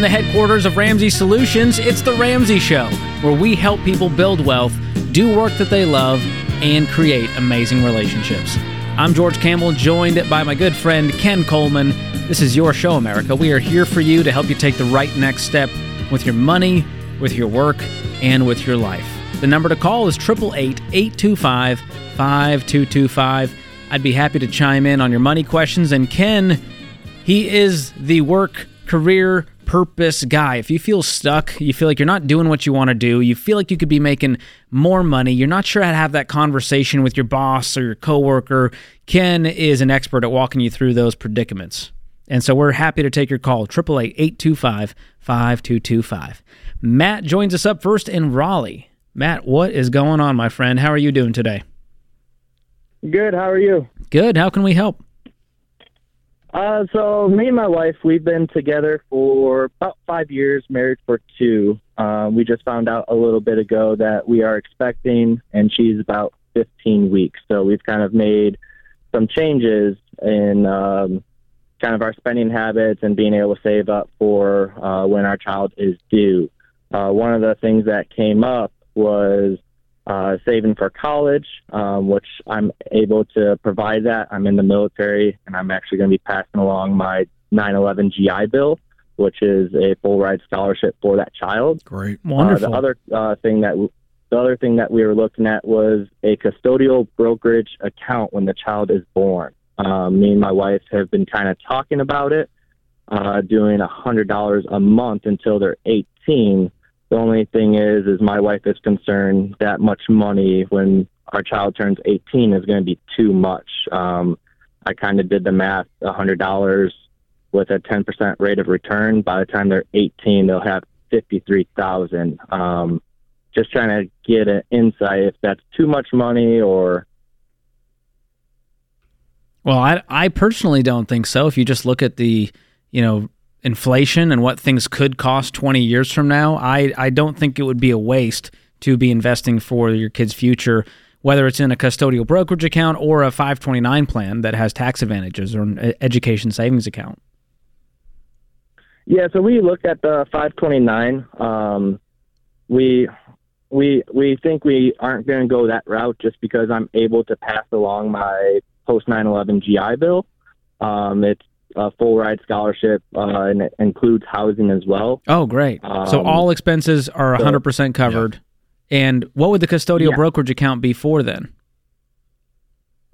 The headquarters of Ramsey Solutions, it's The Ramsey Show, where we help people build wealth, do work that they love, and create amazing relationships. I'm George Kamel, joined by my good friend Ken Coleman. This is your show, America. We are here for you to help you take the right next step with your money, with your work, and with your life. The number to call is 888 825 5225. I'd be happy to chime in on your money questions. And Ken, he is the work, career, purpose guy. If you feel stuck, you feel like you're not doing what you want to do, you feel like you could be making more money, you're not sure how to have that conversation with your boss or your coworker, Ken is an expert at walking you through those predicaments. And so we're happy to take your call, 888-825-5225. Matt joins us up first in Raleigh. Matt, what is going on, my friend? How are you doing today? Good. How are you? Good. How can we help? Uh, so me and my wife, we've been together for about five years, married for two. Uh, we just found out a little bit ago that we are expecting, and she's about 15 weeks. So we've kind of made some changes in um, kind of our spending habits and being able to save up for uh, when our child is due. Uh, one of the things that came up was uh, saving for college, um, which I'm able to provide that. I'm in the military, and I'm actually going to be passing along my 9/11 GI Bill, which is a full ride scholarship for that child. Great, wonderful. Uh, the other uh, thing that w- the other thing that we were looking at was a custodial brokerage account when the child is born. Um, me and my wife have been kind of talking about it, uh, doing a hundred dollars a month until they're 18 the only thing is, is my wife is concerned that much money when our child turns 18 is going to be too much. Um, I kind of did the math, $100 with a 10% rate of return. By the time they're 18, they'll have 53,000. Um, just trying to get an insight if that's too much money or. Well, I I personally don't think so. If you just look at the, you know, inflation and what things could cost 20 years from now, I, I don't think it would be a waste to be investing for your kid's future, whether it's in a custodial brokerage account or a 529 plan that has tax advantages or an education savings account. Yeah, so we looked at the 529. Um, we we we think we aren't going to go that route just because I'm able to pass along my post 9/11 GI Bill. Um, it's a full ride scholarship uh, and it includes housing as well. Oh, great! Um, so all expenses are 100% covered. Yeah. And what would the custodial yeah. brokerage account be for then?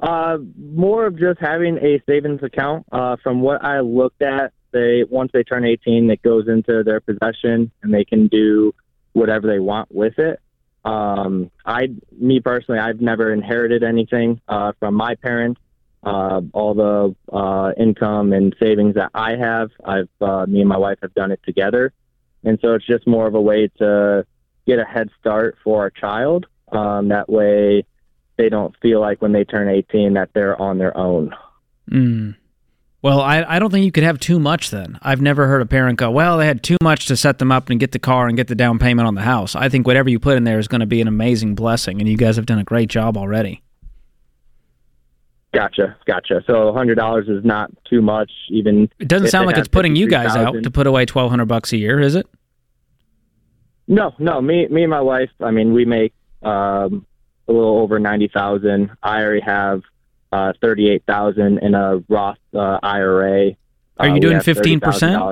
Uh, more of just having a savings account. Uh, from what I looked at, they once they turn 18, it goes into their possession and they can do whatever they want with it. Um, I, me personally, I've never inherited anything uh, from my parents uh, all the uh, income and savings that I have. I've uh, me and my wife have done it together, and so it's just more of a way to get a head start for our child. Um, that way, they don't feel like when they turn 18 that they're on their own. Mm. Well, I, I don't think you could have too much then. I've never heard a parent go, well, they had too much to set them up and get the car and get the down payment on the house. I think whatever you put in there is going to be an amazing blessing, and you guys have done a great job already. Gotcha, gotcha. So hundred dollars is not too much, even. It doesn't sound like it's putting you guys 000. out to put away twelve hundred bucks a year, is it? No, no. Me, me and my wife. I mean, we make um, a little over ninety thousand. I already have uh, thirty-eight thousand in a Roth uh, IRA. Are you uh, doing fifteen percent?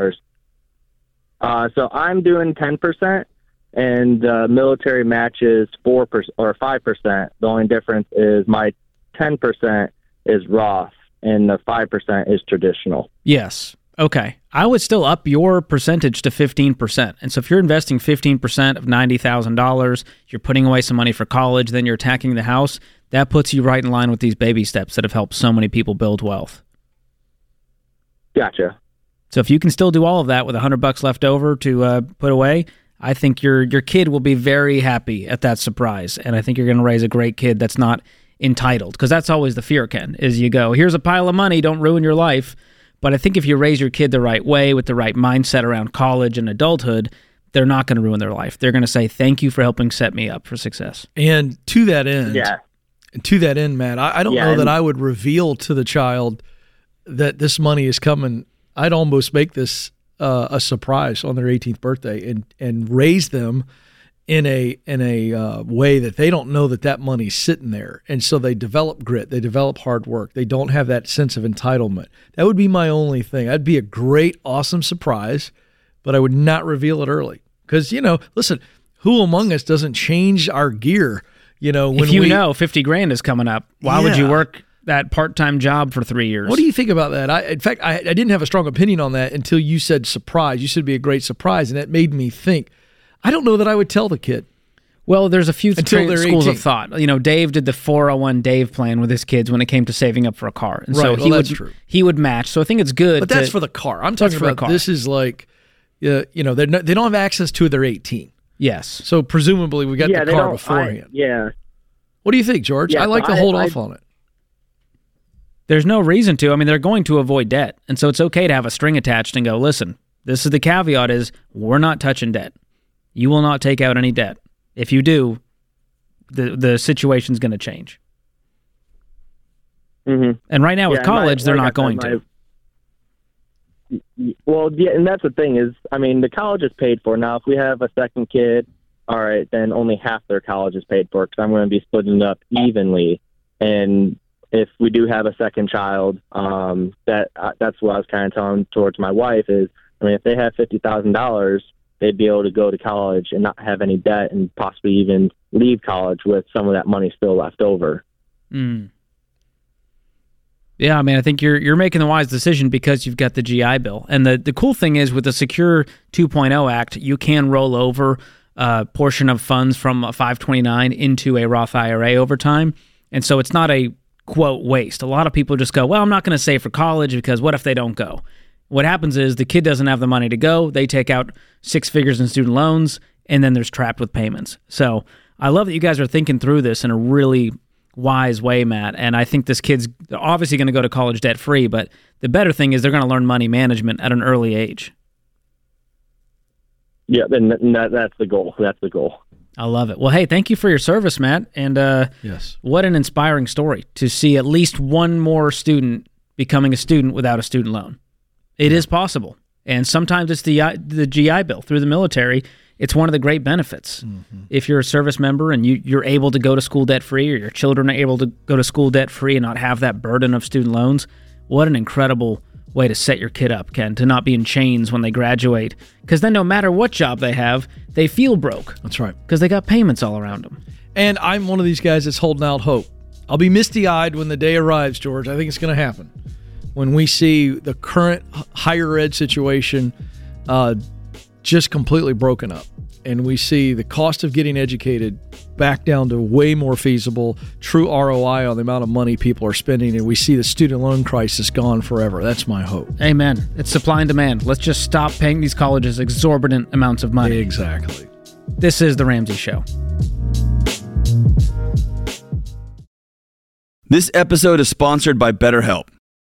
Uh, so I'm doing ten percent, and the military matches four percent or five percent. The only difference is my ten percent is Roth and the 5% is traditional. Yes. Okay. I would still up your percentage to 15%. And so if you're investing 15% of $90,000, you're putting away some money for college, then you're attacking the house, that puts you right in line with these baby steps that have helped so many people build wealth. Gotcha. So if you can still do all of that with 100 bucks left over to uh, put away, I think your your kid will be very happy at that surprise and I think you're going to raise a great kid that's not entitled because that's always the fear ken is you go here's a pile of money don't ruin your life. But i think if you raise your kid the right way with the right mindset around college and adulthood they're not going to ruin their life. They're going to say thank you for helping set me up for success. And to that end yeah. to that end matt i, I don't yeah, know that i would reveal to the child that this money is coming. I'd almost make this uh, a surprise on their 18th birthday and and raise them in a in a uh, way that they don't know that that money's sitting there, and so they develop grit, they develop hard work, they don't have that sense of entitlement. That would be my only thing. That'd be a great, awesome surprise, but I would not reveal it early because you know, listen, who among us doesn't change our gear? You know, when if you we, know fifty grand is coming up, why yeah. would you work that part-time job for three years. What do you think about that? I, in fact, I, I, didn't have a strong opinion on that until you said surprise. You said it'd be a great surprise, and that made me think. I don't know that I would tell the kid. Well, there's a few tra- schools 18. of thought. You know, Dave did the 401 Dave plan with his kids when it came to saving up for a car, and right. so he well, would true. he would match. So I think it's good. But that's to, for the car. I'm talking about car. this is like, uh, you know, they they don't have access to it. They're 18. Yes. So presumably we got yeah, the car beforehand. I, yeah. What do you think, George? Yeah, I like to hold I, off on it. There's no reason to. I mean, they're going to avoid debt, and so it's okay to have a string attached and go. Listen, this is the caveat: is we're not touching debt. You will not take out any debt. If you do, the the situation's going to change. Mm-hmm. And right now with college, my, they're not going my, to. Well, yeah, and that's the thing is, I mean, the college is paid for now. If we have a second kid, all right, then only half their college is paid for because I'm going to be splitting it up evenly. And if we do have a second child, um, that uh, that's what I was kind of telling towards my wife is, I mean, if they have fifty thousand dollars, they'd be able to go to college and not have any debt and possibly even leave college with some of that money still left over. Mm. Yeah, I mean, I think you're you're making the wise decision because you've got the GI Bill, and the the cool thing is with the Secure 2.0 Act, you can roll over a portion of funds from a 529 into a Roth IRA over time, and so it's not a quote waste. A lot of people just go, well, I'm not going to save for college because what if they don't go? What happens is the kid doesn't have the money to go. They take out six figures in student loans, and then there's trapped with payments. So I love that you guys are thinking through this in a really wise way, Matt. And I think this kid's obviously going to go to college debt free, but the better thing is they're going to learn money management at an early age. Yeah, and that, that's the goal. That's the goal. I love it. Well, hey, thank you for your service, Matt. And uh, yes, what an inspiring story to see at least one more student becoming a student without a student loan. It yeah. is possible, and sometimes it's the the GI Bill through the military. It's one of the great benefits. Mm-hmm. If you're a service member and you, you're able to go to school debt free, or your children are able to go to school debt free and not have that burden of student loans, what an incredible way to set your kid up, Ken, to not be in chains when they graduate. Because then, no matter what job they have, they feel broke. That's right. Because they got payments all around them. And I'm one of these guys that's holding out hope. I'll be misty eyed when the day arrives, George. I think it's going to happen. When we see the current higher ed situation uh, just completely broken up and we see the cost of getting educated back down to way more feasible, true ROI on the amount of money people are spending, and we see the student loan crisis gone forever. That's my hope. Amen. It's supply and demand. Let's just stop paying these colleges exorbitant amounts of money. Exactly. This is The Ramsey Show. This episode is sponsored by BetterHelp.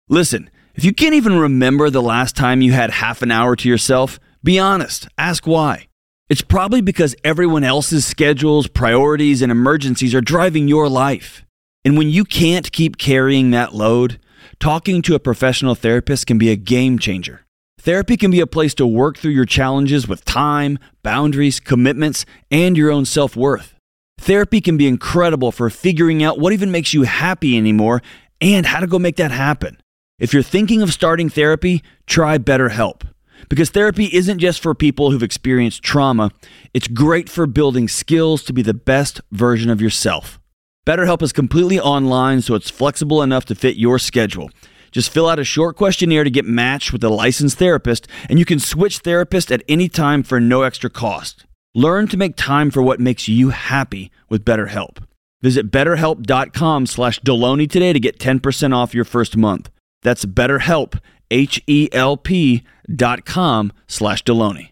Listen, if you can't even remember the last time you had half an hour to yourself, be honest. Ask why. It's probably because everyone else's schedules, priorities, and emergencies are driving your life. And when you can't keep carrying that load, talking to a professional therapist can be a game changer. Therapy can be a place to work through your challenges with time, boundaries, commitments, and your own self worth. Therapy can be incredible for figuring out what even makes you happy anymore and how to go make that happen. If you're thinking of starting therapy, try BetterHelp. Because therapy isn't just for people who've experienced trauma, it's great for building skills to be the best version of yourself. BetterHelp is completely online, so it's flexible enough to fit your schedule. Just fill out a short questionnaire to get matched with a licensed therapist, and you can switch therapist at any time for no extra cost. Learn to make time for what makes you happy with BetterHelp. Visit betterhelp.com slash Delony today to get 10% off your first month. That's BetterHelp, H-E-L-P dot com slash Delony.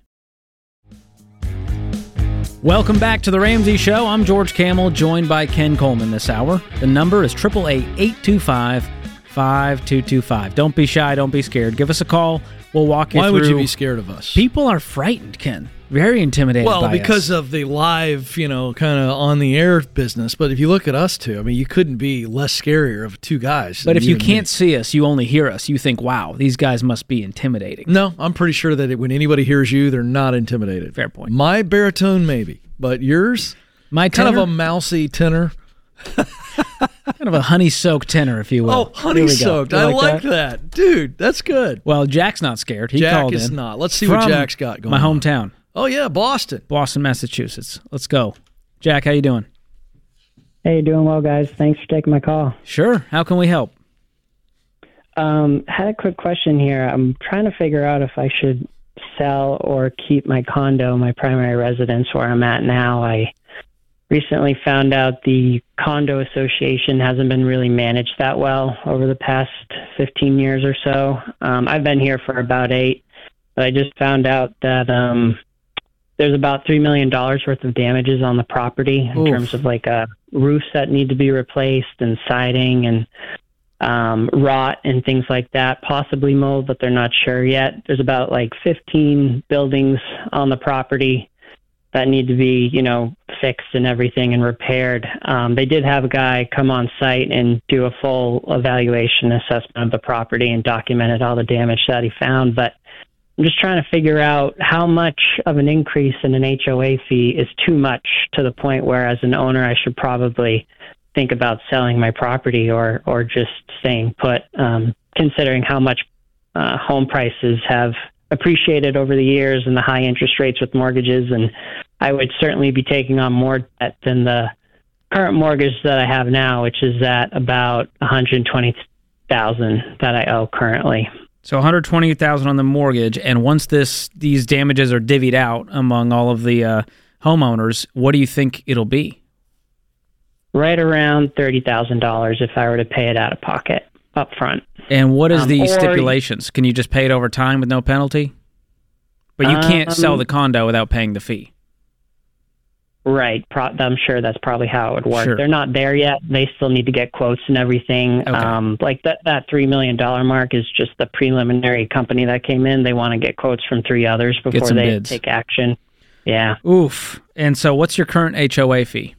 Welcome back to the Ramsey Show. I'm George Kamel, joined by Ken Coleman this hour. The number is 888 825 5225. Don't be shy. Don't be scared. Give us a call. We'll walk you Why through. Why would you be scared of us? People are frightened, Ken. Very intimidated well, because us. of the live, you know, kind of on the air business. But if you look at us two, I mean, you couldn't be less scarier of two guys. But if you me. can't see us, you only hear us. You think, wow, these guys must be intimidating. no, I'm pretty sure that it, when anybody hears you, they're not intimidated. Fair point. My baritone, maybe, but yours, My kind of a mousy tenor. kind of a honey soaked tenor, if you will. Oh, honey soaked. You I like like that? that? dude. That's good. Well, Jack's not scared. He Jack called is in. not. Let's see what Jack's got going. My on. Hometown, Oh yeah, Boston. Boston, Massachusetts. Let's go. Jack, how you doing? Hey, doing well, guys. Thanks for taking my call. Sure. How can we help? Um, had a quick question here. I'm trying to figure out if I should sell or keep my condo, my primary residence where I'm at now. I recently found out the condo association hasn't been really managed that well over the past 15 years or so. Um, I've been here for about eight, but I just found out that um, there's about $3 million worth of damages on the property in Oof. terms of like uh, roofs that need to be replaced and siding and um, rot and things like that, possibly mold, but they're not sure yet. There's about like 15 buildings on the property that need to be, you know, fixed and everything and repaired. Um, they did have a guy come on site and do a full evaluation assessment of the property and documented all the damage that he found, but I'm just trying to figure out how much of an increase in an HOA fee is too much to the point where, as an owner, I should probably think about selling my property or or just staying put. Um, considering how much uh, home prices have appreciated over the years and the high interest rates with mortgages, and I would certainly be taking on more debt than the current mortgage that I have now, which is at about 120,000 that I owe currently. So 120,000 on the mortgage, and once this these damages are divvied out among all of the uh, homeowners, what do you think it'll be? Right around thirty thousand dollars if I were to pay it out of pocket up front. And what is Um, the stipulations? Can you just pay it over time with no penalty? But you can't sell Um, the condo without paying the fee. Right. Pro- I'm sure that's probably how it would work. Sure. They're not there yet. They still need to get quotes and everything. Okay. Um, like that, that $3 million mark is just the preliminary company that came in. They want to get quotes from three others before they bids. take action. Yeah. Oof. And so what's your current HOA fee?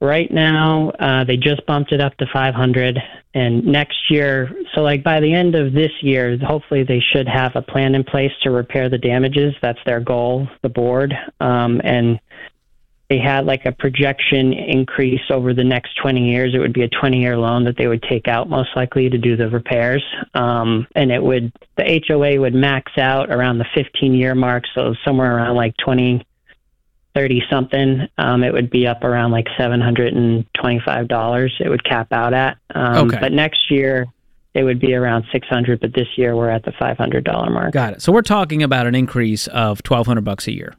Right now, uh, they just bumped it up to 500 and next year, so like by the end of this year, hopefully they should have a plan in place to repair the damages. That's their goal, the board. Um, and they had like a projection increase over the next 20 years. It would be a 20 year loan that they would take out most likely to do the repairs. Um, and it would, the HOA would max out around the 15 year mark. So somewhere around like 20, 30 something, um, it would be up around like $725. It would cap out at. Um, Okay. But next year, it would be around 600 but this year we're at the $500 mark. Got it. So we're talking about an increase of 1200 bucks a year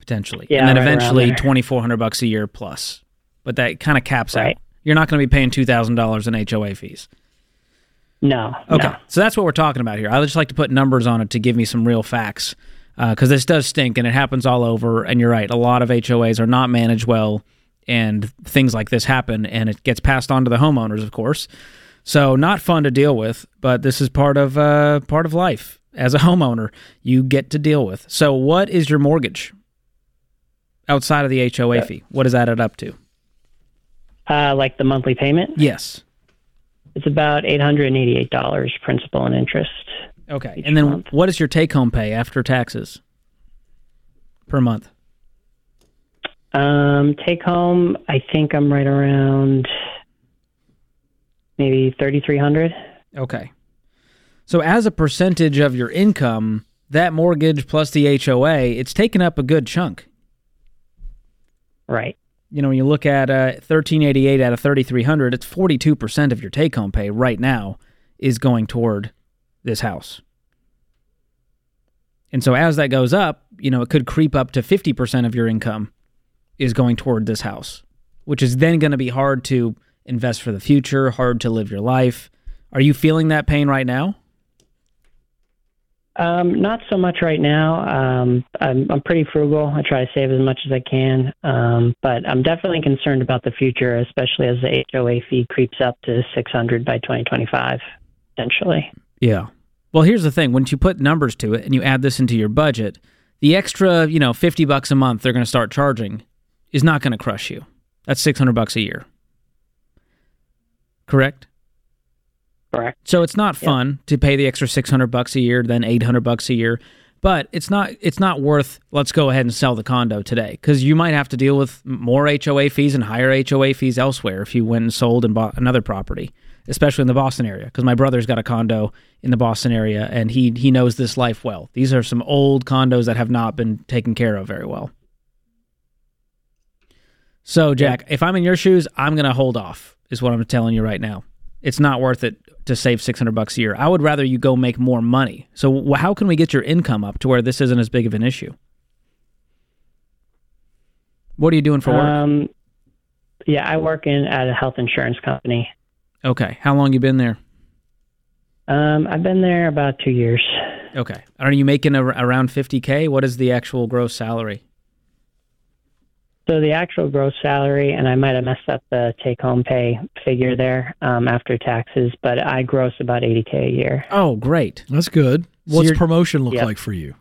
potentially. Yeah, and then right eventually 2400 bucks a year plus. But that kind of caps Right. out. You're not going to be paying $2000 in HOA fees. No. Okay. no. So that's what we're talking about here. I would just like to put numbers on it to give me some real facts because this does stink and it happens all over. And you're right. A lot of HOAs are not managed well and things like this happen and it gets passed on to the homeowners, of course. So not fun to deal with, but this is part of uh, part of life. As a homeowner, you get to deal with. So what is your mortgage outside of the HOA fee? What does that add up to? Uh, like the monthly payment, Yes. it's about $888 principal and interest. Okay. And then month. what is your take home pay after taxes per month? Um, take home, I think I'm right around maybe 3300 Okay. So as a percentage of your income, that mortgage plus the HOA, it's taken up a good chunk. Right. You know, when you look at uh, 1388 out of 3300, it's 42% of your take home pay right now is going toward this house. And so as that goes up, you know, it could creep up to 50% of your income is going toward this house, which is then going to be hard to invest for the future, hard to live your life. Are you feeling that pain right now? Um, not so much right now. Um, I'm, I'm pretty frugal. I try to save as much as I can, um, but I'm definitely concerned about the future, especially as the HOA fee creeps up to 600 by 2025, potentially. Yeah. Well, here's the thing: once you put numbers to it and you add this into your budget, the extra, you know, 50 bucks a month they're going to start charging is not going to crush you. That's 600 bucks a year. Correct? Correct. So it's not fun to pay the extra 600 bucks a year, then 800 bucks a year, but it's not it's not worth let's go ahead and sell the condo today cuz you might have to deal with more HOA fees and higher HOA fees elsewhere if you went and sold and bought another property, especially in the Boston area cuz my brother's got a condo in the Boston area and he he knows this life well. These are some old condos that have not been taken care of very well. So, Jack, if I'm in your shoes, I'm going to hold off. Is what I'm telling you right now. It's not worth it to save 600 bucks a year. I would rather you go make more money. So, how can we get your income up to where this isn't as big of an issue? What are you doing for work? Um, yeah, I work in at a health insurance company. okay. How long you been there? Um, I've been there about two years. Okay. Are you making a, around 50k? What is the actual gross salary? So the actual gross salary, and I might have messed up the take-home pay figure there um, after taxes, but I gross about 80k a year. Oh, great. That's good. What's you're- promotion look Yep. like for you?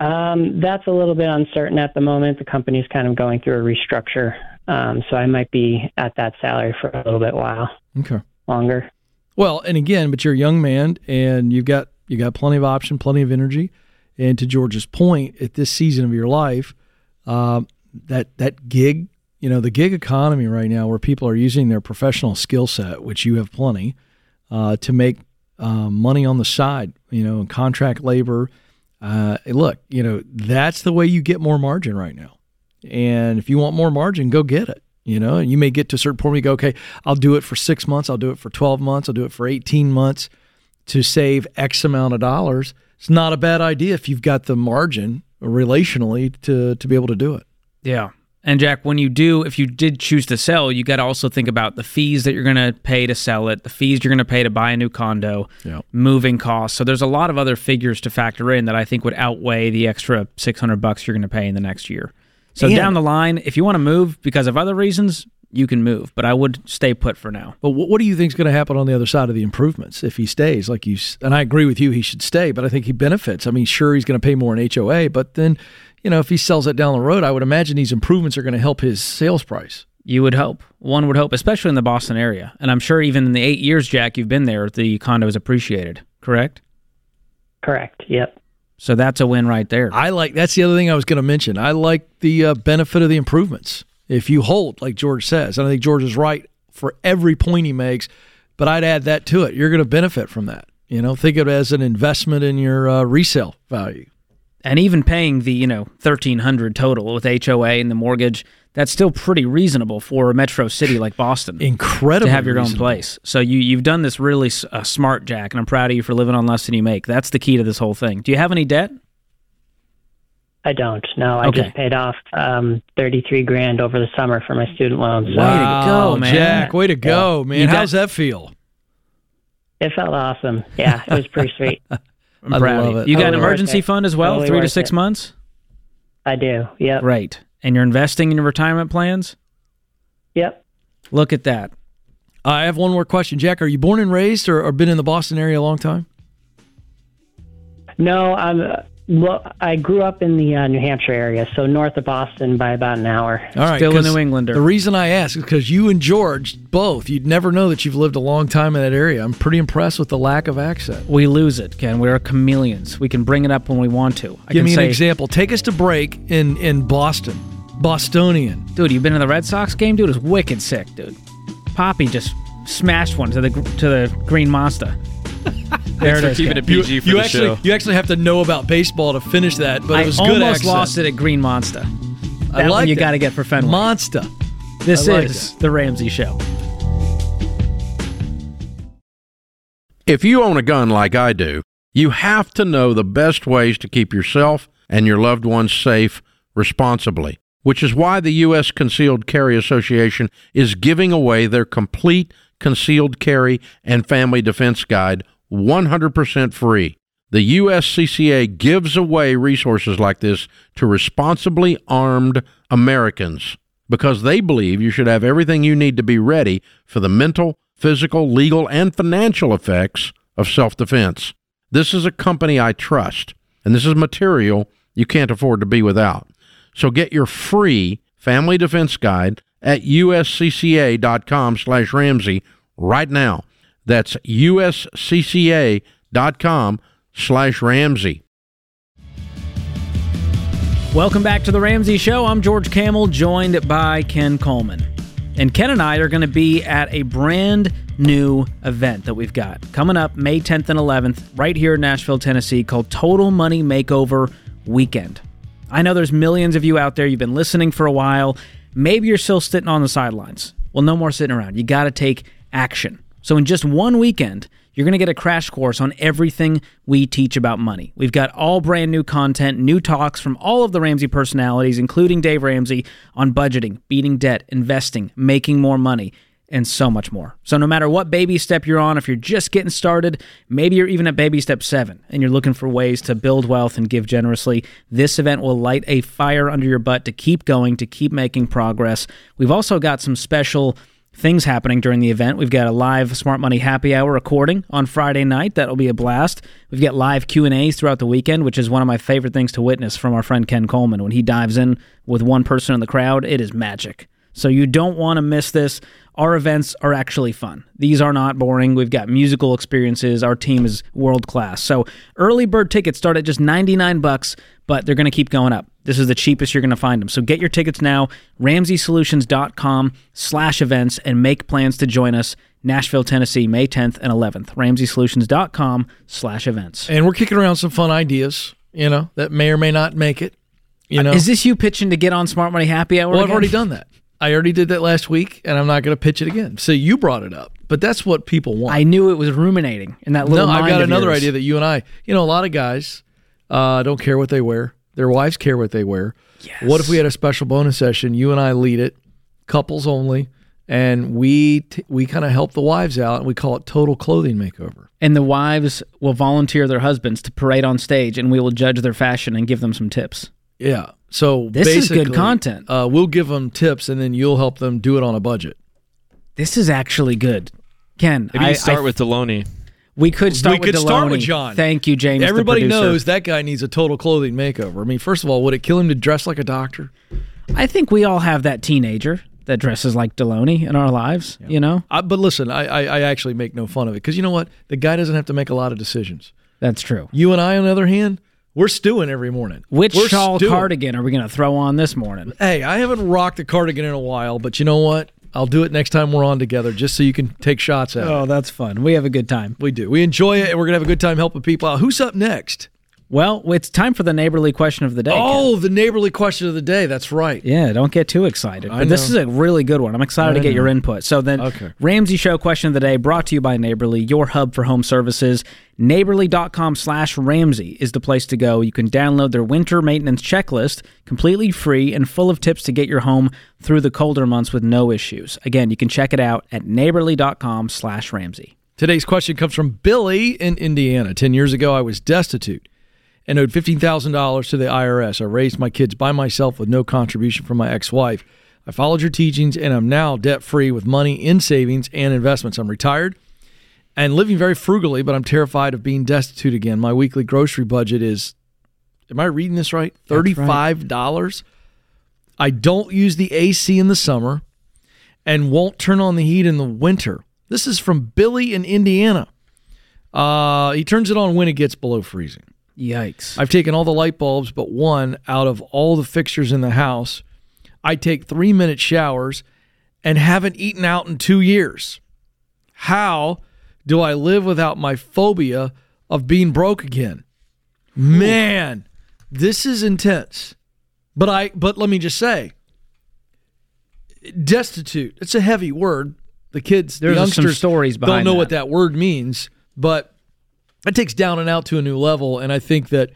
Um, that's a little bit uncertain at the moment. The company's kind of going through a restructure, um, so I might be at that salary for a little bit while Okay. longer. Well, and again, but you're a young man and you've got you got plenty of option, plenty of energy. And to George's point, at this season of your life, um, that that gig, you know, the gig economy right now, where people are using their professional skill set, which you have plenty, uh, to make um, money on the side, you know, and contract labor. Uh, look, you know, that's the way you get more margin right now. And if you want more margin, go get it. You know, and you may get to a certain point where you go, okay, I'll do it for six months, I'll do it for 12 months, I'll do it for 18 months to save X amount of dollars. It's not a bad idea if you've got the margin relationally to, to be able to do it. Yeah. And Jack, when you do, if you did choose to sell, you got to also think about the fees that you're going to pay to sell it, the fees you're going to pay to buy a new condo, Yep. moving costs. So there's a lot of other figures to factor in that I think would outweigh the extra 600 bucks you're going to pay in the next year. So And- down the line, if you want to move because of other reasons, you can move, but I would stay put for now. But what, what do you think is going to happen on the other side of the improvements if he stays? Like you, and I agree with you, he should stay, but I think he benefits. I mean, sure, he's going to pay more in HOA, but then, you know, if he sells it down the road, I would imagine these improvements are going to help his sales price. You would hope. One would hope, especially in the Boston area. And I'm sure even in the eight years, Jack, you've been there, the condo is appreciated, correct? Correct. Yep. So that's a win right there. I like that's the other thing I was going to mention. I like the uh, benefit of the improvements. If you hold, like George says, and I think George is right for every point he makes, but I'd add that to it. You're going to benefit from that. You know, think of it as an investment in your uh, resale value. and even paying the you know 1300 total with HOA and the mortgage that's still pretty reasonable for a metro city like Boston Incredible to have your own place. So you you've done this really uh, smart Jack and I'm proud of you for living on less than you make. That's the key to this whole thing. Do you have any debt? I don't. No, I Okay. just paid off um, thirty-three grand over the summer for my student loans. So go, man. Jack. Way to go, man. You got- How's that feel? it felt awesome. Yeah, it was pretty sweet. I'm I proud love you. it. You got an Totally worth emergency fund as well, Totally 3 to 6 it. months? I do. Yep. Right, And you're investing in your retirement plans? Yep. Look at that. I have one more question, Jack. Are you born and raised, or, or been in the Boston area a long time? No, I'm. Uh, well, I grew up in the uh, New Hampshire area, so north of Boston by about an hour. All right, Still a 'cause New Englander. The reason I ask is because you and George both, you'd never know that you've lived a long time in that area. I'm pretty impressed with the lack of accent. We lose it, Ken. We're chameleons. We can bring it up when we want to. I Give can me say, an example. Take us to break in in Boston, Bostonian. Dude, you've been to the Red Sox game? Dude, it was wicked sick, dude. Papi just smashed one to the to the green monster. There it for keeping it PG for you the actually show. you actually have to know about baseball to finish that, but I it was good. almost accent. lost it at Green Monster. I That one like you got to get for Fenway. Monster. this I like is the Ramsey Show. If you own a gun like I do, you have to know the best ways to keep yourself and your loved ones safe responsibly, which is why the U.S. Concealed Carry Association is giving away their complete concealed carry and family defense guide 100% free. The USCCA gives away resources like this to responsibly armed Americans because they believe you should have everything you need to be ready for the mental, physical, legal, and financial effects of self defense. This is a company I trust, and this is material you can't afford to be without. So get your free family defense guide at uscca.com slash Ramsey right now. That's uscca.com slash Ramsey. Welcome back to the Ramsey Show. I'm George Kamel, joined by Ken Coleman. And Ken and I are going to be at a brand new event that we've got coming up May 10th and 11th, right here in Nashville, Tennessee, called Total Money Makeover Weekend. I know there's millions of you out there. You've been listening for a while. Maybe you're still sitting on the sidelines. Well, no more sitting around. You got to take action. So, in just one weekend, you're going to get a crash course on everything we teach about money. We've got all brand new content, new talks from all of the Ramsey personalities, including Dave Ramsey, on budgeting, beating debt, investing, making more money, and so much more. So, no matter what baby step you're on, if you're just getting started, maybe you're even at baby step seven and you're looking for ways to build wealth and give generously, this event will light a fire under your butt to keep going, to keep making progress. We've also got some special things happening during the event. We've got a live Smart Money Happy Hour recording on Friday night. That'll be a blast. We've got live Q&As throughout the weekend, which is one of my favorite things to witness from our friend Ken Coleman. When he dives in with one person in the crowd, it is magic. So you don't want to miss this. Our events are actually fun. These are not boring. We've got musical experiences. Our team is world class. So early bird tickets start at just 99 bucks, but they're going to keep going up. This is the cheapest you're going to find them. So get your tickets now, ramseysolutions.com slash events, and make plans to join us Nashville, Tennessee, May 10th and 11th. ramseysolutions.com slash events. And we're kicking around some fun ideas, you know, that may or may not make it. You uh, know, Is this you pitching to get on Smart Money Happy Hour? well, I've already done that. I already did that last week, and I'm not going to pitch it again. So you brought it up, but that's what people want. I knew it was ruminating in that little no, I've got another yours. idea that you and I, you know, a lot of guys uh, don't care what they wear. Their wives care what they wear. Yes. What if we had a special bonus session? You and I lead it, couples only, and we t- we kind of help the wives out, and we call it total clothing makeover. And the wives will volunteer their husbands to parade on stage, and we will judge their fashion and give them some tips. Yeah. So This is good content. Uh, we'll give them tips, and then you'll help them do it on a budget. This is actually good. Ken, Maybe I, you start I- with Delony. we could start we with could start with Delony. John. Thank you, James. Everybody producer. knows that guy needs a total clothing makeover. I mean, first of all, would it kill him to dress like a doctor? I think we all have that teenager that dresses like Delony in our lives. You know, I, but listen, I, I, I actually make no fun of it because you know what? The guy doesn't have to make a lot of decisions. that's true. You and I, on the other hand, we're stewing every morning. Which We're shawl stewing. cardigan are we going to throw on this morning? Hey, I haven't rocked a cardigan in a while, but you know what? I'll do it next time we're on together, just so you can take shots at oh, it. Oh, that's fun. We have a good time. We do. We enjoy it, and we're gonna have a good time helping people out. Who's up next? Well, it's time for the neighborly question of the day. Oh, Ken. Oh, the neighborly question of the day. That's right. Yeah, don't get too excited. I But this is a really good one. I'm excited I to get know. your input. So then Okay. Ramsey Show question of the day brought to you by Neighborly, your hub for home services. Neighborly.com slash Ramsey is the place to go. You can download their winter maintenance checklist completely free and full of tips to get your home through the colder months with no issues. Again, you can check it out at neighborly.com slash Ramsey. Today's question comes from Billy in Indiana. Ten years ago, I was destitute and owed fifteen thousand dollars to the IRS. I raised my kids by myself with no contribution from my ex-wife. I followed your teachings, and I'm now debt-free with money in savings and investments. I'm retired and living very frugally, but I'm terrified of being destitute again. My weekly grocery budget is am I reading this right? Thirty-five dollars. I don't use the AC in the summer and won't turn on the heat in the winter. This is from Billy in Indiana. Uh, he turns it on when it gets below freezing. Yikes. I've taken all the light bulbs but one out of all the fixtures in the house. I take three minute showers and haven't eaten out in two years. How do I live without my phobia of being broke again? Man, this is intense. But I but let me just say, destitute. It's a heavy word. The kids, the There's some youngsters stories don't know that. what that word means, but it takes down and out to a new level. And I think that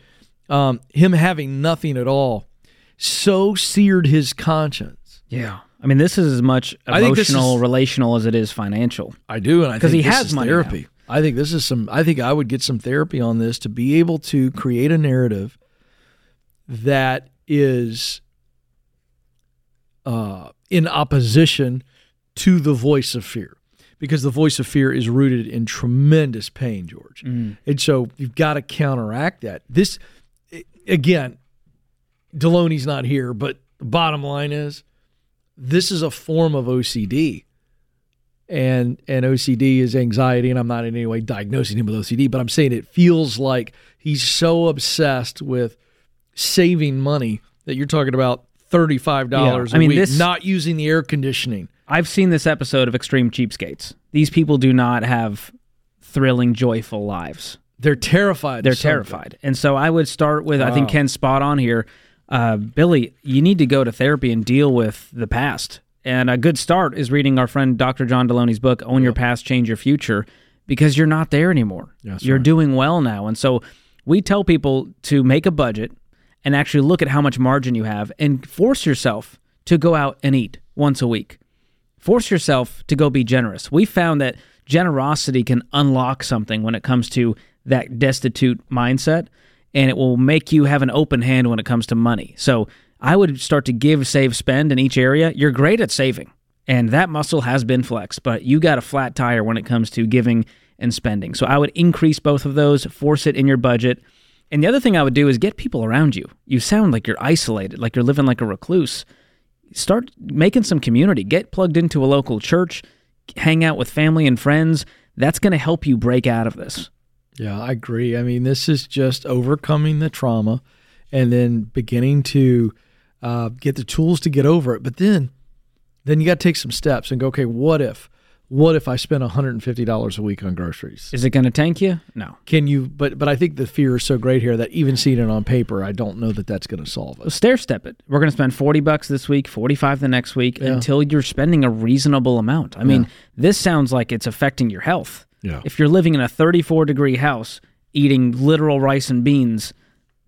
um, him having nothing at all so seared his conscience. Yeah. I mean, this is as much I think this emotional, is- relational as it is financial. I do, and I 'Cause think he this has is money therapy. I think this is some. I think I would get some therapy on this to be able to create a narrative that is uh, in opposition to the voice of fear, because the voice of fear is rooted in tremendous pain, George, mm. and so you've got to counteract that. This again, Delony's not here, but the bottom line is this is a form of OCD. And and OCD is anxiety, and I'm not in any way diagnosing him with OCD, but I'm saying it feels like he's so obsessed with saving money that you're talking about thirty-five dollars Yeah, I a mean, week, this- not using the air conditioning. I've seen this episode of Extreme Cheapskates. These people do not have thrilling, joyful lives. They're terrified. They're terrified. And so I would start with I think Wow. Ken's spot on here. Uh, Billy, you need to go to therapy and deal with the past. And a good start is reading our friend Dr. John Delony's book, Own Your Past, Change Your Future, because you're not there anymore. That's you're right. doing well now. And so we tell people to make a budget and actually look at how much margin you have and force yourself to go out and eat once a week. Force yourself to go be generous. We found that generosity can unlock something when it comes to that destitute mindset, and it will make you have an open hand when it comes to money. So I would start to give, save, spend in each area. You're great at saving, and that muscle has been flexed, but you got a flat tire when it comes to giving and spending. So I would increase both of those, force it in your budget. And the other thing I would do is get people around you. You sound like you're isolated, like you're living like a recluse start making some community. Get plugged into a local church, hang out with family and friends. That's going to help you break out of this. Yeah, I agree. I mean, this is just overcoming the trauma and then beginning to uh, get the tools to get over it. But then, then you got to take some steps and go, okay, what if? What if I spend $150 a week on groceries? Is it going to tank you? No. Can you? But but I think the fear is so great here that even seeing it on paper, I don't know that that's going to solve it. Stair step it. We're going to spend 40 bucks this week, 45 the next week Yeah. until you're spending a reasonable amount. I mean, Yeah. this sounds like it's affecting your health. Yeah. If you're living in a 34 degree house eating literal rice and beans,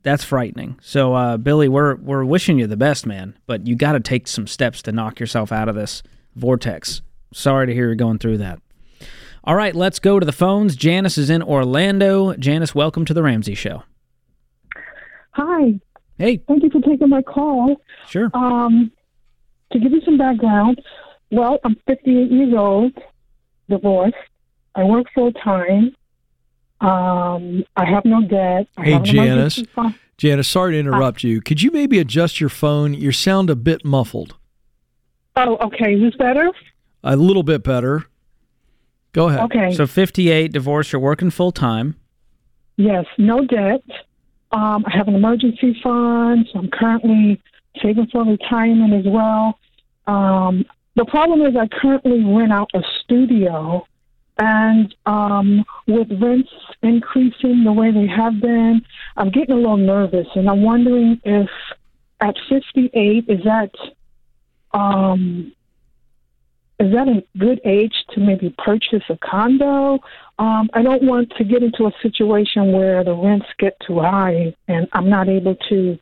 that's frightening. So, uh, Billy, we're we're wishing you the best, man. But you got to take some steps to knock yourself out of this vortex. Sorry to hear you're going through that. All right, let's go to the phones. Janice is in Orlando. Janice, welcome to the Ramsey Show. Hi, Hey, thank you for taking my call. sure. Um, to give you some background, well, I'm 58 years old, divorced. I work full time. Um, I have no debt. I Hey, Janice. Janice, sorry to interrupt you. Could you maybe adjust your phone? You sound a bit muffled. Oh, okay. Is this better? A little bit better. Go ahead. Okay. So 58, divorced, you're working full time. Yes, no debt. Um, I have an emergency fund. So I'm currently saving for retirement as well. Um, the problem is I currently rent out a studio, and um, with rents increasing the way they have been, I'm getting a little nervous, and I'm wondering if at 58 is that um, is that a good age to maybe purchase a condo? Um, I don't want to get into a situation where the rents get too high and I'm not able to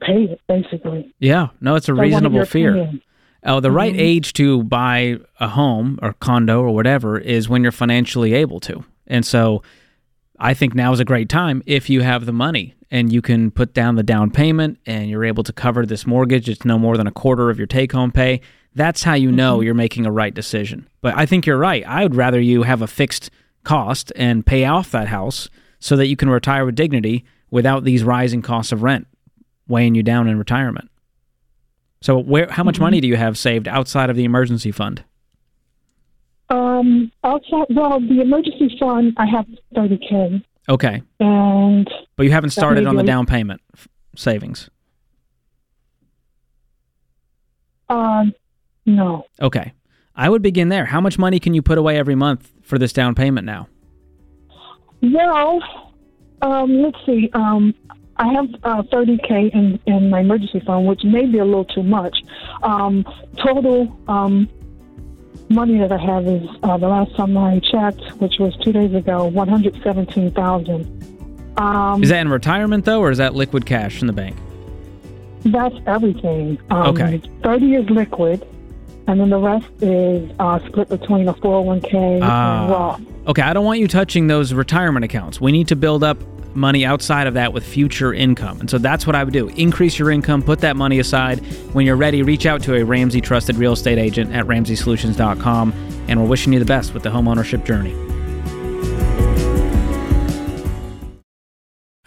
pay it, basically. Yeah, no, it's a So reasonable fear. opinion. Oh, the right Mhm. age to buy a home or condo or whatever is when you're financially able to. And so I think now is a great time if you have the money and you can put down the down payment and you're able to cover this mortgage. It's no more than a quarter of your take home pay. That's how you know you're making a right decision. But I think you're right. I would rather you have a fixed cost and pay off that house so that you can retire with dignity without these rising costs of rent weighing you down in retirement. So, where how much money do you have saved outside of the emergency fund? Um, outside, well, the emergency fund, I have 30K. Okay, And but you haven't started on the down payment savings. um, no. Okay, I would begin there. How much money can you put away every month for this down payment now? Well, um, let's see. Um, I have uh, 30k in, in my emergency fund, which may be a little too much. Um, total um, money that I have is uh, the last time I checked, which was two days ago, 117,000. Um, Is that in retirement though, or is that liquid cash in the bank? that's everything. Um, Okay. 30 is liquid, and then the rest is uh, split between a 401k Ah. and Roth. Okay, I don't want you touching those retirement accounts. We need to build up money outside of that with future income. And so that's what I would do. Increase your income, put that money aside. When you're ready, reach out to a Ramsey trusted real estate agent at ramseysolutions.com. And we're wishing you the best with the homeownership journey.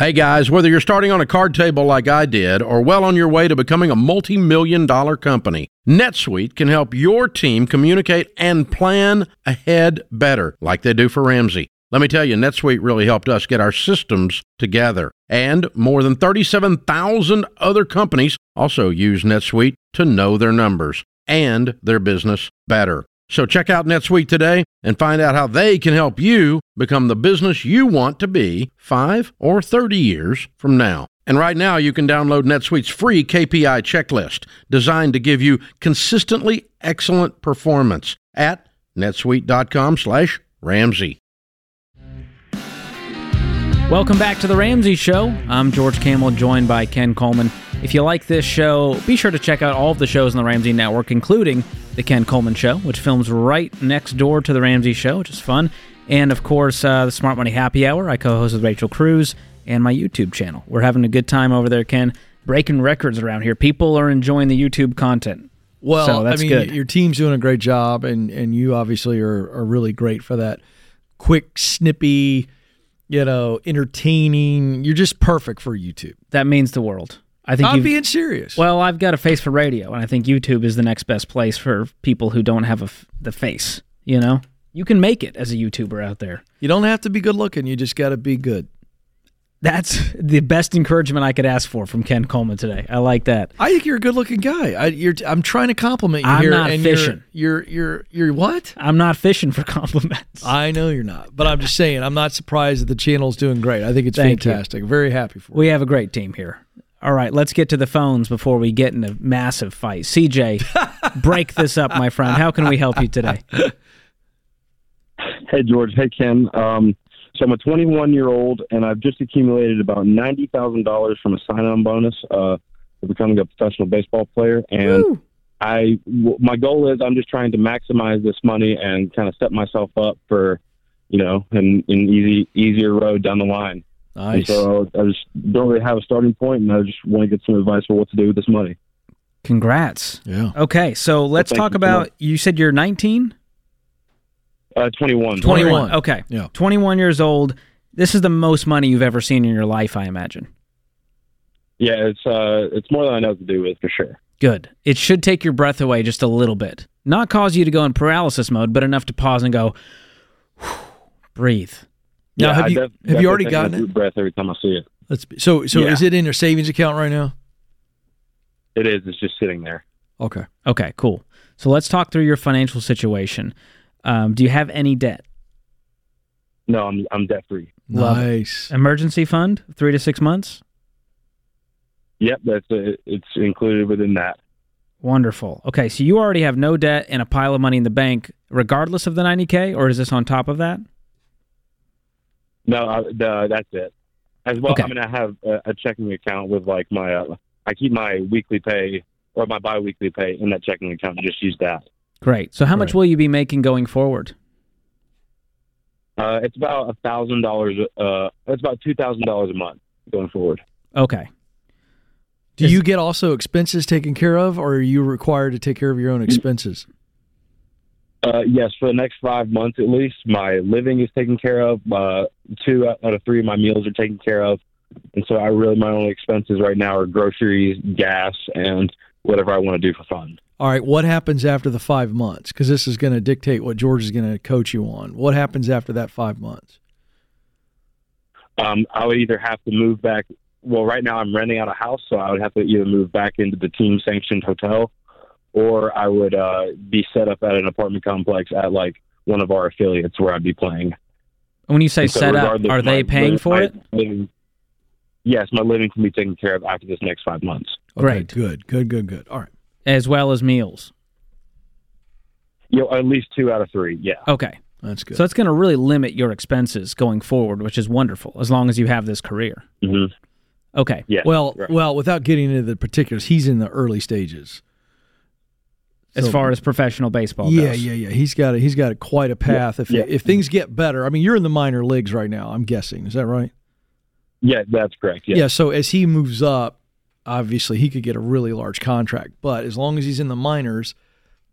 Hey guys, whether you're starting on a card table like I did or well on your way to becoming a multi million dollar company, NetSuite can help your team communicate and plan ahead better, like they do for Ramsey. Let me tell you, NetSuite really helped us get our systems together. And more than 37,000 other companies also use NetSuite to know their numbers and their business better. So check out NetSuite today and find out how they can help you become the business you want to be 5 or 30 years from now. And right now you can download NetSuite's free KPI checklist designed to give you consistently excellent performance at netsuite.com slash Ramsey. Welcome back to The Ramsey Show. I'm George Kamel, joined by Ken Coleman. If you like this show, be sure to check out all of the shows on the Ramsey Network, including The Ken Coleman Show, which films right next door to The Ramsey Show, which is fun. And of course, uh, the Smart Money Happy Hour. I co host with Rachel Cruze and my YouTube channel. We're having a good time over there, Ken. Breaking records around here. People are enjoying the YouTube content. Well, So that's I mean, good. your team's doing a great job, and and you obviously are are really great for that quick, snippy, you know, entertaining. You're just perfect for YouTube. That means the world. I think I'm being serious. Well, I've got a face for radio, and I think YouTube is the next best place for people who don't have a the face. You know, you can make it as a YouTuber out there. you don't have to be good looking. You just got to be good. That's the best encouragement I could ask for from Ken Coleman today. I like that. I think you're a good looking guy. I, you're, I'm trying to compliment you I'm here. not and fishing. You're, you're, you're, you're what? I'm not fishing for compliments. I know you're not, but I'm just saying. I'm not surprised that the channel's doing great. I think it's Thank you. fantastic. Very happy for We have a great team here. All right, let's get to the phones before we get in a massive fight. CJ, break this up, my friend. How can we help you today? Hey, George. Hey, Ken. Um, so I'm a 21 year old, and I've just accumulated about ninety thousand dollars from a sign-on bonus uh, for becoming a professional baseball player. And I, w- my goal is I'm just trying to maximize this money and kind of set myself up for, you know, an, an easy, easier road down the line. And Nice. so I just don't really have a starting point, and I just want to get some advice for what to do with this money. Congrats. Yeah. Okay, so let's thank talk you about. much. You said you're 19. Uh, 21. 21. Okay. Yeah. 21 years old. This is the most money you've ever seen in your life, I imagine. Yeah, it's uh, it's more than I know what to do with for sure. Good. It should take your breath away just a little bit. Not cause you to go in paralysis mode, but enough to pause and go, breathe. Now, Yeah, have you def- have you already take a gotten deep it? breath every time I see it. Let's be, so so Yeah. is it in your savings account right now? It is. It's just sitting there. Okay. Okay, cool. So let's talk through your financial situation. Um, do you have any debt? No, I'm I'm debt free. Nice. Emergency fund, three to six months? Yep, that's a, it's included within that. Wonderful. Okay, so you already have no debt and a pile of money in the bank, regardless of the 90K, or is this on top of that? No, I, the, that's it. As well, Okay. I mean, I have a, a checking account with like my. Uh, I keep my weekly pay or my biweekly pay in that checking account. and Just use that. Great. So how much Right. will you be making going forward? Uh, it's about a thousand dollars. Uh, it's about two thousand dollars a month going forward. Okay. Do Is- you get also expenses taken care of, or are you required to take care of your own expenses? Uh, yes, for the next five months at least, my living is taken care of. Uh, two out of three of my meals are taken care of, and so I really my only expenses right now are groceries, gas, and whatever I want to do for fun. All right. What happens after the five months? Because this is going to dictate what George is going to coach you on. What happens after that five months? Um, I would either have to move back. Well, right now I'm renting out a house, so I would have to either move back into the team sanctioned hotel, or I would uh, be set up at an apartment complex at like one of our affiliates where I'd be playing. When you say so set up, are they paying living- for it? living- yes, my living can be taken care of after this next five months. Okay, Great. Good. Good. Good. Good. All right. As well as meals. You know, at least two out of three. Yeah. Okay. That's good. So it's going to really limit your expenses going forward, which is wonderful, as long as you have this career. hmm Okay. Yeah. well, right. well, without getting into the particulars, he's in the early stages. As So- far as professional baseball Yeah, goes. yeah, yeah. He's got a, he's got a, quite a path. if yeah. if things get better, I mean, you're in the minor leagues right now. I'm guessing. Is that right? Yeah, that's correct. Yeah. Yeah. So as he moves up, obviously he could get a really large contract. But as long as he's in the minors,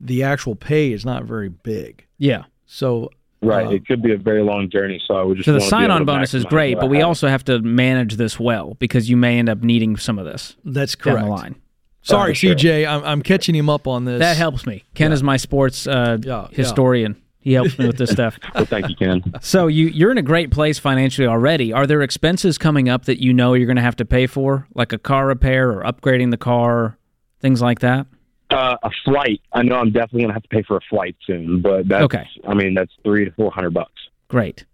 the actual pay is not very big. Yeah. So Right. Uh, it could be a very long journey, so I would just So the sign-on bonus is great, but we also have to manage this well because you may end up needing some of this that's down correct. the line. Sorry, sure. CJ. I'm, I'm catching him up on this. That helps me. Ken is my sports uh, Yeah, yeah. historian. He helps me with this stuff. Well, thank you, Ken. So you you're in a great place financially already. Are there expenses coming up that you know you're going to have to pay for, like a car repair or upgrading the car, things like that? Uh, a flight. I know I'm definitely gonna have to pay for a flight soon, but that's Okay. I mean that's three to four hundred bucks. Great.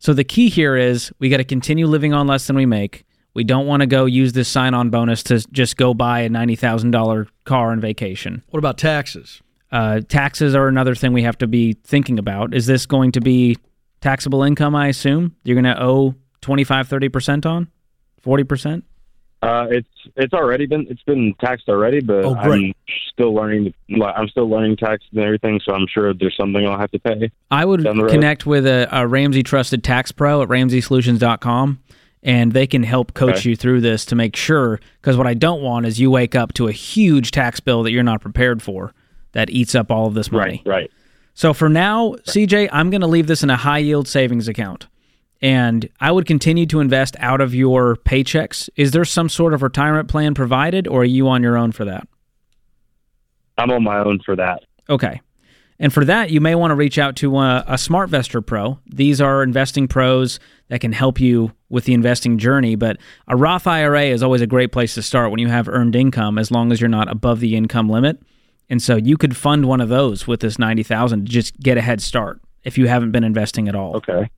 So the key here is we got to continue living on less than we make. We don't want to go use this sign-on bonus to just go buy a ninety thousand dollar car on vacation. What about taxes? Uh, taxes are another thing we have to be thinking about. Is this going to be taxable income? I assume you're going to owe 25, 30 percent on, forty percent. Uh, it's it's already been it's been taxed already, but Oh. I'm still learning. like, I'm still learning taxes and everything, so I'm sure there's something I'll have to pay. I would Down the road. connect with a, a Ramsey Trusted Tax Pro at RamseySolutions.com, and they can help coach Okay. you through this to make sure. Because what I don't want is you wake up to a huge tax bill that you're not prepared for that eats up all of this money. Right, right. So for now, CJ, I'm going to leave this in a high yield savings account. And I would continue to invest out of your paychecks. Is there some sort of retirement plan provided, or are you on your own for that? I'm on my own for that. Okay. And for that, you may want to reach out to a, a SmartVestor Pro. These are investing pros that can help you with the investing journey. But a Roth IRA is always a great place to start when you have earned income, as long as you're not above the income limit. And so you could fund one of those with this ninety thousand to just get a head start if you haven't been investing at all. Okay.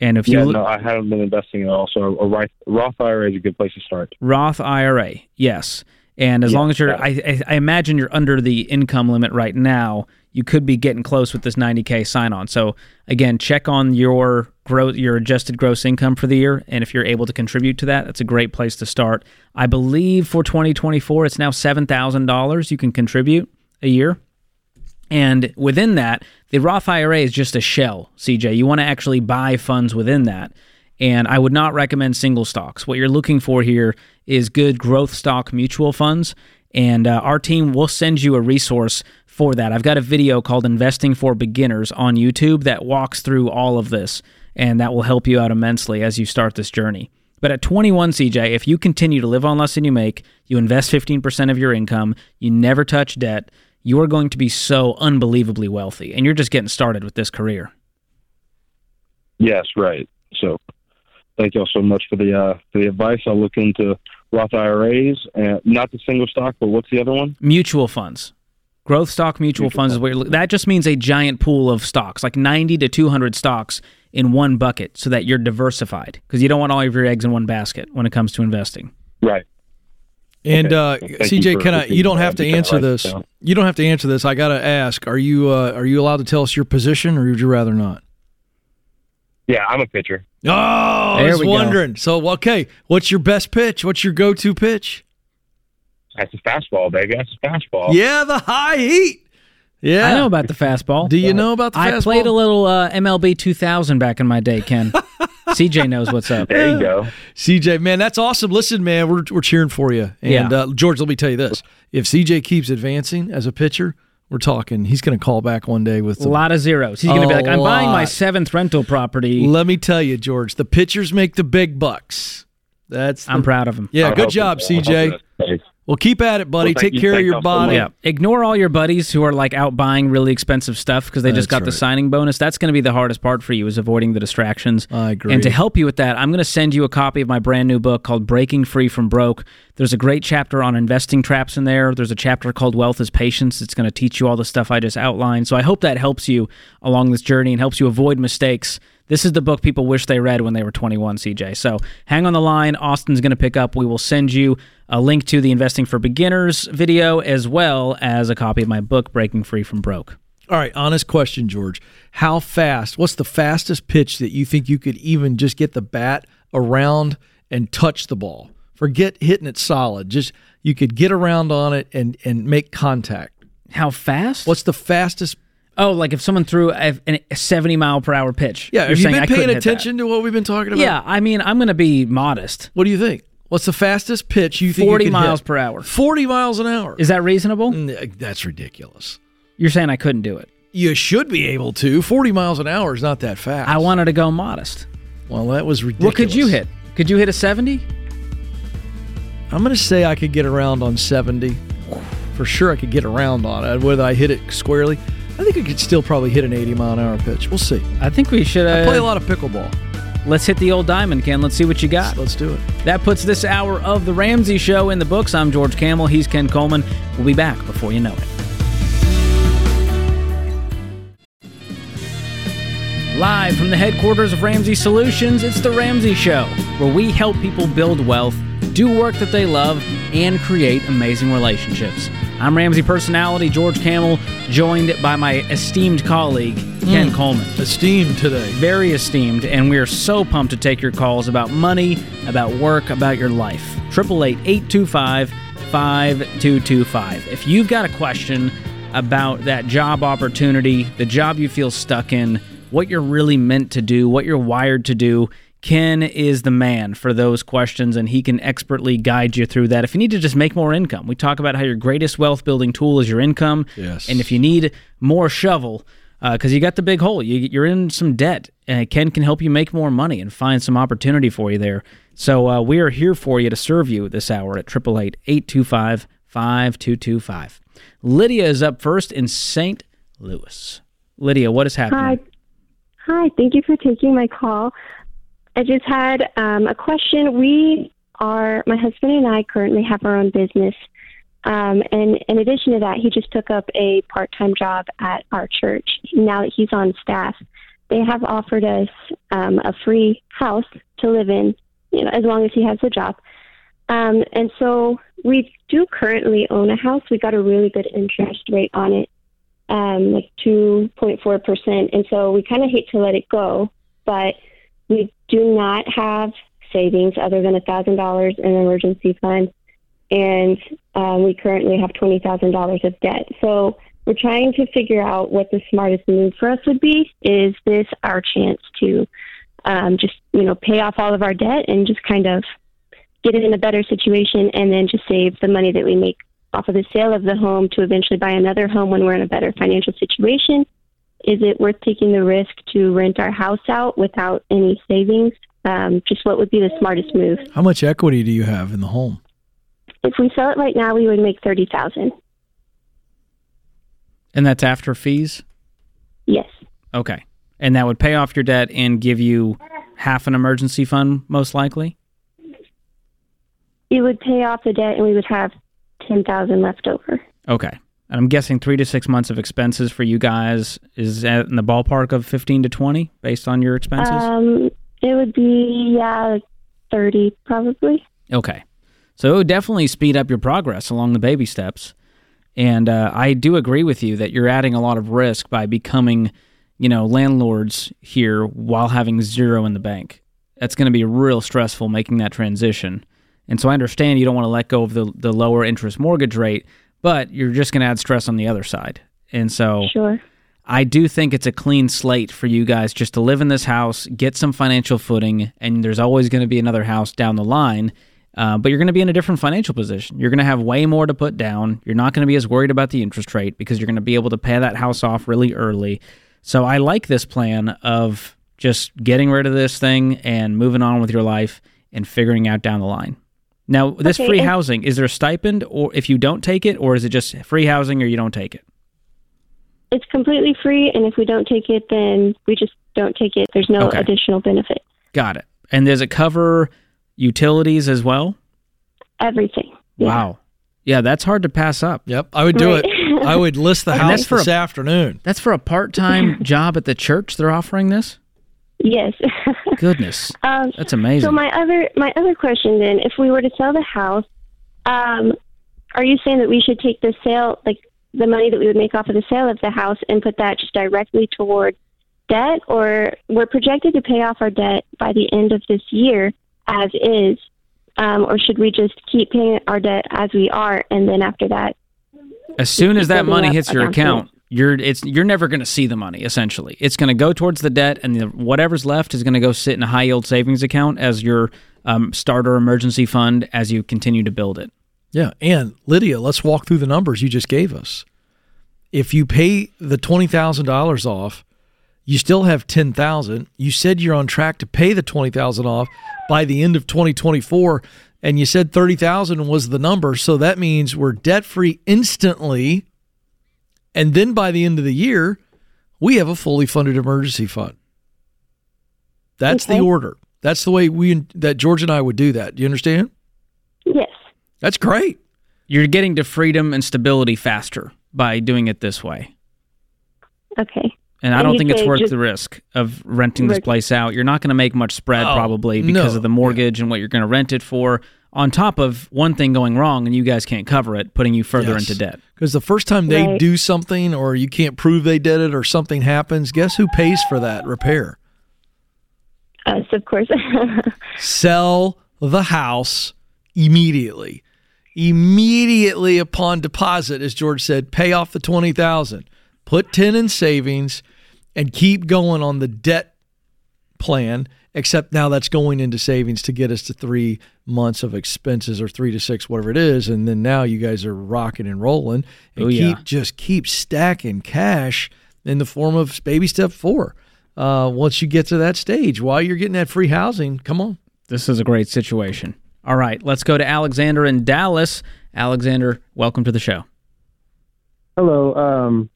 And if Yeah, you no, I haven't been investing at all, so a Roth, Roth IRA is a good place to start. Roth IRA, yes. And as Yeah, long as you're, I, I, imagine you're under the income limit right now, you could be getting close with this 90k sign on. So again, check on your growth, your adjusted gross income for the year, and if you're able to contribute to that, that's a great place to start. I believe for 2024, it's now seven thousand dollars you can contribute a year. And within that, the Roth IRA is just a shell, CJ. You want to actually buy funds within that. And I would not recommend single stocks. What you're looking for here is good growth stock mutual funds. And uh, our team will send you a resource for that. I've got a video called Investing for Beginners on YouTube that walks through all of this. And that will help you out immensely as you start this journey. But at 21, CJ, if you continue to live on less than you make, you invest 15% of your income, you never touch debt, you are going to be so unbelievably wealthy. And you're just getting started with this career. Yes, right. So, thank y'all so much for the uh, for the advice. I'll look into Roth IRAs and not the single stock, but what's the other one? Mutual funds. Growth stock mutual, Mutual funds is what you're, that just means a giant pool of stocks, like 90 to 200 stocks in one bucket so that you're diversified because you don't want all of your eggs in one basket when it comes to investing. Right. And Okay. uh, Thank you CJ, can I? You don't have to answer this. this down. You don't have to answer this. I got to ask: Are you uh, are you allowed to tell us your position, or would you rather not? Yeah, I'm a pitcher. Oh, I was we go. wondering. So, okay, what's your best pitch? What's your go-to pitch? That's a fastball, baby. That's a fastball. Yeah, the high heat. Yeah, I know about the fastball. Do you know about the I fastball? played a little uh, MLB 2000 back in my day, Ken. CJ knows what's up. There you go. CJ, man, that's awesome. Listen, man, we're we're cheering for you. And Yeah. uh, George, let me tell you this: if CJ keeps advancing as a pitcher, we're talking. He's going to call back one day with A some lot of zeros. He's going to be like, I'm buying my seventh rental property. Let me tell you, George, the pitchers make the big bucks. That's the, I'm proud of him. yeah. I'll Good job, it- I'll CJ. That's the case. Well, keep at it, buddy. Well, Take you. care of your body. Yeah. Ignore all your buddies who are like out buying really expensive stuff because they just That's got the signing bonus. That's going to be the hardest part for you is avoiding the distractions. I agree. And to help you with that, I'm going to send you a copy of my brand new book called Breaking Free from Broke. There's a great chapter on investing traps in there. There's a chapter called Wealth is Patience. It's going to teach you all the stuff I just outlined. So I hope that helps you along this journey and helps you avoid mistakes. This is the book people wish they read when they were 21, CJ. So hang on the line. Austin's going to pick up. We will send you a link to the Investing for Beginners video as well as a copy of my book, Breaking Free from Broke. All right, honest question, George. How fast? What's the fastest pitch that you think you could even just get the bat around and touch the ball? Forget hitting it solid. Just you could get around on it and and make contact. How fast? What's the fastest? Oh, like if someone threw a, a 70 mile per hour pitch. Yeah, You're have you been paying attention to what we've been talking about? Yeah, I mean, I'm going to be modest. What do you think? What's the fastest pitch you think? you 40 could miles hit? per hour. 40 miles an hour. Is that reasonable? N- uh, That's ridiculous. You're saying I couldn't do it. You should be able to. 40 miles an hour is not that fast. I wanted to go modest. Well, that was ridiculous. What could you hit? Could you hit a 70? I'm going to say I could get around on 70. For sure, I could get around on it. Whether I hit it squarely, I think we could still probably hit an 80 mile an hour pitch. We'll see. I think we should I uh, play a lot of pickleball. Let's hit the old diamond, Ken. Let's see what you got. Let's do it. That puts this hour of The Ramsey Show in the books. I'm George Kamel. He's Ken Coleman. We'll be back before you know it. Live from the headquarters of Ramsey Solutions, it's The Ramsey Show, where we help people build wealth, do work that they love, and create amazing relationships. I'm Ramsey personality George Kamel, joined by my esteemed colleague, Ken mm. Coleman. Esteemed today. Very esteemed, and we are so pumped to take your calls about money, about work, about your life. 888 825 5225. If you've got a question about that job opportunity, the job you feel stuck in, what you're really meant to do, what you're wired to do, Ken is the man for those questions, and he can expertly guide you through that. If you need to just make more income, we talk about how your greatest wealth building tool is your income. Yes. And if you need more shovel, because you got the big hole, you, you're in some debt, and Ken can help you make more money and find some opportunity for you there. So uh, we are here for you to serve you this hour at 888 825 5225. Lydia is up first in St. Louis. Lydia, what is happening? Hi. Hi, thank you for taking my call. I just had um, a question. We are, my husband and I currently have our own business. Um, and in addition to that, he just took up a part time job at our church. Now that he's on staff, they have offered us um, a free house to live in, you know, as long as he has a job. Um, and so we do currently own a house. We got a really good interest rate on it um, like 2.4%. And so we kind of hate to let it go, but we do not have savings other than $1,000 in an emergency fund. And um, we currently have $20,000 of debt. So we're trying to figure out what the smartest move for us would be. Is this our chance to um, just, you know, pay off all of our debt and just kind of get it in a better situation and then just save the money that we make off of the sale of the home to eventually buy another home when we're in a better financial situation? Is it worth taking the risk to rent our house out without any savings? Um, just what would be the smartest move? How much equity do you have in the home? If we sell it right now, we would make thirty thousand. and that's after fees? Yes, Okay. And that would pay off your debt and give you half an emergency fund, most likely? it would pay off the debt, and we would have ten thousand left over. Okay. And I'm guessing three to six months of expenses for you guys is in the ballpark of 15 to 20 based on your expenses? Um, it would be yeah, thirty probably. Okay. So it would definitely speed up your progress along the baby steps. And uh, I do agree with you that you're adding a lot of risk by becoming, you know, landlords here while having zero in the bank. That's going to be real stressful making that transition. And so I understand you don't want to let go of the, the lower interest mortgage rate, but you're just going to add stress on the other side. And so Sure. I do think it's a clean slate for you guys just to live in this house, get some financial footing, and there's always going to be another house down the line. Uh, but you're going to be in a different financial position. You're going to have way more to put down. You're not going to be as worried about the interest rate because you're going to be able to pay that house off really early. So I like this plan of just getting rid of this thing and moving on with your life and figuring out down the line. Now, this Okay, free and- housing, is there a stipend or if you don't take it, or is it just free housing or you don't take it? It's completely free, and if we don't take it, then we just don't take it. There's no Okay. additional benefit. Got it. And does it cover utilities as well? Everything. Yeah. Wow. Yeah, that's hard to pass up. Yep, I would do Right. it. I would list the house that's for this a- afternoon. That's for a part-time job at the church they're offering this? Yes. Goodness. um, That's amazing. So my other my other question then, if we were to sell the house, um, are you saying that we should take the sale, like the money that we would make off of the sale of the house, and put that just directly toward debt, or we're projected to pay off our debt by the end of this year as is, um, or should we just keep paying our debt as we are, and then after that, As soon as that money hits your account, you're it's you're never going to see the money. Essentially, it's going to go towards the debt, and the, whatever's left is going to go sit in a high yield savings account as your um, starter emergency fund as you continue to build it. Yeah, and Lydia, let's walk through the numbers you just gave us. If you pay the twenty thousand dollars off, you still have ten thousand. You said you're on track to pay the twenty thousand off by the end of twenty twenty four, and you said thirty thousand was the number. So that means we're debt free instantly, and then by the end of the year, we have a fully funded emergency fund. That's the order. That's the way we that George and I would do that. Do you understand? Yes. That's great. You're getting to freedom and stability faster by doing it this way. Okay. And I don't think it's worth the risk of renting this place out. You're not going to make much spread Oh, probably because no. of the mortgage and what you're going to rent it for. On top of one thing going wrong and you guys can't cover it, putting you further Yes. into debt. Because the first time they Right. do something or you can't prove they did it or something happens, guess who pays for that repair? Us, of course. Sell the house immediately. Immediately upon deposit, as George said, pay off the 20000 put 10 in savings, and keep going on the debt plan, except now that's going into savings to get us to three months of expenses or three to six, whatever it is. And then now you guys are rocking and rolling and Oh, keep yeah. just keep stacking cash in the form of baby step four. Uh, once you get to that stage, while you're getting that free housing, come on. This is a great situation. All right, let's go to Alexander in Dallas. Alexander, welcome to the show. Hello. Um,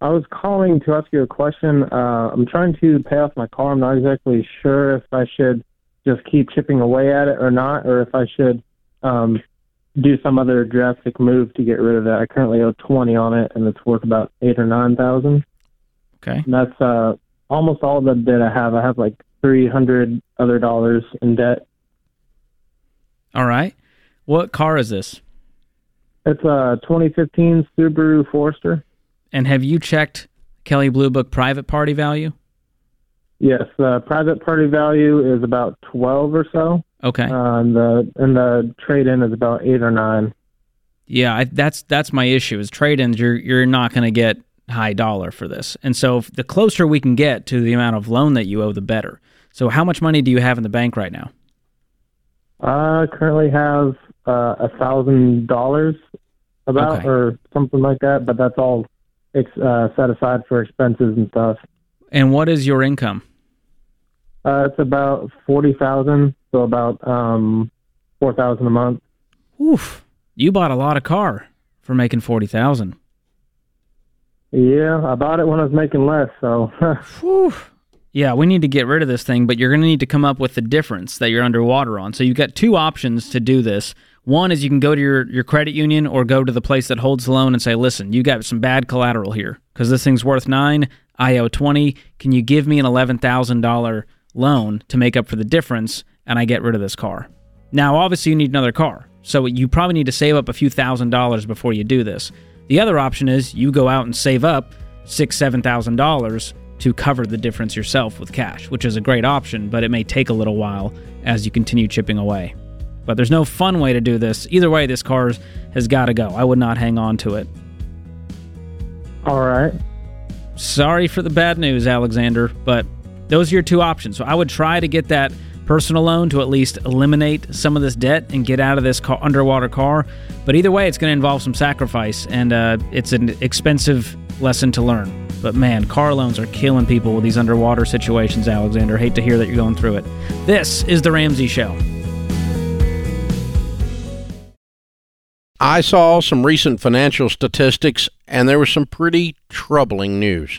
I was calling to ask you a question. Uh, I'm trying to pay off my car. I'm not exactly sure if I should just keep chipping away at it or not, or if I should um, do some other drastic move to get rid of it. I currently owe 20 on it, and it's worth about eight or nine thousand. Okay. And that's uh, almost all the debt I have. I have like 300 other dollars in debt. All right. What car is this? It's a 2015 Subaru Forester. And have you checked Kelley Blue Book private party value? Yes, the private party value is about 12 or so. Okay. Uh, and the and the trade in is about eight or nine. Yeah, I, that's that's my issue. Is trade-ins you're you're not going to get high dollar for this, and so the closer we can get to the amount of loan that you owe, the better. So how much money do you have in the bank right now? I currently have uh, a thousand dollars about Okay. or something like that, but that's all ex- uh, set aside for expenses and stuff. And what is your income? Uh, it's about forty thousand, so about um, four thousand a month. Oof, you bought a lot of car for making forty thousand. Yeah, I bought it when I was making less, so Whew. Yeah, we need to get rid of this thing, but you're going to need to come up with the difference that you're underwater on. So you've got two options to do this. One is you can go to your, your credit union or go to the place that holds the loan and say, listen, you got some bad collateral here because this thing's worth nine. I owe 20. Can you give me an $11,000 loan to make up for the difference and I get rid of this car? Now, obviously, you need another car. So you probably need to save up a few thousand dollars before you do this. The other option is you go out and save up six, seven thousand dollars to cover the difference yourself with cash, which is a great option, but it may take a little while as you continue chipping away. But there's no fun way to do this. Either way, this car has got to go. I would not hang on to it. all right. Sorry for the bad news, Alexander, but those are your two options. So I would try to get that personal loan to at least eliminate some of this debt and get out of this car, underwater car. But either way, it's going to involve some sacrifice, and uh, it's an expensive lesson to learn. But man, car loans are killing people with these underwater situations, Alexander. Hate to hear that you're going through it. This is The Ramsey Show. I saw some recent financial statistics, and there was some pretty troubling news.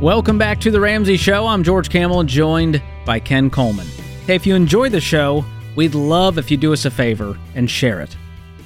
Welcome back to The Ramsey Show. I'm George Kamel, joined by Ken Coleman. Hey, if you enjoy the show, we'd love if you do us a favor and share it.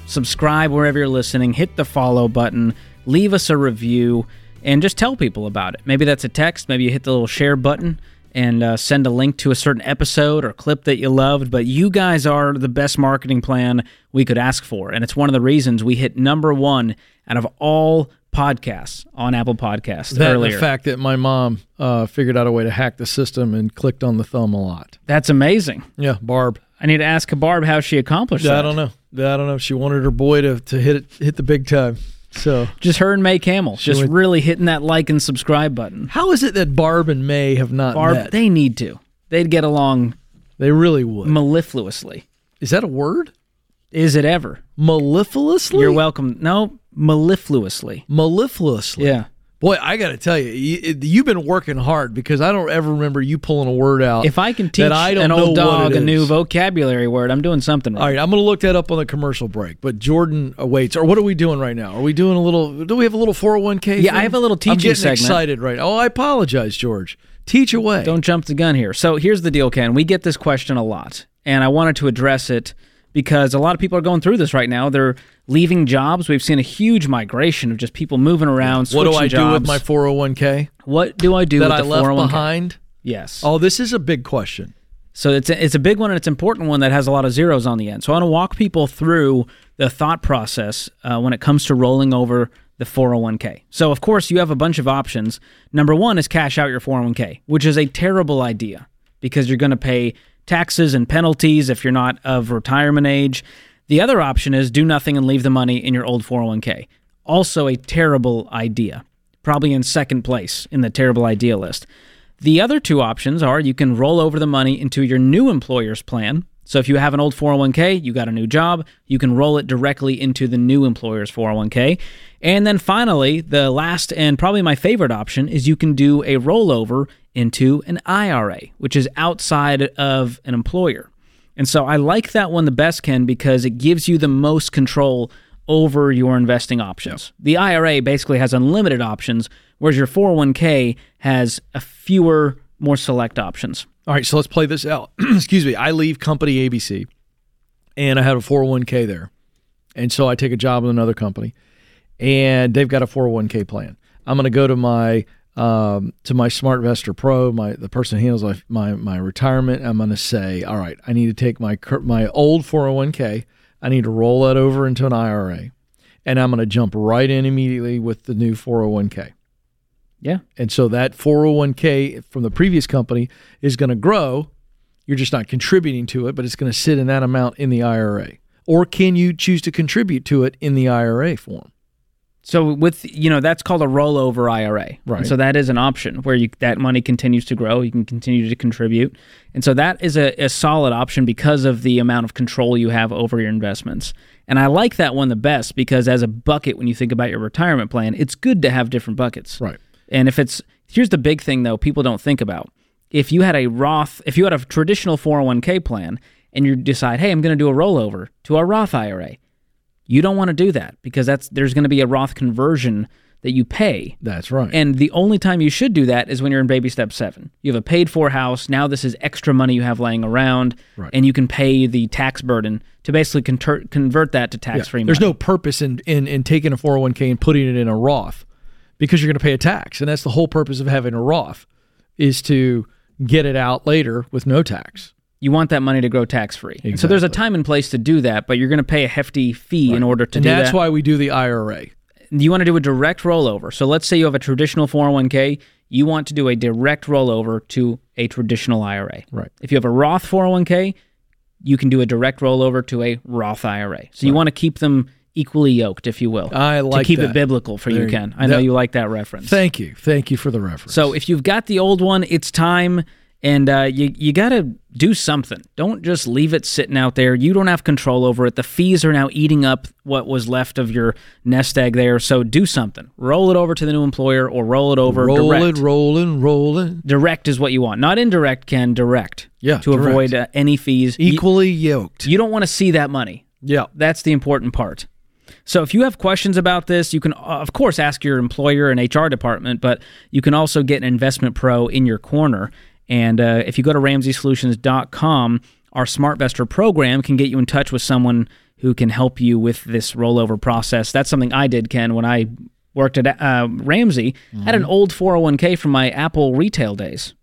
Subscribe wherever you're listening, hit the follow button, leave us a review, and just tell people about it. Maybe that's a text, maybe you hit the little share button and uh, send a link to a certain episode or clip that you loved. But you guys are the best marketing plan we could ask for. And it's one of the reasons we hit number one out of all podcasts on Apple Podcasts That earlier. the fact that my mom uh, figured out a way to hack the system and clicked on the thumb a lot. That's amazing. Yeah, Barb. I need to ask Barb how she accomplished that. I don't know. I don't know. She wanted her boy to, to hit it, hit the big time. So Just her and May Kamel, just went- really hitting that like and subscribe button. how is it that Barb and May have not Barb, met? they need to. They'd get along They really would. mellifluously. Is that a word? Is it ever? Mellifluously? You're welcome. No, mellifluously. Mellifluously. Yeah. Boy, I got to tell you, you, you've been working hard because I don't ever remember you pulling a word out. If I can teach I an old dog a new vocabulary word, I'm doing something right. All right, I'm going to look that up on the commercial break. But Jordan awaits. Or what are we doing right now? Are we doing a little? Do we have a little 401k? Yeah, thing? I have a little I'm teaching getting segment. excited right. Oh, I apologize, George. Teach away. Don't jump the gun here. So here's the deal, Ken. We get this question a lot, and I wanted to address it because a lot of people are going through this right now. They're leaving jobs. We've seen a huge migration of just people moving around. So, what do I switching do with my 401k What do I do that with I the left 401k? behind? Yes. Oh, this is a big question. So it's a, it's a big one and it's an important one that has a lot of zeros on the end. So I want to walk people through the thought process uh, when it comes to rolling over the 401k. So of course you have a bunch of options. Number one is cash out your 401k, which is a terrible idea because you're going to pay taxes and penalties if you're not of retirement age. The other option is do nothing and leave the money in your old 401k. Also a terrible idea. Probably in second place in the terrible idea list. The other two options are you can roll over the money into your new employer's plan. So if you have an old 401k, you got a new job, you can roll it directly into the new employer's 401k. And then finally, the last and probably my favorite option is you can do a rollover into an IRA, which is outside of an employer. And so I like that one the best, Ken, because it gives you the most control over your investing options. The IRA basically has unlimited options, whereas your 401k has a fewer, more select options. All right, so let's play this out. Excuse me. I leave company ABC and I have a 401k there. And so I take a job with another company and they've got a 401k plan. I'm going to go to my um, to my SmartVestor Pro, my the person who handles my my, my retirement. I'm going to say, all right, I need to take my my old 401k. I need to roll that over into an IRA, and I'm going to jump right in immediately with the new 401k. Yeah. And so that 401k from the previous company is going to grow. You're just not contributing to it, but it's going to sit in that amount in the IRA. Or can you choose to contribute to it in the IRA form? So with you know that's called a rollover IRA, Right. And so that is an option where you that money continues to grow. You can continue to contribute, and so that is a, a solid option because of the amount of control you have over your investments. And I like that one the best because as a bucket, when you think about your retirement plan, it's good to have different buckets. Right. And if it's here's the big thing though, people don't think about. If you had a Roth, if you had a traditional 401k plan and you decide, "Hey, I'm going to do a rollover to a Roth IRA." You don't want to do that because that's there's going to be a Roth conversion that you pay. That's right. And the only time you should do that is when you're in baby step 7. You have a paid for house, now this is extra money you have laying around Right. and you can pay the tax burden to basically convert convert that to tax-free There's money. no purpose in, in, in taking a 401k and putting it in a Roth because you're going to pay a tax. And that's the whole purpose of having a Roth is to get it out later with no tax. you want that money to grow tax-free. And So there's a time and place to do that, but you're going to pay a hefty fee in order to and do that's that. why we do the IRA. you want to do a direct rollover. So let's say you have a traditional 401k, you want to do a direct rollover to a traditional IRA. Right. If you have a Roth 401k, you can do a direct rollover to a Roth IRA. So you want to keep them equally yoked, if you will. I like to keep that. it biblical for There you, you- Ken. I know you like that reference. Thank you. Thank you for the reference. So if you've got the old one, it's time. And uh, you you got to do something. Don't just leave it sitting out there. You don't have control over it. The fees are now eating up what was left of your nest egg there. So do something. Roll it over to the new employer or roll it over rolling, direct. rolling, rolling. Direct is what you want, not indirect. Ken direct. Yeah, to direct. avoid uh, any fees. You- Equally yoked. you don't want to see that money. Yeah. That's the important part. So if you have questions about this, you can uh, of course ask your employer and HR department, but you can also get an investment pro in your corner. And uh, if you go to ramseysolutions.com, our SmartVestor program can get you in touch with someone who can help you with this rollover process. That's something I did, Ken, when I worked at uh, Ramsey. I had an old 401k from my Apple retail days.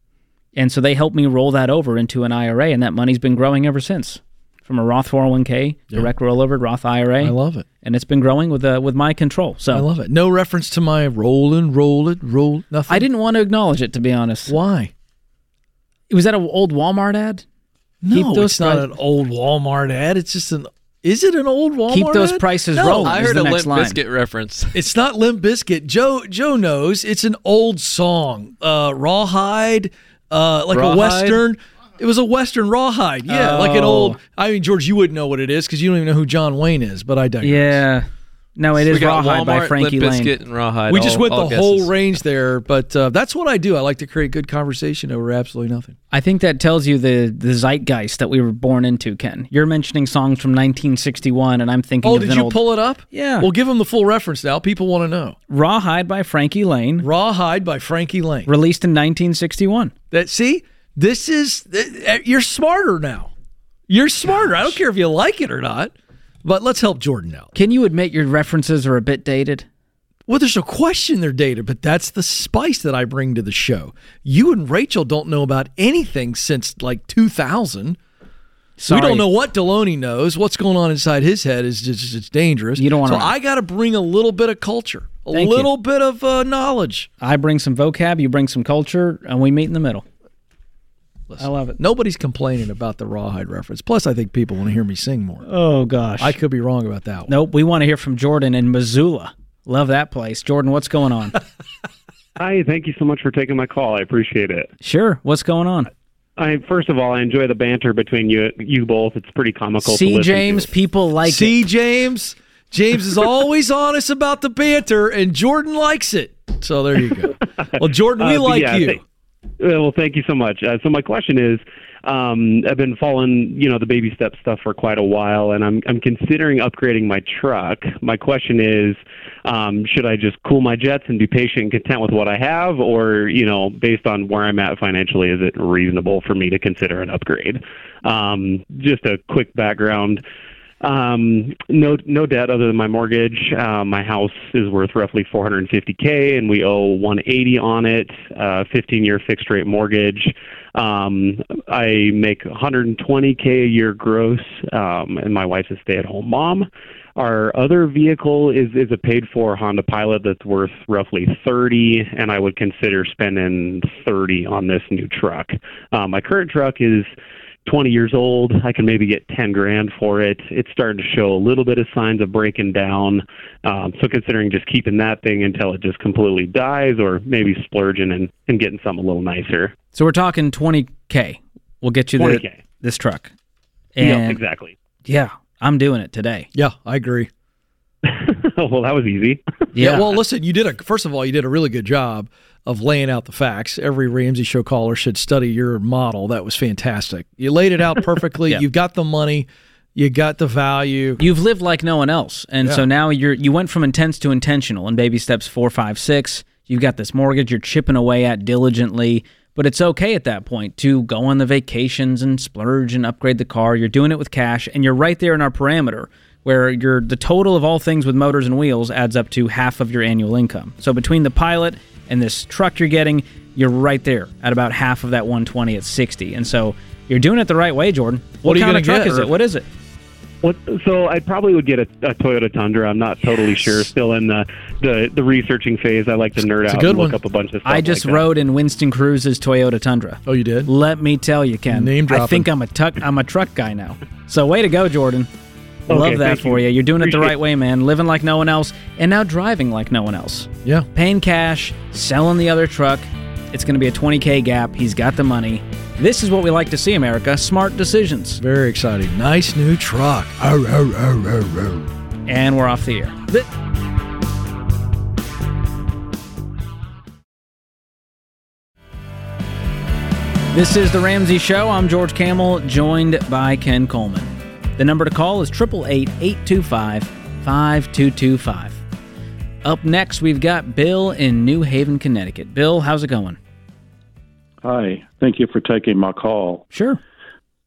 And so they helped me roll that over into an IRA, and that money's been growing ever since. From a Roth 401k, direct rollover, Roth IRA. I love it. And it's been growing with uh, with my control. So I love it. No reference to my rolling, roll it, roll nothing. I didn't want to acknowledge it, to be honest. Why? Was that an old Walmart ad? No, Keep those it's not pri- an old Walmart ad. It's just an. Is it an old Walmart? Keep those ad? prices no, rolling. I is heard the a next Limp line. Bizkit reference. It's not Limp Bizkit. Joe Joe knows it's an old song. Uh, Rawhide, uh, like a western. It was a western rawhide. Yeah, like an Oh. old. I mean, George, you wouldn't know what it is because you don't even know who John Wayne is. But I digress. Yeah. No, it we is Rawhide Walmart, by Frankie Limp Laine. Bizkit, and Rawhide. we just all- went all the whole guesses. range there, but uh, that's what I do. I like to create good conversation over absolutely nothing. I think that tells you the the zeitgeist that we were born into, Ken. You're mentioning songs from 1961, and I'm thinking Oh, of did an you old pull it up? Yeah. Well, give them the full reference now. People want to know. Rawhide by Frankie Laine, Rawhide by Frankie Laine. released in 1961. That see, this is uh, you're smarter now. You're smarter. I don't care if you like it or not. But let's help Jordan out. Can you admit your references are a bit dated? Well, there's no question they're dated, but that's the spice that I bring to the show. You and Rachel don't know about anything since like 2000. Sorry. We don't know what Delony knows. What's going on inside his head is just it's dangerous. You don't wanna- So I got to bring a little bit of culture, a Thank you. little bit of uh, knowledge. I bring some vocab, you bring some culture, and we meet in the middle. I love it. Nobody's complaining about the rawhide reference. Plus, I think people want to hear me sing more. Oh gosh. I could be wrong about that one. Nope, we want to hear from Jordan in Missoula. Love that place. Jordan, what's going on? Hi, thank you so much for taking my call. I appreciate it. sure. What's going on? I first of all, I enjoy the banter between you you both. It's pretty comical. See, listen James, to. people like See, it. James. James is always honest about the banter, and Jordan likes it. So there you go. Well, Jordan, we Uh, like yeah, you. thank- well, thank you so much. Uh, so my question is, um, I've been following, you know, the baby step stuff for quite a while, and I'm I'm considering upgrading my truck. My question is, um, should I just cool my jets and be patient and content with what I have, or you know, based on where I'm at financially, is it reasonable for me to consider an upgrade? Um, just a quick background. Um, no, no debt other than my mortgage. Uh, my house is worth roughly 450k, and we owe 180 on it. Uh, 15-year fixed-rate mortgage. Um, I make 120k a year gross, um, and my wife's a stay-at-home mom. Our other vehicle is is a paid-for Honda Pilot that's worth roughly 30, and I would consider spending 30 on this new truck. Um, my current truck is 20 years old. I can maybe get 10 grand for it. It's starting to show a little bit of signs of breaking down. Um, so considering just keeping that thing until it just completely dies, or maybe splurging and, and getting something a little nicer. So we're talking 20K. We'll get you the, this truck. Yeah, exactly. yeah, I'm doing it today. Yeah, I agree. well, that was easy. Yeah. Well, listen, you did a first of all, you did a really good job of laying out the facts. Every Ramsey show caller should study your model. That was fantastic. You laid it out perfectly. Yeah. You've got the money. You got the value. You've lived like no one else, and Yeah. so now you're you went from intense to intentional in baby steps four, five, six. You've got this mortgage you're chipping away at diligently, but it's okay at that point to go on the vacations and splurge and upgrade the car. You're doing it with cash, and you're right there in our parameter where you're the total of all things with motors and wheels adds up to half of your annual income. So between the pilot and this truck you're getting, you're right there at about half of that 120 at 60, and so you're doing it the right way, Jordan. What, What are you kind of truck get, is it? What is it? What, so I probably would get a, a Toyota Tundra. I'm not totally sure. Still in the, the, the researching phase. I like to nerd It's out good and look up a bunch of stuff. I just like that. rode in Winston Cruze's Toyota Tundra. Oh, you did? Let me tell you, Ken. Name I think I'm a tuck. I'm a truck guy now. So way to go, Jordan. Okay, Love that for you. you. You're doing it the right way, man. Living like no one else, and now driving like no one else. Yeah. Paying cash, selling the other truck. It's going to be a 20k gap. He's got the money. This is what we like to see, America smart decisions. Very exciting. Nice new truck. And we're off the air. This is The Ramsey Show. I'm George Kamel, joined by Ken Coleman. The number to call is 888 825 5225. Up next, we've got Bill in New Haven, Connecticut. Bill, how's it going? Hi. Thank you for taking my call. Sure.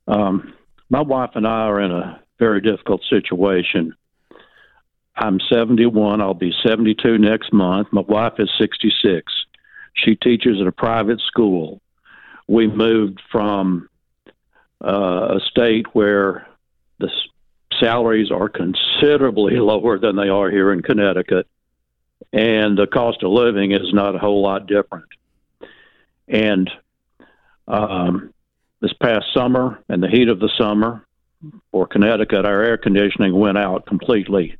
Um, my wife and I are in a very difficult situation. I'm 71. I'll be 72 next month. My wife is 66. She teaches at a private school we moved from uh, a state where the salaries are considerably lower than they are here in Connecticut, and the cost of living is not a whole lot different. And um, this past summer, in the heat of the summer, for Connecticut, our air conditioning went out completely,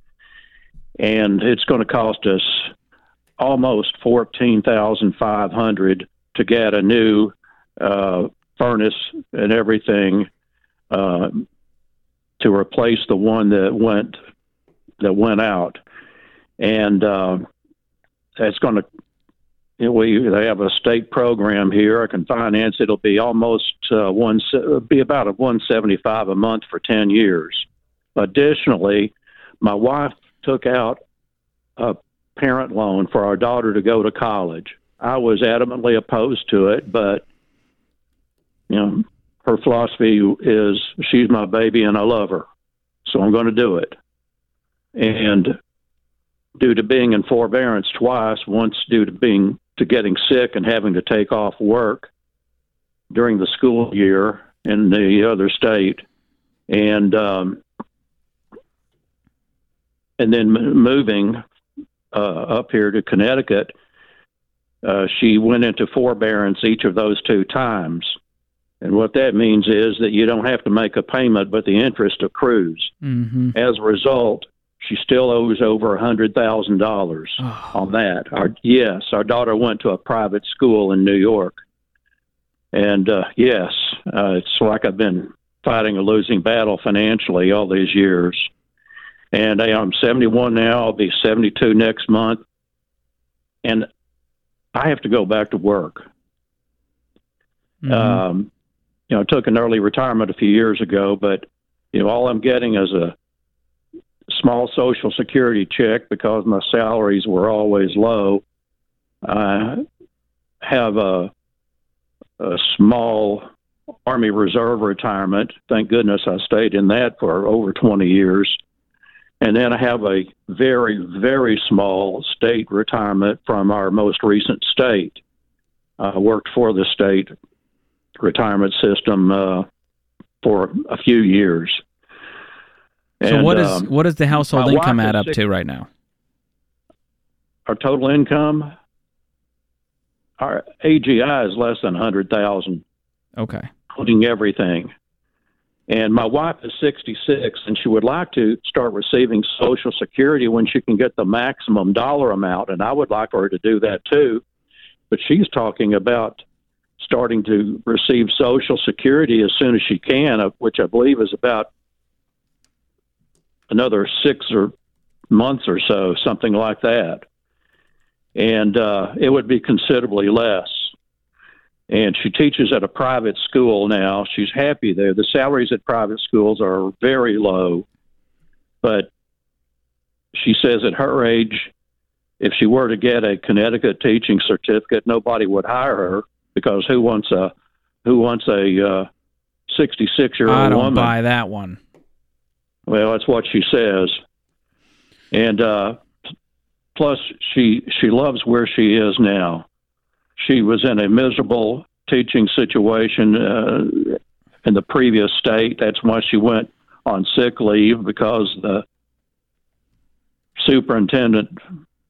and it's going to cost us almost fourteen thousand five hundred to get a new uh, furnace and everything uh, to replace the one that went that went out, and uh, it's going to. We they have a state program here. I can finance. It'll be almost uh, one be about a one seventy five a month for ten years. Additionally, my wife took out a parent loan for our daughter to go to college. I was adamantly opposed to it, but you know, her philosophy is she's my baby and I love her, so I'm going to do it. And due to being in forbearance twice, once due to being to getting sick and having to take off work during the school year in the other state, and um, and then moving uh, up here to Connecticut, uh, she went into forbearance each of those two times. And what that means is that you don't have to make a payment, but the interest accrues. Mm-hmm. As a result, she still owes over a hundred thousand dollars Oh. on that. Our yes, our daughter went to a private school in New York, and uh, yes, uh, it's like I've been fighting a losing battle financially all these years. And hey, I'm 71 now. I'll be 72 next month, and I have to go back to work. Mm-hmm. Um, you know, took an early retirement a few years ago, but you know, all I'm getting is a small Social Security check because my salaries were always low. I have a a small Army Reserve retirement. Thank goodness I stayed in that for over 20 years. And then I have a very, very small state retirement from our most recent state. I worked for the state retirement system uh, for a few years. So And, what is um, what does the household income add up to right now? our total income, our AGI is less than hundred thousand, Okay. including everything. And my wife is 66, and she would like to start receiving Social Security when she can get the maximum dollar amount, and I would like her to do that too. But she's talking about starting to receive Social Security as soon as she can, which I believe is about another six or months or so, something like that. And uh, it would be considerably less. And she teaches at a private school now. She's happy there. The salaries at private schools are very low, but she says at her age, if she were to get a Connecticut teaching certificate, nobody would hire her because who wants a who wants a sixty-six-year-old woman? I old don't woman? buy that one. Well, that's what she says. And uh, plus, she she loves where she is now. She was in a miserable teaching situation uh, in the previous state. That's why she went on sick leave because the superintendent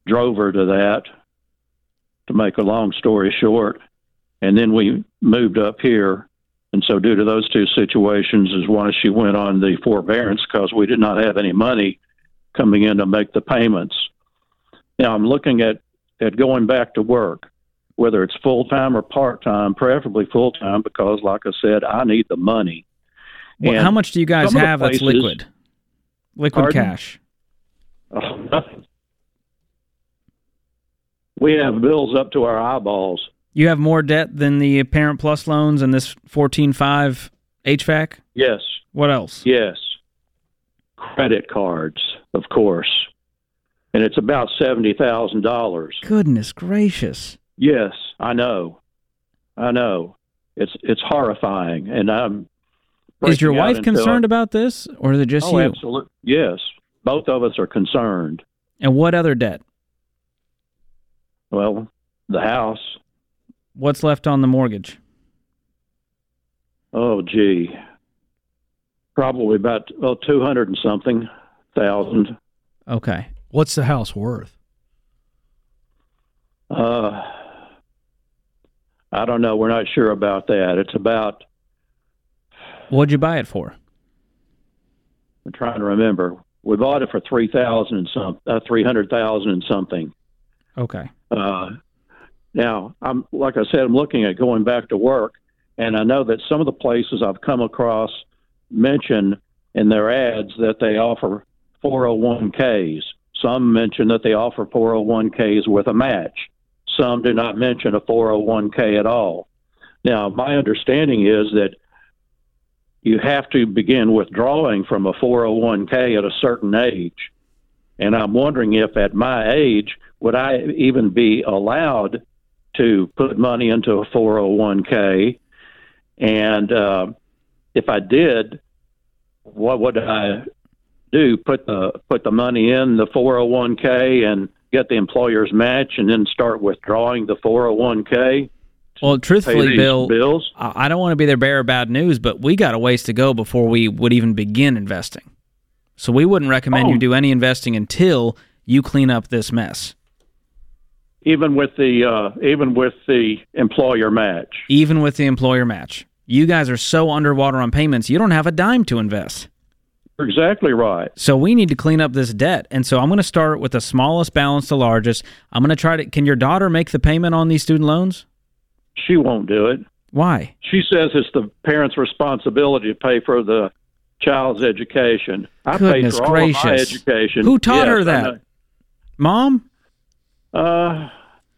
drove her to that. To make a long story short, and then we moved up here and so, due to those two situations, is why she went on the forbearance because we did not have any money coming in to make the payments. Now, I'm looking at, at going back to work. whether it's full time or part time, preferably full time, because, like I said, I need the money. Well, how much do you guys have that's liquid? Liquid Pardon? cash. Oh. We have bills up to our eyeballs. You have more debt than the Parent Plus loans and this fourteen five HVAC. Yes, What else? yes. Credit cards, of course, and it's about seventy thousand dollars. Goodness gracious! Yes, I know, I know. It's it's horrifying, and I'm. Is your wife concerned a- about this, or is it just oh, you? absolutely. Yes, both of us are concerned. And what other debt? Well, the house. What's left on the mortgage? Oh, gee, probably about well two hundred and something thousand. Okay. What's the house worth? Uh, I don't know. We're not sure about that. It's about. What'd you buy it for? I'm trying to remember. We bought it for three thousand and some, uh, three hundred thousand and something. Okay. Uh, now, I'm like I said, I'm looking at going back to work, and I know that some of the places I've come across mention in their ads that they offer 401ks. Some mention that they offer 401ks with a match. Some do not mention a 401k at all. Now, my understanding is that you have to begin withdrawing from a 401k at a certain age. And I'm wondering if at my age, would I even be allowed to put money into a 401k? And uh, if I did, what would I do? Put the put the money in the 401k and get the employer's match, and then start withdrawing the 401k. Well, truthfully, Bill, bills? I don't want to be their bearer of bad news, but we got a ways to go before we would even begin investing. So we wouldn't recommend you Oh. do any investing until you clean up this mess. Even with the uh, even with the employer match. even with the employer match. You guys are so underwater on payments, you don't have a dime to invest. You're exactly right. So we need to clean up this debt. And so I'm going to start with the smallest balance to largest. I'm going to try to. Can your daughter make the payment on these student loans? She won't do it. Why? She says it's the parent's responsibility to pay for the child's education. I Goodness paid for all of my gracious. education. Who taught Yes, her that? Mom? Know. Uh,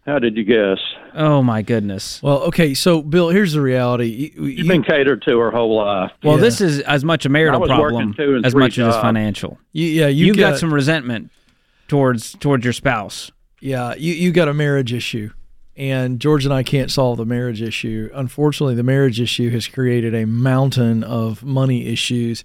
how did you guess? Oh my goodness. Well, okay, so Bill, here's the reality. You, You've been catered to her whole life. Well, this is as much a marital problem working two and as three much as it's financial. You, yeah, you You've got, got some resentment towards towards your spouse. Yeah, you you got a marriage issue, and George and I can't solve the marriage issue. Unfortunately, the marriage issue has created a mountain of money issues.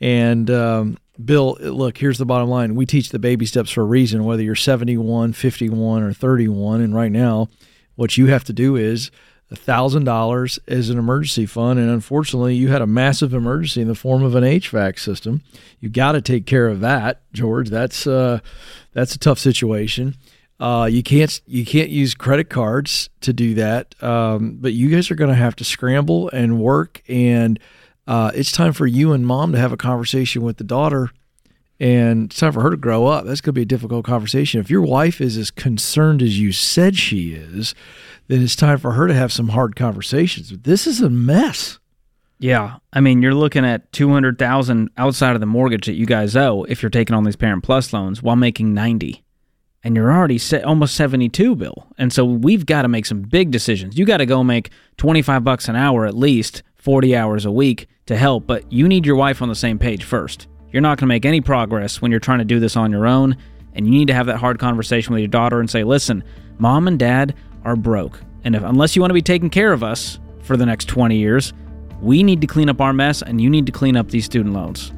And um, Bill, look, here's the bottom line: we teach the baby steps for a reason. Whether you're 71, 51, or 31, and right now, what you have to do is thousand dollars as an emergency fund, and unfortunately, you had a massive emergency in the form of an HVAC system. You got to take care of that, George. That's uh, that's a tough situation. Uh, you can't you can't use credit cards to do that, um, but you guys are going to have to scramble and work, and uh, it's time for you and mom to have a conversation with the daughter, and it's time for her to grow up. That's going to be a difficult conversation. If your wife is as concerned as you said she is, then it's time for her to have some hard conversations. This is a mess. Yeah, I mean, you're looking at two hundred thousand outside of the mortgage that you guys owe if you're taking on these Parent Plus loans while making ninety, and you're already almost seventy-two, Bill. And so we've got to make some big decisions. You got to go make twenty-five bucks an hour at least, forty hours a week to help. But you need your wife on the same page first. You're not going to make any progress when you're trying to do this on your own, and you need to have that hard conversation with your daughter and say, "Listen, mom and dad are broke, and if unless you want to be taking care of us for the next twenty years." We need to clean up our mess and you need to clean up these student loans.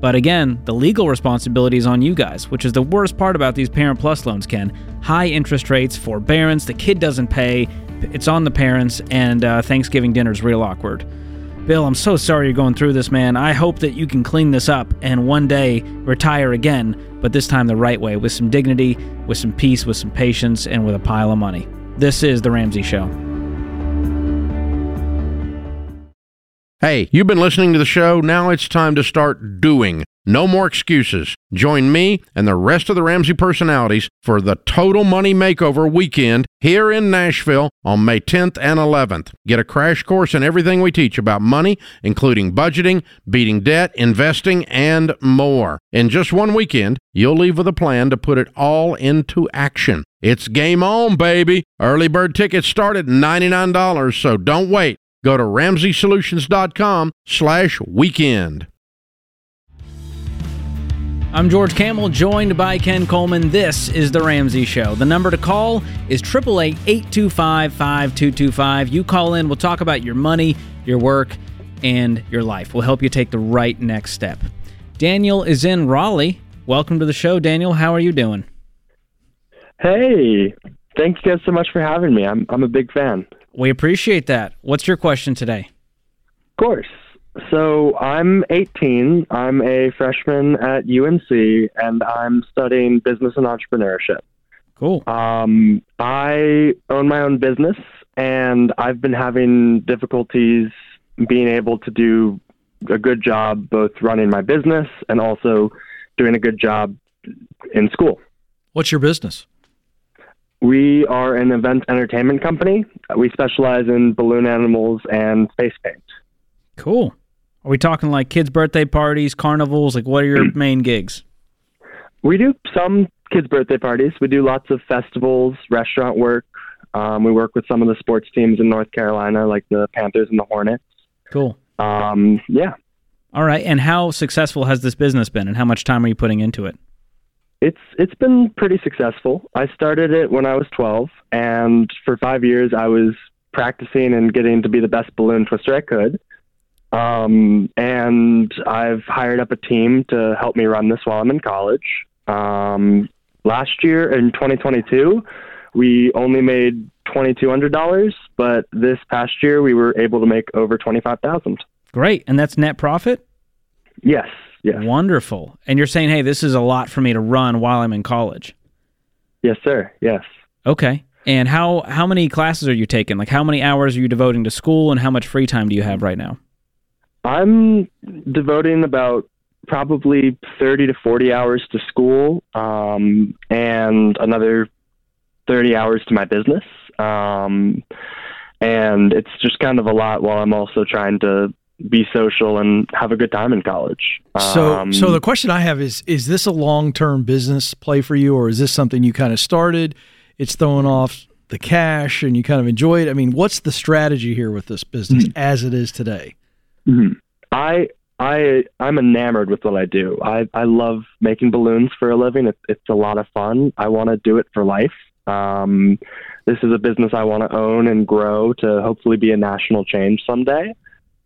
But again, the legal responsibility is on you guys, which is the worst part about these Parent Plus loans, Ken. High interest rates, forbearance, the kid doesn't pay, it's on the parents, and uh, Thanksgiving dinner's real awkward. Bill, I'm so sorry you're going through this, man. I hope that you can clean this up and one day retire again, but this time the right way, with some dignity, with some peace, with some patience, and with a pile of money. This is The Ramsey Show. Hey, you've been listening to the show. Now it's time to start doing. No more excuses. Join me and the rest of the Ramsey personalities for the Total Money Makeover weekend here in Nashville on May 10th and 11th. Get a crash course in everything we teach about money, including budgeting, beating debt, investing, and more. In just one weekend, you'll leave with a plan to put it all into action. It's game on, baby. Early bird tickets start at $99, so don't wait. Go to RamseySolutions.com slash weekend. I'm George Kamel, joined by Ken Coleman. This is The Ramsey Show. The number to call is 888 825 5225. You call in, we'll talk about your money, your work, and your life. We'll help you take the right next step. Daniel is in Raleigh. Welcome to the show, Daniel. How are you doing? Hey, thank you guys so much for having me. I'm, I'm a big fan. We appreciate that. What's your question today? Of course. So I'm 18. I'm a freshman at UNC, and I'm studying business and entrepreneurship. Cool. Um, I own my own business, and I've been having difficulties being able to do a good job both running my business and also doing a good job in school. What's your business? We are an event entertainment company. We specialize in balloon animals and face paint. Cool. Are we talking like kids' birthday parties, carnivals? Like, what are your main gigs? We do some kids' birthday parties. We do lots of festivals, restaurant work. Um, we work with some of the sports teams in North Carolina, like the Panthers and the Hornets. Cool. Um, yeah. All right. And how successful has this business been, and how much time are you putting into it? It's it's been pretty successful. I started it when I was 12, and for five years I was practicing and getting to be the best balloon twister I could. Um, and I've hired up a team to help me run this while I'm in college. Um, last year in 2022, we only made $2,200, but this past year we were able to make over 25,000. Great. And that's net profit? Yes. Yes. Wonderful. And you're saying, hey, this is a lot for me to run while I'm in college. Yes, sir. Yes. Okay. And how how many classes are you taking? Like how many hours are you devoting to school and how much free time do you have right now? I'm devoting about probably 30 to 40 hours to school um, and another 30 hours to my business. Um, and it's just kind of a lot while I'm also trying to be social and have a good time in college. So, Um, so the question I have is: Is this a long-term business play for you, or is this something you kind of started? It's throwing off the cash, and you kind of enjoy it. I mean, what's the strategy here with this business as it is today? Mhm. I I I'm enamored with what I do. I I love making balloons for a living. It's it's a lot of fun. I want to do it for life. Um, this is a business I want to own and grow to hopefully be a national change someday.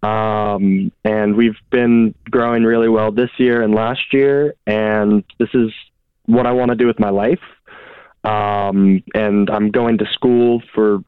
Um, and we've been growing really well this year and last year, and this is what I want to do with my life. Um, and I'm going to school for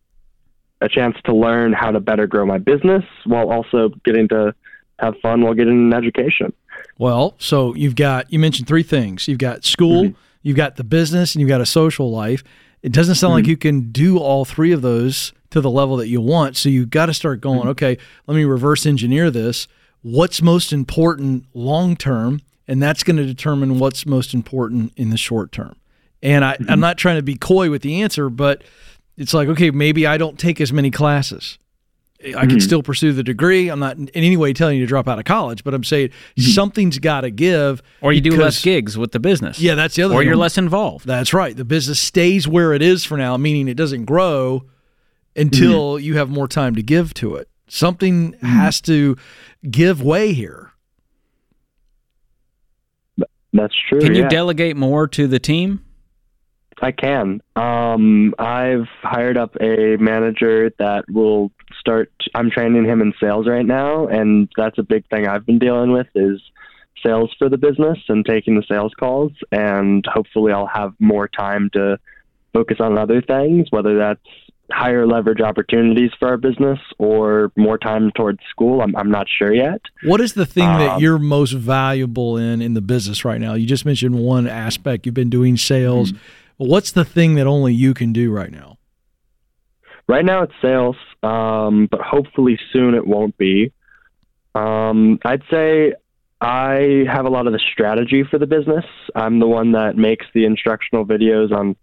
a chance to learn how to better grow my business while also getting to have fun while getting an education. Well, so you've got you mentioned three things. You've got school, mm-hmm. you've got the business, and you've got a social life. It doesn't sound like mm-hmm. you can do all three of those to the level that you want. So you've got to start going, mm-hmm. okay, let me reverse engineer this. What's most important long term? And that's going to determine what's most important in the short term. And I, I'm not trying to be coy with the answer, but it's like, okay, maybe I don't take as many classes. I can Mhm. still pursue the degree. I'm not in any way telling you to drop out of college, but I'm saying mm-hmm. something's got to give. Or you do less gigs with the business. Yeah, that's the other Or thing. you're less involved. That's right. The business stays where it is for now, meaning it doesn't grow until mm-hmm. you have more time to give to it. Something mm-hmm. has to give way here. That's true. Can you yeah. delegate more to the team? I can. Um, I've hired up a manager that will start. I'm training him in sales right now, and that's a big thing I've been dealing with is sales for the business and taking the sales calls. And hopefully, I'll have more time to focus on other things, whether that's higher leverage opportunities for our business or more time towards school. I'm, I'm not sure yet. What is the thing that Um, you're most valuable in in the business right now? You just mentioned one aspect. You've been doing sales. But what's the thing that only you can do right now? Right now it's sales, um, but hopefully soon it won't be. Um, I'd say I have a lot of the strategy for the business. I'm the one that makes the instructional videos on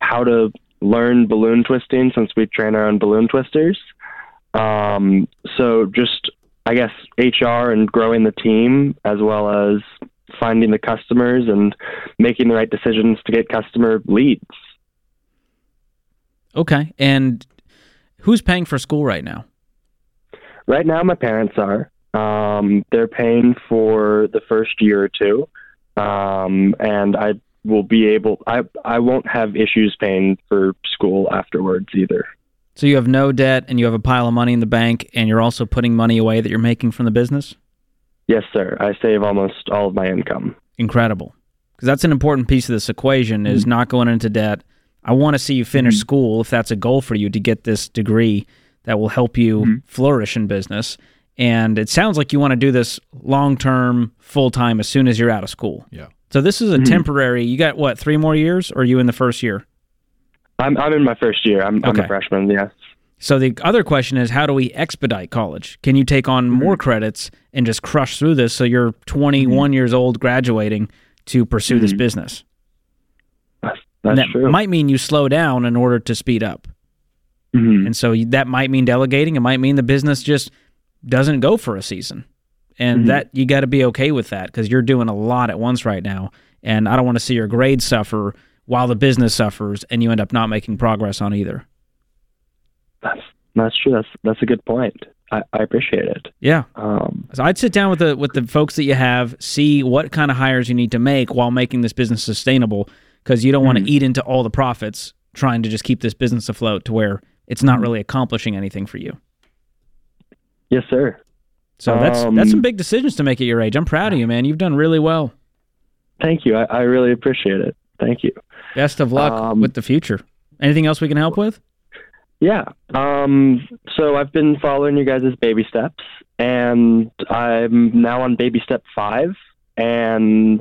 how to learn balloon twisting since we train our own balloon twisters. Um, so just, I guess, HR and growing the team as well as finding the customers and making the right decisions to get customer leads. Okay. And who's paying for school right now? Right now, my parents are. Um, they're paying for the first year or two, um, and I will be able. I I won't have issues paying for school afterwards either. So you have no debt, and you have a pile of money in the bank, and you're also putting money away that you're making from the business. Yes, sir. I save almost all of my income. Incredible, because that's an important piece of this equation: is Mm-hmm. not going into debt. I want to see you finish school if that's a goal for you to get this degree that will help you Mm-hmm. flourish in business. And it sounds like you want to do this long term, full time as soon as you're out of school. Yeah. So this is a Mhm. temporary. You got what? Three more years, or are you in the first year? I'm I'm in my first year. I'm, I'm a freshman. Yes. So the other question is, how do we expedite college? Can you take on Mm-hmm. more credits and just crush through this so you're 21 years old graduating to pursue this Mhm. business? That's And that true. might mean you slow down in order to speed up. Mhm. And so that might mean delegating. It might mean the business just doesn't go for a season. And Mhm. that you got to be okay with that because you're doing a lot at once right now. And I don't want to see your grades suffer while the business suffers and you end up not making progress on either. That's that's true. That's that's a good point. I, I appreciate it. Yeah. Um, So I'd sit down with the with the folks that you have, see what kind of hires you need to make while making this business sustainable because you don't want to eat into all the profits trying to just keep this business afloat to where it's not really accomplishing anything for you. yes, sir. So that's Um, that's some big decisions to make at your age. I'm proud of you, man. You've done really well. Thank you. I, I really appreciate it. Thank you. Best of luck Um, with the future. Anything else we can help with? Yeah. Um, so I've been following you guys' baby steps, and I'm now on baby step five. And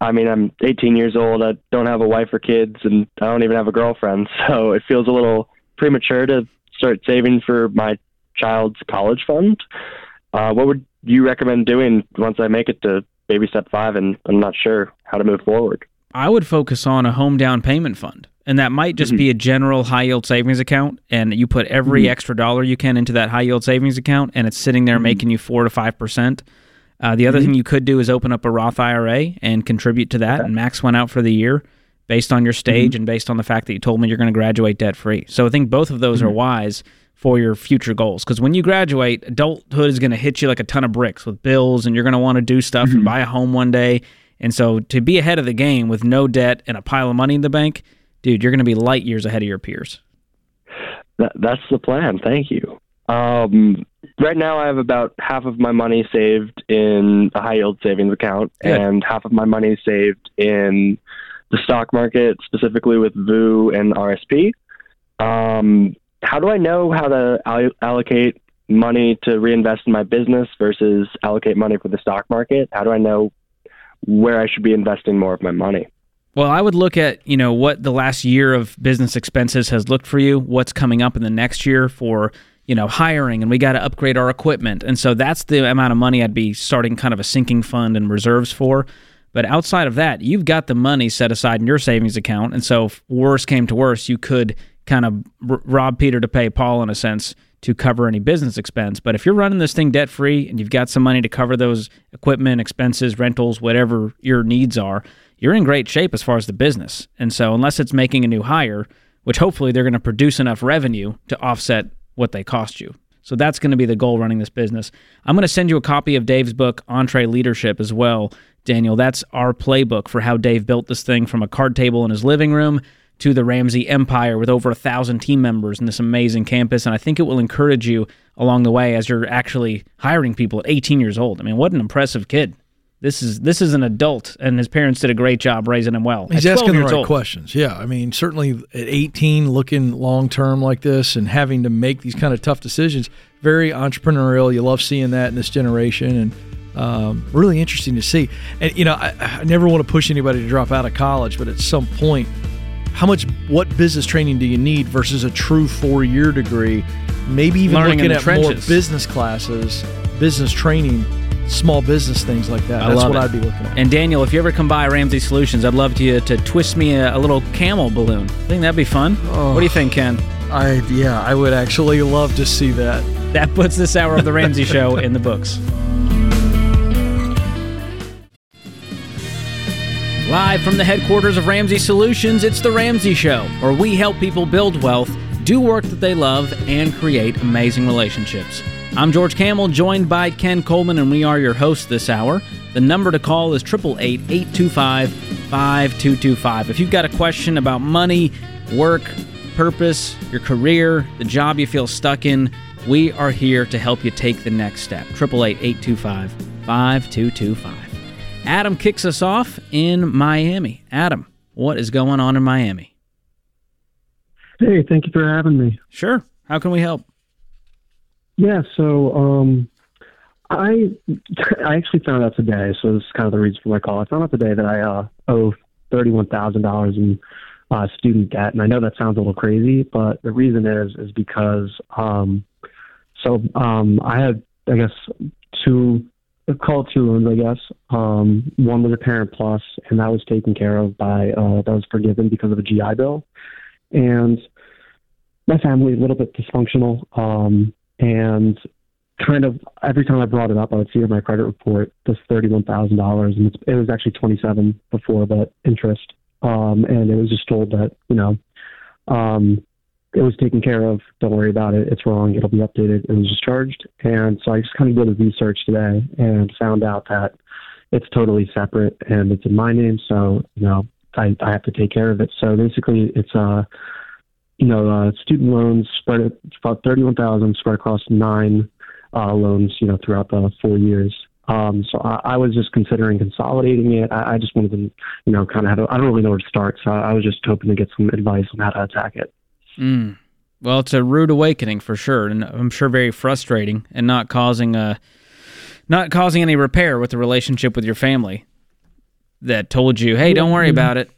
I mean, I'm 18 years old. I don't have a wife or kids, and I don't even have a girlfriend. So it feels a little premature to start saving for my child's college fund. Uh, what would you recommend doing once I make it to baby step five, and I'm not sure how to move forward? I would focus on a home down payment fund. And that might just be a general high yield savings account. And you put every Mhm. extra dollar you can into that high yield savings account, and it's sitting there making you four to 5%. Uh, the other Mhm. thing you could do is open up a Roth IRA and contribute to that and max one out for the year based on your stage and based on the fact that you told me you're going to graduate debt free. So I think both of those are wise for your future goals. Because when you graduate, adulthood is going to hit you like a ton of bricks with bills, and you're going to want to do stuff and buy a home one day. And so to be ahead of the game with no debt and a pile of money in the bank, dude, you're going to be light years ahead of your peers. That, that's the plan. Thank you. Um, right now, I have about half of my money saved in a high yield savings account, Good. and half of my money saved in the stock market, specifically with VU and RSP. Um, how do I know how to all- allocate money to reinvest in my business versus allocate money for the stock market? How do I know where I should be investing more of my money? Well, I would look at, you know, what the last year of business expenses has looked for you, what's coming up in the next year for, you know, hiring and we got to upgrade our equipment. And so that's the amount of money I'd be starting kind of a sinking fund and reserves for. But outside of that, you've got the money set aside in your savings account. And so if worse came to worse, you could kind of r- rob Peter to pay Paul in a sense to cover any business expense. But if you're running this thing debt free and you've got some money to cover those equipment expenses, rentals, whatever your needs are, you're in great shape as far as the business. And so, unless it's making a new hire, which hopefully they're going to produce enough revenue to offset what they cost you. So that's going to be the goal running this business. I'm going to send you a copy of Dave's book, EntreLeadership, as well, Daniel. That's our playbook for how Dave built this thing from a card table in his living room to the Ramsey Empire with over a thousand team members in this amazing campus. And I think it will encourage you along the way as you're actually hiring people at 18 years old. I mean, what an impressive kid. This is this is an adult, and his parents did a great job raising him well. He's At 12 asking the right old. questions. Yeah, I mean, certainly at 18, looking long term like this and having to make these kind of tough decisions, very entrepreneurial. You love seeing that in this generation, and um, really interesting to see. And you know, I, I never want to push anybody to drop out of college, but at some point, how much what business training do you need versus a true four year degree? Maybe even Learning looking at more business classes, business training small business things like that. I That's what it. I'd be looking at. And Daniel, if you ever come by Ramsey Solutions, I'd love to to twist me a, a little camel balloon. I think that'd be fun. Oh. What do you oh, think, Ken? I yeah, I would actually love to see that. That puts this hour of the Ramsey Show in the books. Live from the headquarters of Ramsey Solutions, it's The Ramsey Show, where we help people build wealth, do work that they love, and create amazing relationships. I'm George Kamel, joined by Ken Coleman, and we are your hosts this hour. The number to call is 888 825 5225. If you've got a question about money, work, purpose, your career, the job you feel stuck in, we are here to help you take the next step. 888 825 5225. Adam kicks us off in Miami. Adam, what is going on in Miami? Hey, thank you for having me. Sure. How can we help? Yeah, so um, I I actually found out today. So this is kind of the reason for my call. I found out today that I uh, owe thirty one thousand dollars in uh, student debt, and I know that sounds a little crazy, but the reason is is because um, so um, I had I guess two call two loans, I guess. Um, one was a parent plus, and that was taken care of by uh, that was forgiven because of a GI Bill, and my family a little bit dysfunctional. Um, and kind of every time I brought it up, I would see in my credit report this thirty-one thousand dollars, and it was actually twenty-seven before the interest. Um, and it was just told that you know, um, it was taken care of. Don't worry about it. It's wrong. It'll be updated. It was discharged. And so I just kind of did a research today and found out that it's totally separate and it's in my name. So you know, I I have to take care of it. So basically, it's uh you know, uh, student loans spread about thirty-one thousand spread across nine uh, loans, you know, throughout the four years. Um, so I, I was just considering consolidating it. I, I just wanted to, you know, kind of had. I don't really know where to start, so I was just hoping to get some advice on how to attack it. Mm. Well, it's a rude awakening for sure, and I'm sure very frustrating, and not causing a, not causing any repair with the relationship with your family. That told you, hey, don't worry about it.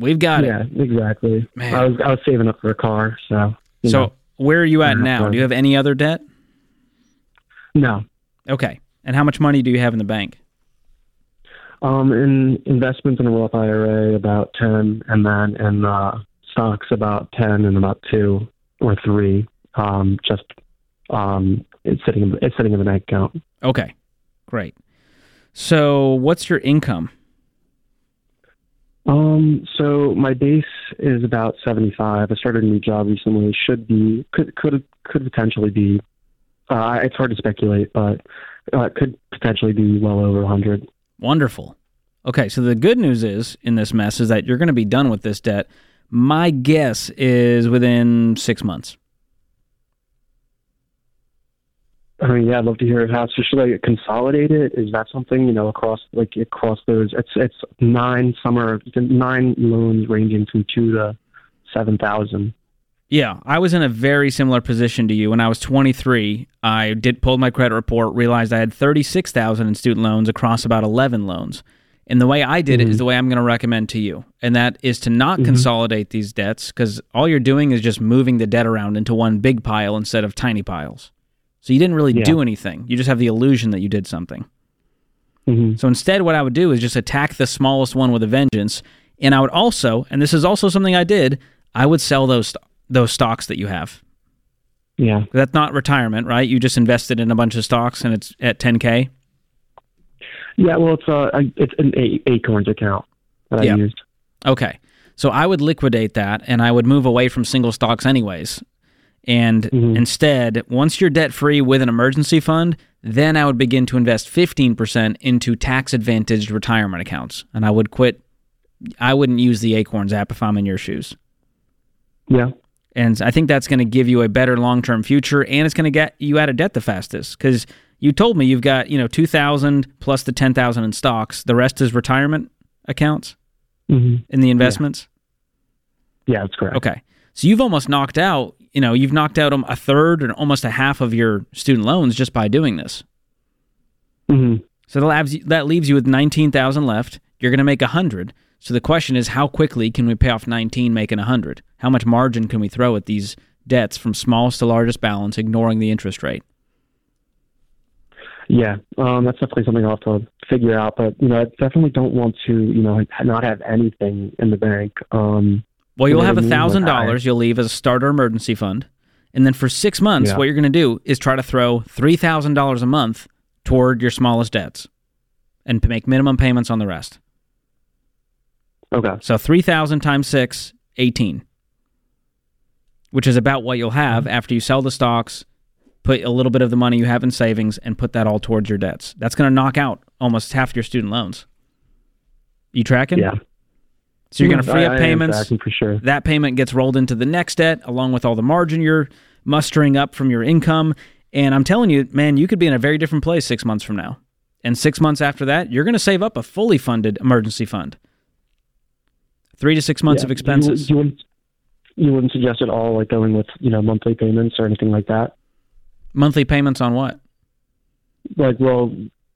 We've got yeah, it. exactly. Man. I was I was saving up for a car, so. So, know. where are you at now? Do you have any other debt? no. Okay. And how much money do you have in the bank? Um, in investments in a Roth IRA, about ten, and then in uh, stocks, about ten, and about two or three. Um, just um, it's sitting in, it's sitting in the bank account. Okay. Great. So, what's your income? Um, so my base is about seventy five. I started a new job recently. Should be could could could potentially be. Uh, it's hard to speculate, but uh, it could potentially be well over hundred. Wonderful. Okay, so the good news is in this mess is that you're going to be done with this debt. My guess is within six months. I mean, yeah, I'd love to hear how. So should I consolidate it? Is that something you know across like across those? It's it's nine. Are nine loans ranging from two to seven thousand. Yeah, I was in a very similar position to you when I was 23. I did pulled my credit report, realized I had 36,000 in student loans across about 11 loans. And the way I did it is the way I'm going to recommend to you, and that is to not Mhm. consolidate these debts because all you're doing is just moving the debt around into one big pile instead of tiny piles. So you didn't really Yeah. do anything. You just have the illusion that you did something. Mm-hmm. So instead, what I would do is just attack the smallest one with a vengeance. And I would also, and this is also something I did, I would sell those those stocks that you have. Yeah. That's not retirement, right? You just invested in a bunch of stocks and it's at 10k. Yeah. Well, it's uh, it's an A- Acorns account that Yeah. I used. Okay. So I would liquidate that and I would move away from single stocks anyways. And instead, once you're debt free with an emergency fund, then I would begin to invest 15% into tax advantaged retirement accounts. And I would quit. I wouldn't use the Acorns app if I'm in your shoes. Yeah. And I think that's going to give you a better long term future and it's going to get you out of debt the fastest because you told me you've got, you know, 2000 plus the 10,000 in stocks. The rest is retirement accounts Mhm. in the investments. Yeah, that's correct. Okay. So you've almost knocked out, you know, you've knocked out um, a third and almost a half of your student loans just by doing this. Mm-hmm. So that leaves you, that leaves you with 19,000 left. You're going to make 100. So the question is how quickly can we pay off 19 making 100? How much margin can we throw at these debts from smallest to largest balance ignoring the interest rate? Yeah, um, that's definitely something I'll have to figure out. But you know, I definitely don't want to, you know, not have anything in the bank. Um, Well, you'll have a thousand dollars you'll leave as a starter emergency fund, and then for six months, Yeah. what you're going to do is try to throw three thousand dollars a month toward your smallest debts, and make minimum payments on the rest. Okay. So three thousand times six, eighteen, which is about what you'll have Mm-hmm. after you sell the stocks, put a little bit of the money you have in savings, and put that all towards your debts. That's going to knock out almost half your student loans. You tracking? Yeah. So you're going to mm, free I- up payments. for sure. That payment gets rolled into the next debt along with all the margin you're mustering up from your income. And I'm telling you, man, you could be in a very different place six months from now. And six months after that, you're going to save up a fully funded emergency fund. Three to six months Yeah. of expenses. You, you wouldn't, you wouldn't suggest at all like going with you know monthly payments or anything like that. Monthly payments on what? Like, well,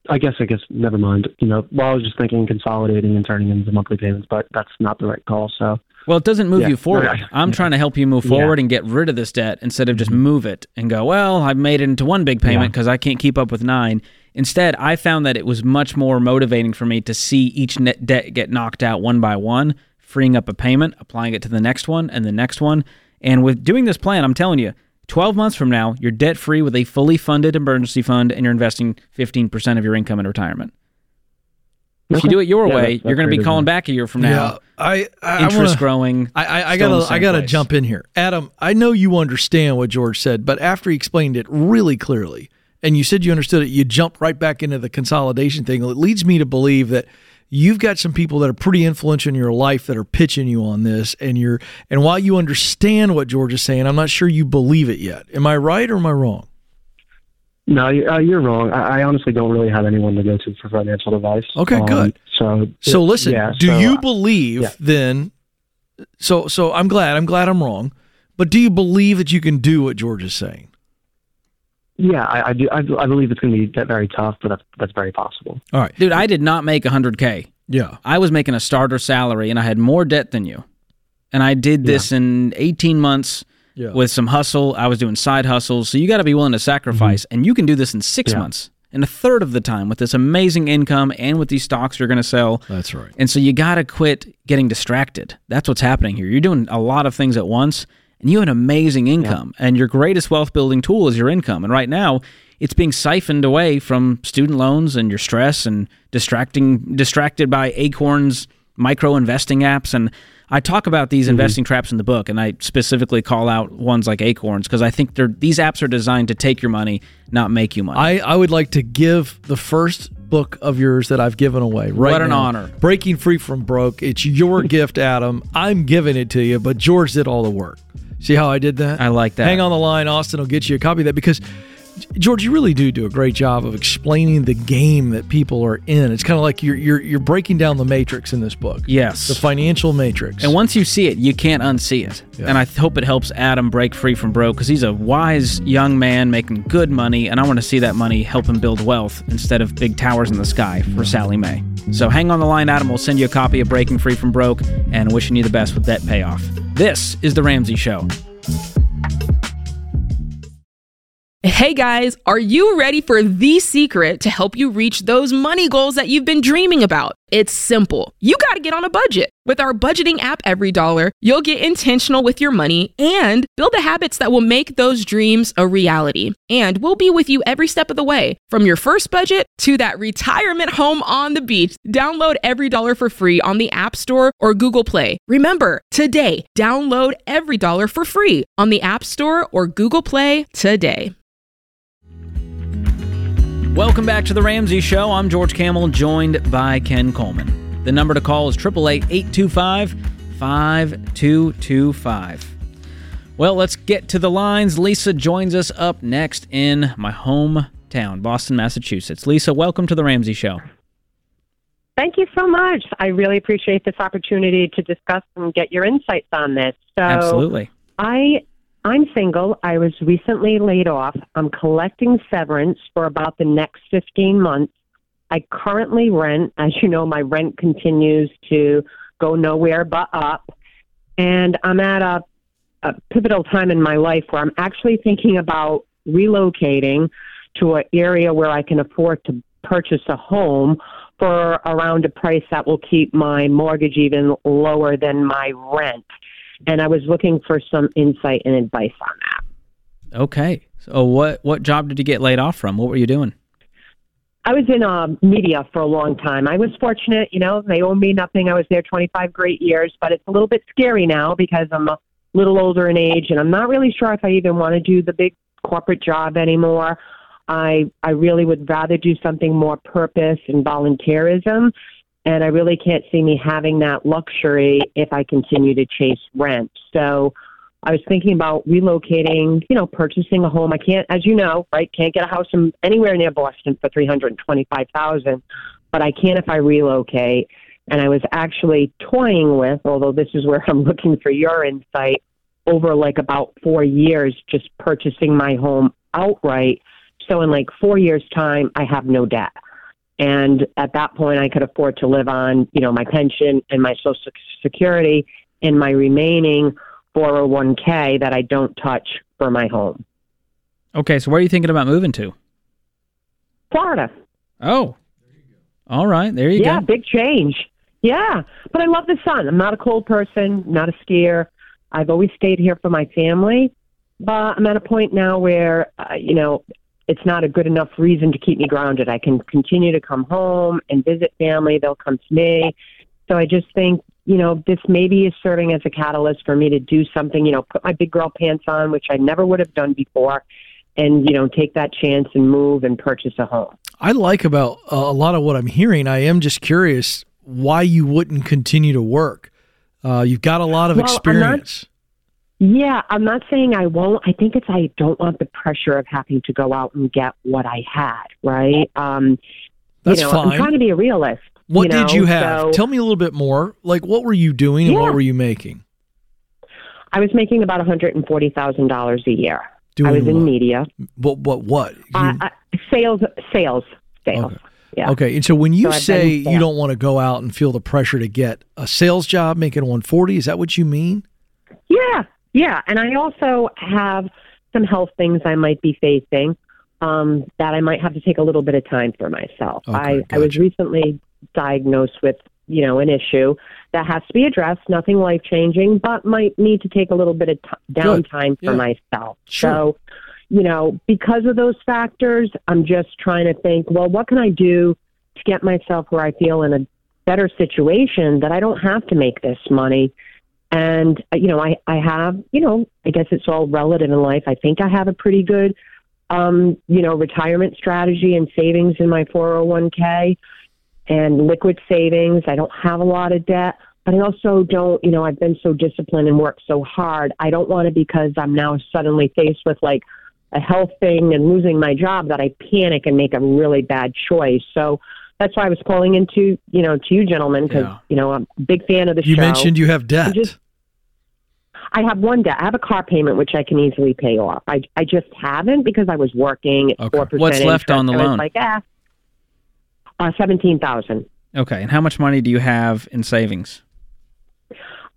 I guess I guess never mind. You know, well, I was just thinking consolidating and turning into monthly payments, but that's not the right call. So. Well, it doesn't move Yeah. you forward. I'm trying to help you move Yeah. Mm-hmm. forward and get rid of this debt instead of just move it and go, well, I've made it into one big payment Yeah. because I can't keep up with nine. Instead, I found that it was much more motivating for me to see each net debt get knocked out one by one, freeing up a payment, applying it to the next one and the next one. And with doing this plan, I'm telling you, 12 months from now, you're debt free with a fully funded emergency fund and you're investing 15% of your income in retirement. If you do it your Yeah, way, you're going to be calling back a year from now. Yeah, I, I interest wanna- growing. I, I, I still in the gotta, I gotta place. jump in here, Adam. I know you understand what George said, but after he explained it really clearly, and you said you understood it, you jump right back into the consolidation thing. It leads me to believe that you've got some people that are pretty influential in your life that are pitching you on this, and you're, and while you understand what George is saying, I'm not sure you believe it yet. Am I right or am I wrong? No, you- uh, you're wrong. I, I honestly don't really have anyone to go to for financial advice. Okay, Um, good. So, So listen, yeah, do so, you uh, believe yeah. then? So so I'm glad. I'm glad I'm wrong. But do you believe that you can do what George is saying? Yeah, I, I do. I, I believe it's going to be very tough, but that's that's very possible. All right. Dude, I did not make 100K. Yeah. I was making a starter salary and I had more debt than you. And I did this in 18 months Yeah. with some hustle. I was doing side hustles. So you got to be willing to sacrifice. Mm-hmm. And you can do this in six Yeah. months, in a third of the time with this amazing income and with these stocks you're going to sell. That's right. And so you got to quit getting distracted. That's what's happening here. You're doing a lot of things at once and you have an amazing income. And your greatest wealth building tool is your income. And right now, it's being siphoned away from student loans and your stress and distracting distracted by Acorns micro investing apps and I talk about these mm-hmm. investing traps in the book and I specifically call out ones like Acorns because I think they're these apps are designed to take your money, not make you money. I, I would like to give the first book of yours that I've given away. Right What an now. honor. Breaking Free from Broke. It's your gift, Adam. I'm giving it to you, but George did all the work. See how I did that? I like that. Hang on the line. Austin will get you a copy of that because, George, you really do do a great job of explaining the game that people are in. It's kind of like you're, you're, you're breaking down the matrix in this book. Yes. The financial matrix. And once you see it, you can't unsee it. And I hope it helps Adam break free from broke because he's a wise young man making good money, and I want to see that money help him build wealth instead of big towers in the sky for Sallie Mae. So hang on the line, Adam. We'll send you a copy of Breaking Free from Broke and wishing you the best with that payoff. This is The Ramsey Show. Hey guys, are you ready for the secret to help you reach those money goals that you've been dreaming about? It's simple. You got to get on a budget. With our budgeting app, EveryDollar, you'll get intentional with your money and build the habits that will make those dreams a reality. And we'll be with you every step of the way, from your first budget to that retirement home on the beach. Download EveryDollar for free on the App Store or Google Play. Remember, today, download EveryDollar for free on the App Store or Google Play today. Welcome back to The Ramsey Show. I'm George Kamel, joined by Ken Coleman. The number to call is 888 825 5225. Well, let's get to the lines. Lisa joins us up next in my hometown, Boston, Massachusetts. Lisa, welcome to The Ramsey Show. Thank you so much. I really appreciate this opportunity to discuss and get your insights on this. So Absolutely. I I'm single. I was recently laid off. I'm collecting severance for about the next 15 months. I currently rent. As you know, my rent continues to go nowhere but up. And I'm at a, a pivotal time in my life where I'm actually thinking about relocating to an area where I can afford to purchase a home for around a price that will keep my mortgage even lower than my rent. And I was looking for some insight and advice on that. Okay. So what what job did you get laid off from? What were you doing? I was in uh, media for a long time. I was fortunate, you know, they owe me nothing. I was there 25 great years, but it's a little bit scary now because I'm a little older in age and I'm not really sure if I even want to do the big corporate job anymore. I I really would rather do something more purpose and volunteerism and I really can't see me having that luxury if I continue to chase rent. So I was thinking about relocating, you know, purchasing a home. I can't, as you know, right, can't get a house in, anywhere near Boston for three hundred twenty-five thousand, but I can if I relocate. And I was actually toying with, although this is where I'm looking for your insight, over like about four years, just purchasing my home outright. So in like four years' time, I have no debt. And at that point, I could afford to live on, you know, my pension and my Social Security and my remaining 401k that I don't touch for my home. Okay, so where are you thinking about moving to? Florida. Oh. All right, there you yeah, go. Yeah, big change. Yeah, but I love the sun. I'm not a cold person, not a skier. I've always stayed here for my family, but I'm at a point now where, uh, you know, it's not a good enough reason to keep me grounded. I can continue to come home and visit family. They'll come to me. So I just think, you know, this maybe is serving as a catalyst for me to do something, you know, put my big girl pants on, which I never would have done before, and, you know, take that chance and move and purchase a home. I like about uh, a lot of what I'm hearing. I am just curious why you wouldn't continue to work. Uh, you've got a lot of Well, experience. Yeah, I'm not saying I won't. I think it's I don't want the pressure of having to go out and get what I had, right? Um That's you know, fine. I'm trying to be a realist. What you did you have? so- Tell me a little bit more. Like, what were you doing and Yeah. what were you making? I was making about $140,000 a year. I Doing was in media. What? What? What? Uh, uh, sales, sales, sales. Yeah. Okay, and so when you So say you don't want to go out and feel the pressure to get a sales job making 140, is that what you mean? Yeah, yeah. And I also have some health things I might be facing um, that I might have to take a little bit of time for myself. I, I was recently diagnosed with, you know, an issue that has to be addressed, nothing life changing, but might need to take a little bit of t- downtime for Yeah. myself. Sure. So, you know, because of those factors, I'm just trying to think, well, what can I do to get myself where I feel in a better situation that I don't have to make this money? And, uh, you know, I, I have, you know, I guess it's all relative in life. I think I have a pretty good, um, you know, retirement strategy and savings in my 401k and liquid savings. I don't have a lot of debt, but I also don't, you know, I've been so disciplined and worked so hard. I don't want to because I'm now suddenly faced with like a health thing and losing my job that I panic and make a really bad choice. So that's why I was calling into, you know, to you gentlemen because, Yeah. you know, I'm a big fan of the You show. You mentioned you have debt. just- I have one debt. I have a car payment which I can easily pay off. I I just haven't because I was working at four percent. What's left on the I was loan? like, ah, uh, seventeen thousand. Okay, and how much money do you have in savings?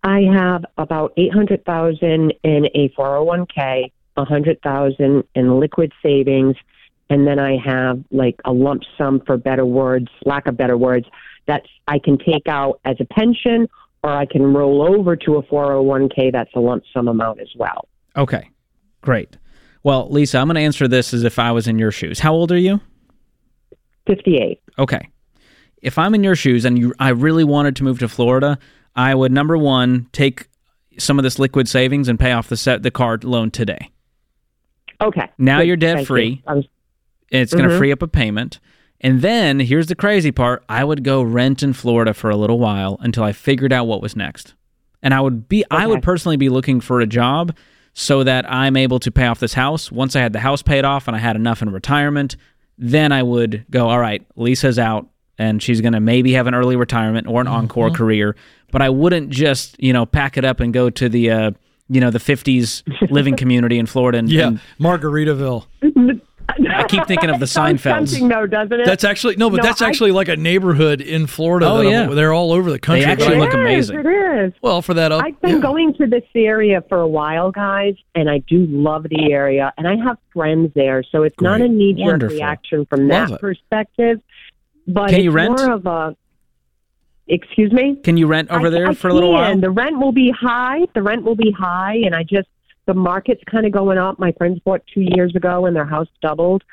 I have about eight hundred thousand in a four hundred one k, a hundred thousand in liquid savings, and then I have like a lump sum for better words, lack of better words, that I can take out as a pension, or I can roll over to a four hundred one k. That's a lump sum amount as well. Okay, great. Well, Lisa, I'm going to answer this as if I was in your shoes. How old are you? 58. Okay. If I'm in your shoes and you, I really wanted to move to Florida, I would number one take some of this liquid savings and pay off the set the card loan today. Okay. Now Good. you're debt Thank free. you. Was It's going to mm-hmm. free up a payment. And then here's the crazy part I would go rent in Florida for a little while until I figured out what was next. And I would be I would personally be looking for a job so that I'm able to pay off this house. Once I had the house paid off and I had enough in retirement, then I would go, all right, Lisa's out and she's going to maybe have an early retirement or an encore Mm-hmm. career, but I wouldn't just, you know, pack it up and go to the uh, you know, the 50s living community in Florida and, Yeah, and Margaritaville. I keep thinking of the Sounds Seinfelds. tempting, though, doesn't it? That's actually no, but that's I- actually like a neighborhood in Florida. Oh, yeah. they're all over the country. They actually but I- look It is, amazing. It is. Well, for that, up, I've been yeah. going to this area for a while, guys, and I do love the area, and I have friends there, so it's not a Great. knee jerk reaction from Love that it. perspective. But Can it's you rent? more of a. Excuse me. Can you rent over I- there I for a little can. while? The rent will be high. The rent will be high, and I just the market's kind of going up. My friends bought two years ago, and their house doubled.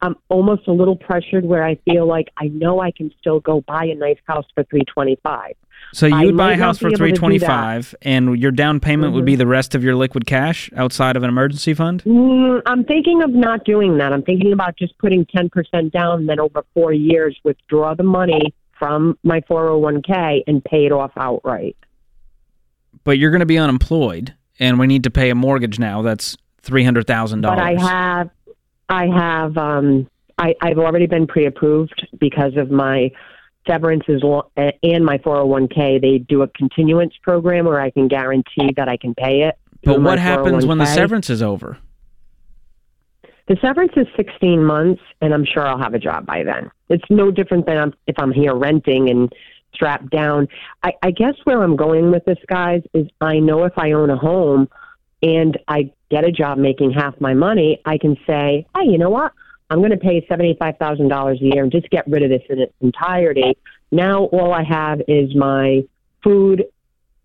I'm almost a little pressured where I feel like I know I can still go buy a nice house for three twenty five. So you would buy a house for able to three do that. twenty five, and your down payment would be the rest of your liquid cash outside of an emergency fund. Mm, I'm thinking of not doing that. I'm thinking about just putting 10% down, and then over four years, withdraw the money from my 401k and pay it off outright. But you're going to be unemployed, and we need to pay a mortgage now. That's $300,000. But I have, I have, um, I, I've already been pre-approved because of my severance is lo- and my 401k. They do a continuance program where I can guarantee that I can pay it. But what happens when the severance is over? The severance is 16 months, and I'm sure I'll have a job by then. It's no different than I'm, if I'm here renting and strapped down. I, I guess where I'm going with this, guys, is I know if I own a home and I get a job making half my money, I can say, hey, you know what? I'm going to pay $75,000 a year and just get rid of this in its entirety. Now all I have is my food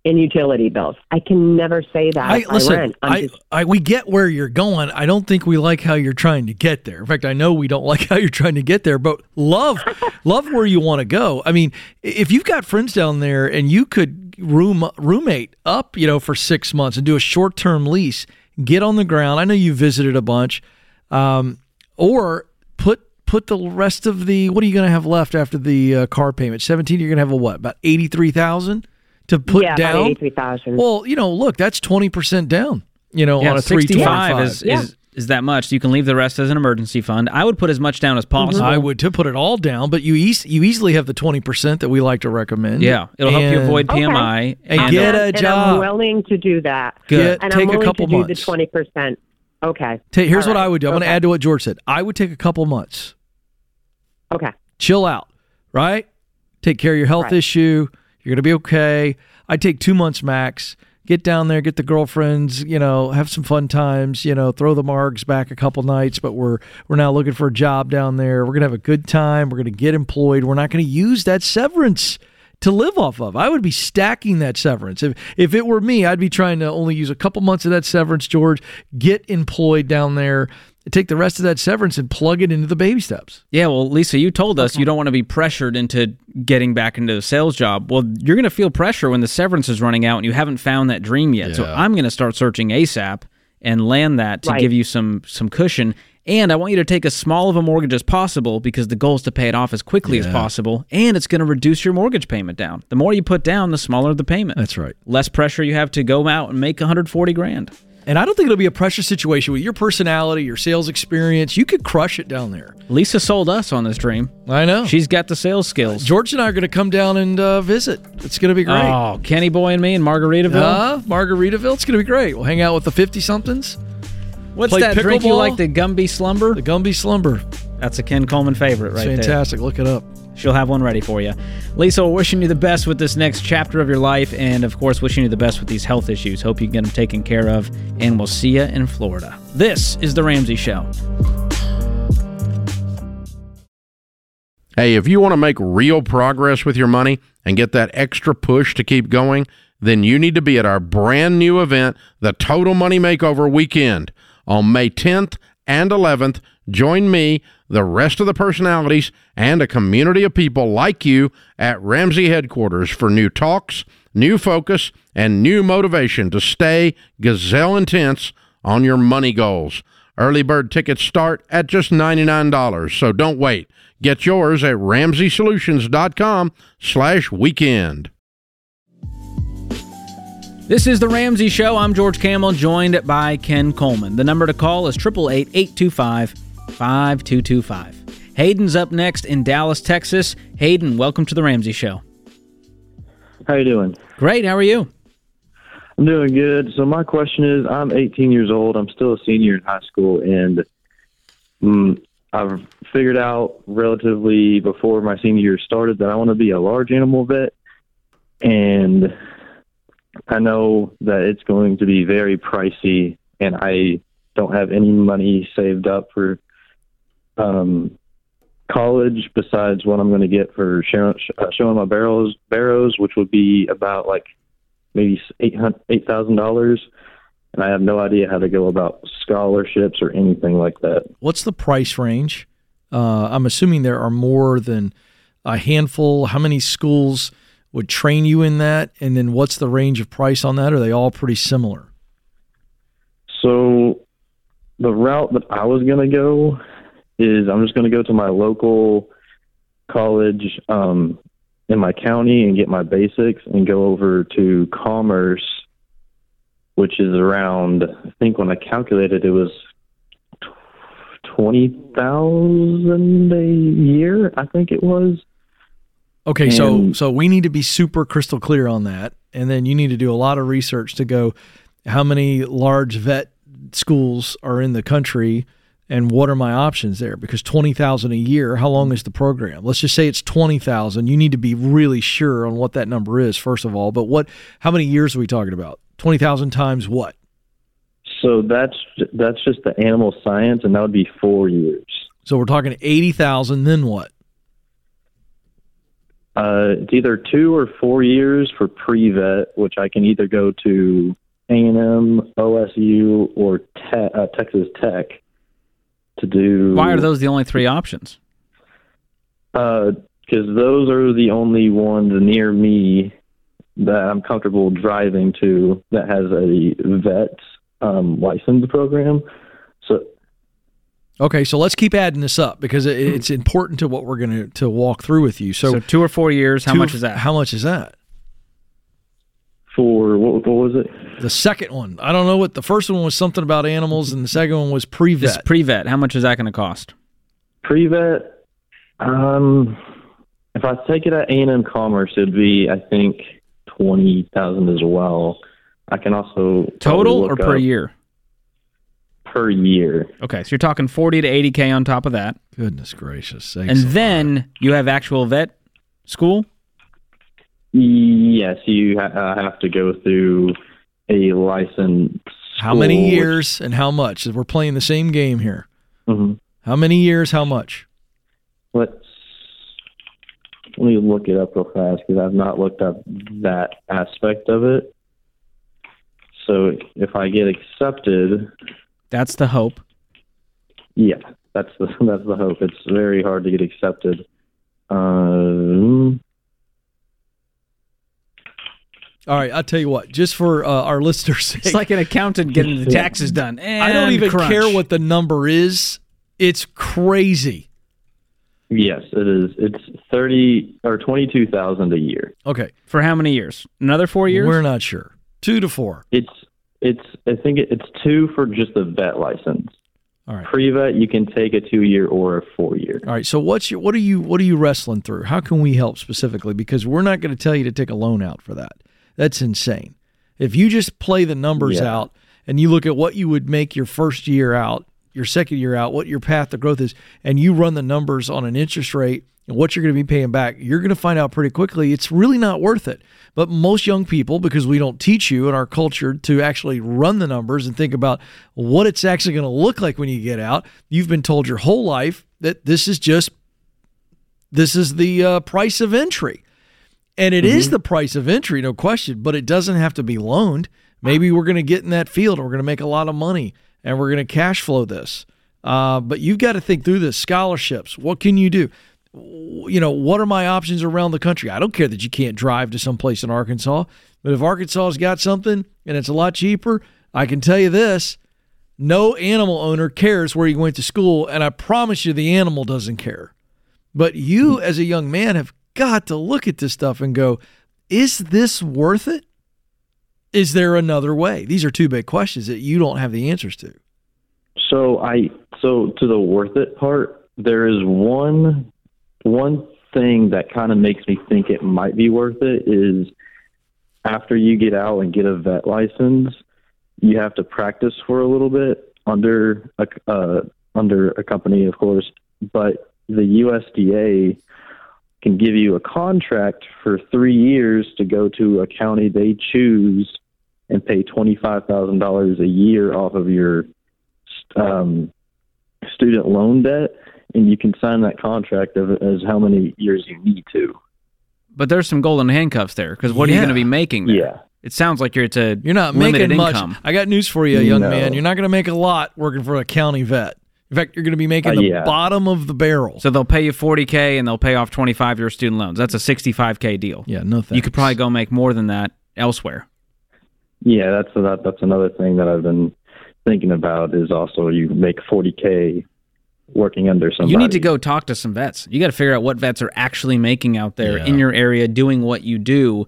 and utility bills. I can never say that I, listen, I I, I, we get where you're going. I don't think we like how you're trying to get there. In fact, I know we don't like how you're trying to get there, but love, love where you want to go. I mean, if you've got friends down there and you could room roommate up, you know, for six months and do a short term lease, get on the ground. I know you visited a bunch, um, or put put the rest of the. What are you going to have left after the uh, car payment? Seventeen. You're going to have a what? About eighty three thousand to put yeah, down. about 83000 Well, you know, look, that's twenty percent down. You know, yeah, on a three twenty 65 five. is, is is that much. You can leave the rest as an emergency fund. I would put as much down as mm-hmm. possible. I would to put it all down, but you eas- you easily have the twenty percent that we like to recommend. Yeah, it'll help you avoid PMI and, and- get a and job. I'm willing to do that. Good. And Take I'm a couple to do months. the twenty percent. Okay. Ta- here's All what right. I would do. I'm going to add to what George said. I would take a couple months. Okay. Chill out, right? Take care of your health Right. issue. You're going to be okay. I'd take two months max. Get down there, get the girlfriends, you know, have some fun times, you know, throw the margs back a couple nights, but we're we're now looking for a job down there. We're gonna have a good time. We're gonna get employed. We're not gonna use that severance to live off of. I would be stacking that severance. If if it were me, I'd be trying to only use a couple months of that severance, George, get employed down there, take the rest of that severance and plug it into the baby steps. Yeah, well, Lisa, you told us you don't want to be pressured into getting back into the sales job. Well, you're going to feel pressure when the severance is running out and you haven't found that dream yet. So I'm going to start searching ASAP and land that to Right. give you some some cushion. And I want you to take as small of a mortgage as possible because the goal is to pay it off as quickly as possible. And it's going to reduce your mortgage payment down. The more you put down, the smaller the payment. That's right. Less pressure you have to go out and make 140 grand. And I don't think it'll be a pressure situation with your personality, your sales experience. You could crush it down there. Lisa sold us on this dream. I know. She's got the sales skills. George and I are going to come down and uh, visit. It's going to be great. Oh, Kenny Boy and me in Margaritaville. Uh, Margaritaville. It's going to be great. We'll hang out with the 50 somethings. What's that drink you like? The Gumby Slumber? The Gumby Slumber. That's a Ken Coleman favorite right it's fantastic. Look it up. She'll have one ready for you. Lisa, wishing you the best with this next chapter of your life, and of course, wishing you the best with these health issues. Hope you get them taken care of, and we'll see you in Florida. This is The Ramsey Show. Hey, if you want to make real progress with your money and get that extra push to keep going, then you need to be at our brand new event, the Total Money Makeover Weekend. On May 10th and 11th, join me, the rest of the personalities, and a community of people like you at Ramsey headquarters for new talks, new focus, and new motivation to stay gazelle intense on your money goals. Early bird tickets start at just $99, so don't wait. Get yours at ramseysolutions.com slash weekend. This is The Ramsey Show. I'm George Kamel, joined by Ken Coleman. The number to call is 888 825 5225. Hayden's up next in Dallas, Texas. Hayden, welcome to The Ramsey Show. How you doing? Great. How are you? I'm doing good. So my question is, I'm 18 years old. I'm still a senior in high school, and mm, I've figured out relatively before my senior year started that I want to be a large animal vet, and I know that it's going to be very pricey, and I don't have any money saved up for um, college besides what I'm going to get for showing, uh, showing my barrels, barrows, which would be about like maybe eight hundred eight thousand dollars, and I have no idea how to go about scholarships or anything like that. What's the price range? Uh, I'm assuming there are more than a handful. How many schools would train you in that? And then what's the range of price on that? Are they all pretty similar? So the route that I was going to go is I'm just going to go to my local college um, in my county and get my basics and go over to commerce, which is around, I think when I calculated it was twenty thousand a year. I think it was. Okay, so so we need to be super crystal clear on that, and then you need to do a lot of research to go how many large vet schools are in the country and what are my options there? Because 20,000 a year how long is the program? Let's just say it's 20,000 you need to be really sure on what that number is first of all. But what how many years are we talking about? 20,000 times what? So that's that's just the animal science, and that would be four years. so we're talking 80,000 then what Uh, it's either two or four years for pre-vet, which I can either go to A&M, OSU, or te- uh, Texas Tech to do. Why are those the only three options? Because those are the only ones near me that I'm comfortable driving to that has a vet um, license program. So okay so let's keep adding this up because it, it's important to what we're going to to walk through with you so, So two or four years. How two- much is that? how much is that for what, what was it? The second one. I don't know what the first one was something about animals, and the second one was pre vet. pre-vet. How much is that going to cost? Pre-vet, um, if I take it at A&M Commerce, it'd be I think twenty thousand as well. I can also Total or per up year? Per year. Okay, so you're talking 40 to 80k on top of that. Goodness gracious sakes. And then you have actual vet school. Yes, you ha- uh, have to go through a license. How many years and how much? We're playing the same game here. Mhm. How many years? How much? Let's let me look it up real fast because I've not looked up that aspect of it. So if I get accepted, That's the hope. yeah, that's the that's the hope. It's very hard to get accepted. Um, All right, I'll tell you what. Just for uh, our listeners' sake, It's like an accountant getting the taxes done. I don't even crunch. care what the number is. It's crazy. yes, it is. It's thirty or twenty-two thousand a year. Okay, For how many years? Another four years? we're not sure. Two to four. It's it's I think it's two for just the vet license. All right. Pre-vet, you can take a two-year or a four-year. All right. So what's your what are you what are you wrestling through? How can we help specifically? Because we're not going to tell you to take a loan out for that. That's insane. If you just play the numbers Yeah. out and you look at what you would make your first year out, your second year out, what your path to growth is, and you run the numbers on an interest rate and what you're going to be paying back, you're going to find out pretty quickly it's really not worth it. But most young people, because we don't teach you in our culture to actually run the numbers and think about what it's actually going to look like when you get out, you've been told your whole life that this is just this is the uh, price of entry. And it is the price of entry, no question, but it doesn't have to be loaned. Maybe we're going to get in that field and we're going to make a lot of money and we're going to cash flow this. Uh, but you've got to think through this scholarships. What can you do? You know, what are my options around the country? I don't care that you can't drive to someplace in Arkansas, but if Arkansas's got something and it's a lot cheaper, I can tell you this no animal owner cares where you went to school, and I promise you the animal doesn't care. But you, hmm. as a young man, have got to look at this stuff and go, is this worth it? Is there another way? These are two big questions that you don't have the answers to. So I so to the worth it part, there is one one thing that kind of makes me think it might be worth it is after you get out and get a vet license, you have to practice for a little bit under a uh, under a company, of course, but the USDA can give you a contract for three years to go to a county they choose and pay $25,000 a year off of your um, student loan debt. And you can sign that contract of, as how many years you need to. But there's some golden handcuffs there because what are you going to be making? There? Yeah. It sounds like you're it's a You're not limited making much. income. I got news for you, young No. man. You're not going to make a lot working for a county vet. In fact, you're going to be making Uh, the yeah. bottom of the barrel. So they'll pay you 40k and they'll pay off 25 of your student loans. That's a 65k deal. Yeah, no thanks. You could probably go make more than that elsewhere. Yeah, that's that. That's another thing that I've been thinking about is also you make 40k working under somebody. You need to go talk to some vets. You got to figure out what vets are actually making out there Yeah. in your area doing what you do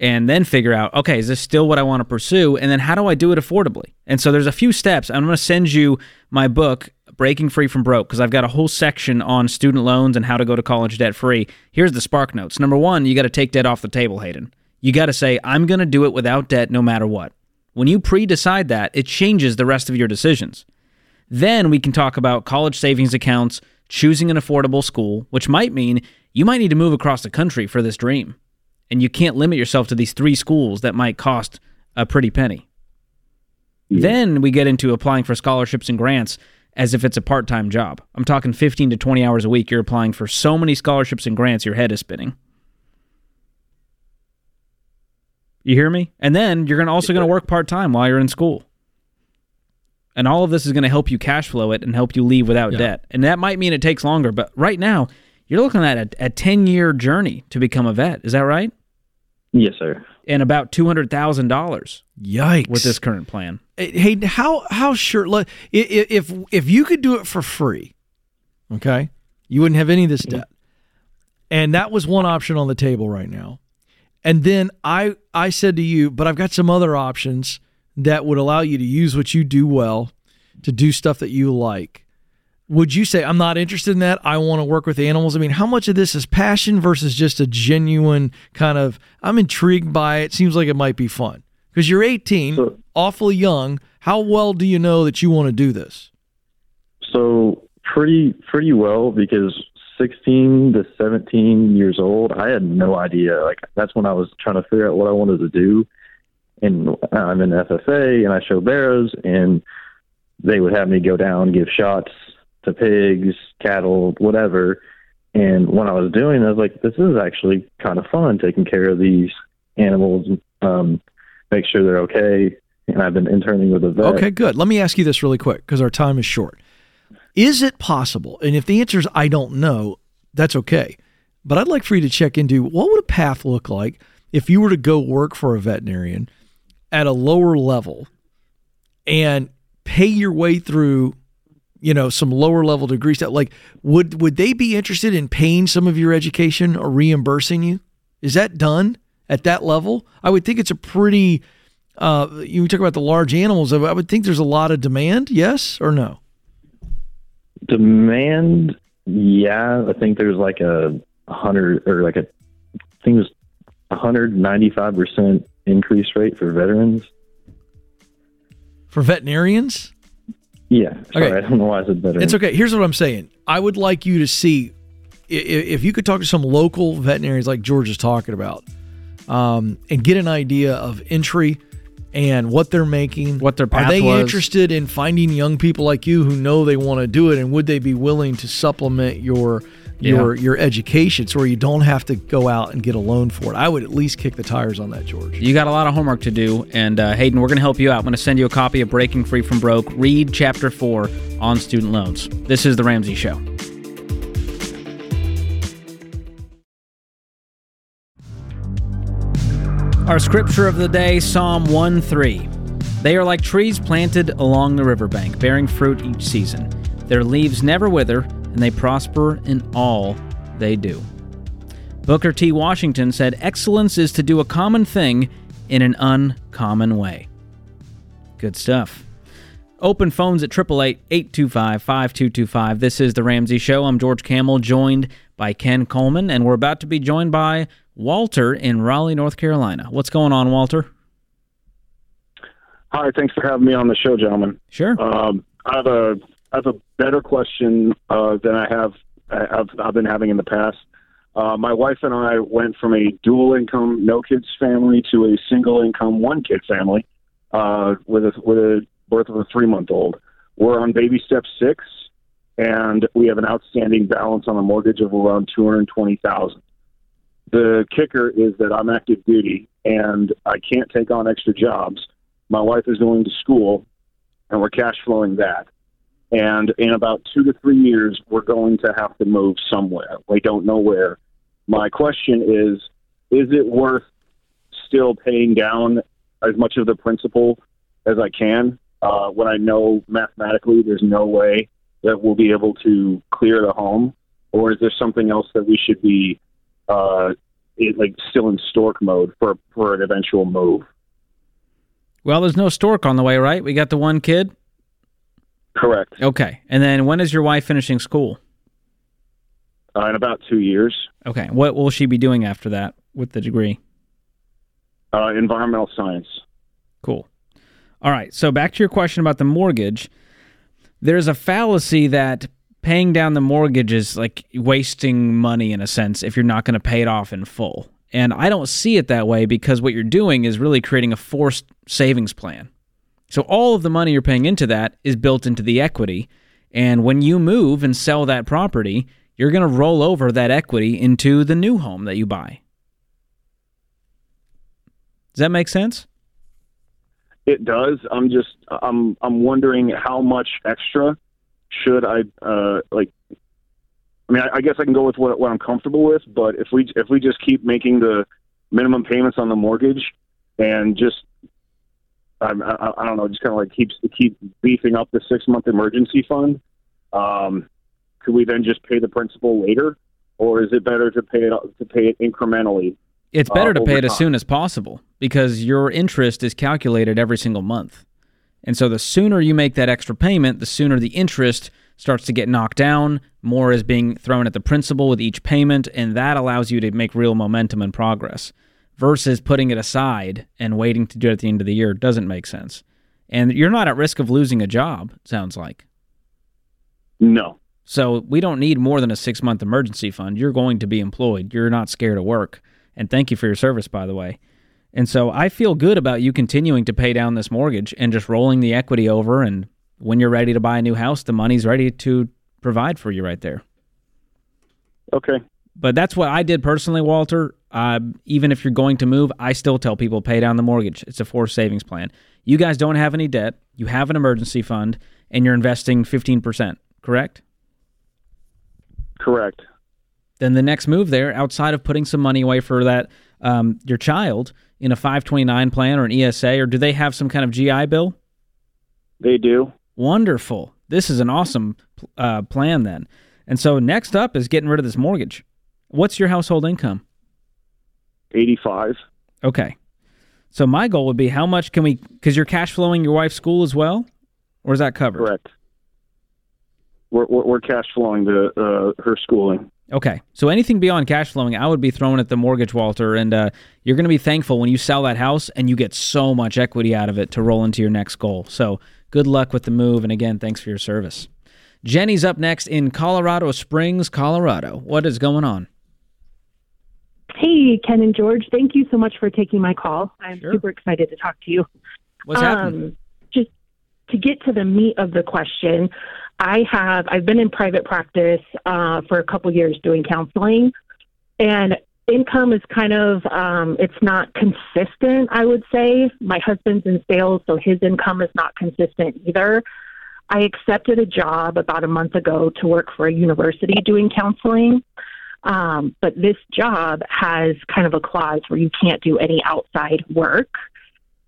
and then figure out, okay, is this still what I want to pursue? And then how do I do it affordably? And so there's a few steps. I'm going to send you my book, Breaking Free from Broke, because I've got a whole section on student loans and how to go to college debt free. Here's the spark notes. Number one, you got to take debt off the table, Hayden. You got to say, I'm going to do it without debt no matter what. When you pre decide that, it changes the rest of your decisions. Then we can talk about college savings accounts, choosing an affordable school, which might mean you might need to move across the country for this dream. And you can't limit yourself to these three schools that might cost a pretty penny. Then we get into applying for scholarships and grants as if it's a part time job. I'm talking 15 to 20 hours a week. You're applying for so many scholarships and grants, your head is spinning. You hear me? And then you're gonna also going to work part time while you're in school. And all of this is going to help you cash flow it and help you leave without Yeah. debt. And that might mean it takes longer, but right now you're looking at a, a 10 year journey to become a vet. Is that right? Yes, sir. And about $200,000 Yikes! with this current plan. hey, how how sure? like, i- i- If if you could do it for free, okay, you wouldn't have any of this mm. debt, and that was one option on the table right now. And then I I said to you, but I've got some other options that would allow you to use what you do well to do stuff that you like. Would you say I'm not interested in that? I want to work with animals. I mean, how much of this is passion versus just a genuine kind of I'm intrigued by it. Seems like it might be fun. Because you're 18, awfully young. How well do you know that you want to do this? So pretty pretty well because 16 to 17 years old, I had no idea. Like that's when I was trying to figure out what I wanted to do. And I'm in FFA and I show barrows and they would have me go down give shots to pigs, cattle, whatever. And when I was doing, I was like, this is actually kind of fun taking care of these animals, um, make sure they're okay. And I've been interning with a vet. Okay, good. Let me ask you this really quick because our time is short. Is it possible? And if the answer is I don't know, that's okay. But I'd like for you to check into what would a path look like if you were to go work for a veterinarian at a lower level and pay your way through, you know, some lower level degrees that like would would they be interested in paying some of your education or reimbursing you? Is that done at that level? I would think it's a pretty uh, you talk about the large animals. I would think there's a lot of demand. Yes or no? Demand, yeah, I think there's like a hundred or like a, I think it was hundred ninety five percent increase rate for veterans. For veterinarians? Yeah, sorry, Okay. I don't know why I said veterans. It's okay. Here's what I'm saying. I would like you to see i- i- if you could talk to some local veterinarians like George is talking about, um, and get an idea of entry and what they're making. What their Are they was. interested in finding young people like you who know they want to do it, and would they be willing to supplement your your your education so you don't have to go out and get a loan for it? I would at least kick the tires on that, George. You got a lot of homework to do, and uh, Hayden, we're going to help you out. I'm going to send you a copy of Breaking Free from Broke. Read Chapter 4 on student loans. This is The Ramsey Show. Our scripture of the day, Psalm 1 3. They are like trees planted along the riverbank, bearing fruit each season. Their leaves never wither, and they prosper in all they do. Booker T. Washington said, Excellence is to do a common thing in an uncommon way. Good stuff. Open phones at 888 825 5225. This is The Ramsey Show. I'm George Kamel, joined by Ken Coleman, and we're about to be joined by Walter in Raleigh, North Carolina. What's going on, Walter? Hi, thanks for having me on the show, gentlemen. Sure. Um, I have a I have a better question uh, than I have I've, I've been having in the past. Uh, my wife and I went from a dual income, no kids family to a single income, one kid family uh, with a with a birth of a three month old. We're on baby step six, and we have an outstanding balance on a mortgage of around two hundred twenty thousand. The kicker is that I'm active duty and I can't take on extra jobs. My wife is going to school, and we're cash flowing that. And in about two to three years, we're going to have to move somewhere. We don't know where. My question is is it worth still paying down as much of the principal as I can uh, when I know mathematically there's no way that we'll be able to clear the home? Or is there something else that we should be uh, it, like still in stork mode for, for an eventual move? Well, there's no stork on the way, right? We got the one kid. Correct. Okay. And then when is your wife finishing school? Uh, in about two years. Okay. What will she be doing after that with the degree? Uh, environmental science. Cool. All right. So back to your question about the mortgage. There's a fallacy that paying down the mortgage is like wasting money in a sense if you're not going to pay it off in full. And I don't see it that way because what you're doing is really creating a forced savings plan. So all of the money you're paying into that is built into the equity. And when you move and sell that property, you're going to roll over that equity into the new home that you buy. Does that make sense? It does. I'm just I'm I'm wondering how much extra should I uh like I mean I, I guess I can go with what what I'm comfortable with, but if we if we just keep making the minimum payments on the mortgage and just I, I, I don't know, just kind of like keeps keep beefing up the six month emergency fund. Um, could we then just pay the principal later, or is it better to pay it to pay it incrementally? It's better uh, to pay it as soon as possible because your interest is calculated every single month. And so the sooner you make that extra payment, the sooner the interest starts to get knocked down, more is being thrown at the principal with each payment, and that allows you to make real momentum and progress versus putting it aside and waiting to do it at the end of the year doesn't make sense. And you're not at risk of losing a job, sounds like. No. So we don't need more than a six month emergency fund. You're going to be employed. You're not scared of work. And thank you for your service, by the way. And so I feel good about you continuing to pay down this mortgage and just rolling the equity over. And when you're ready to buy a new house, the money's ready to provide for you right there. Okay. But that's what I did personally, Walter. Uh, even if you're going to move, I still tell people pay down the mortgage. It's a forced savings plan. You guys don't have any debt. You have an emergency fund, and you're investing 15%, correct? Correct. Then the next move there, outside of putting some money away for that um, your child in a 529 plan or an ESA, or do they have some kind of GI bill? They do. Wonderful. This is an awesome uh, plan then. And so next up is getting rid of this mortgage. What's your household income? 85. Okay. So my goal would be how much can we, because you're cash flowing your wife's school as well? Or is that covered? Correct. We're, we're, we're cash flowing the uh, her schooling. Okay. So anything beyond cash flowing, I would be throwing at the mortgage, Walter. And uh, you're going to be thankful when you sell that house and you get so much equity out of it to roll into your next goal. So good luck with the move. And again, thanks for your service. Jenny's up next in Colorado Springs, Colorado. What is going on? Hey, Ken and George, thank you so much for taking my call. I'm super excited to talk to you. What's happening? Um, just to get to the meat of the question, I have I've been in private practice uh, for a couple years doing counseling, and income is kind of um, it's not consistent. I would say my husband's in sales, so his income is not consistent either. I accepted a job about a month ago to work for a university doing counseling. Um, but this job has kind of a clause where you can't do any outside work.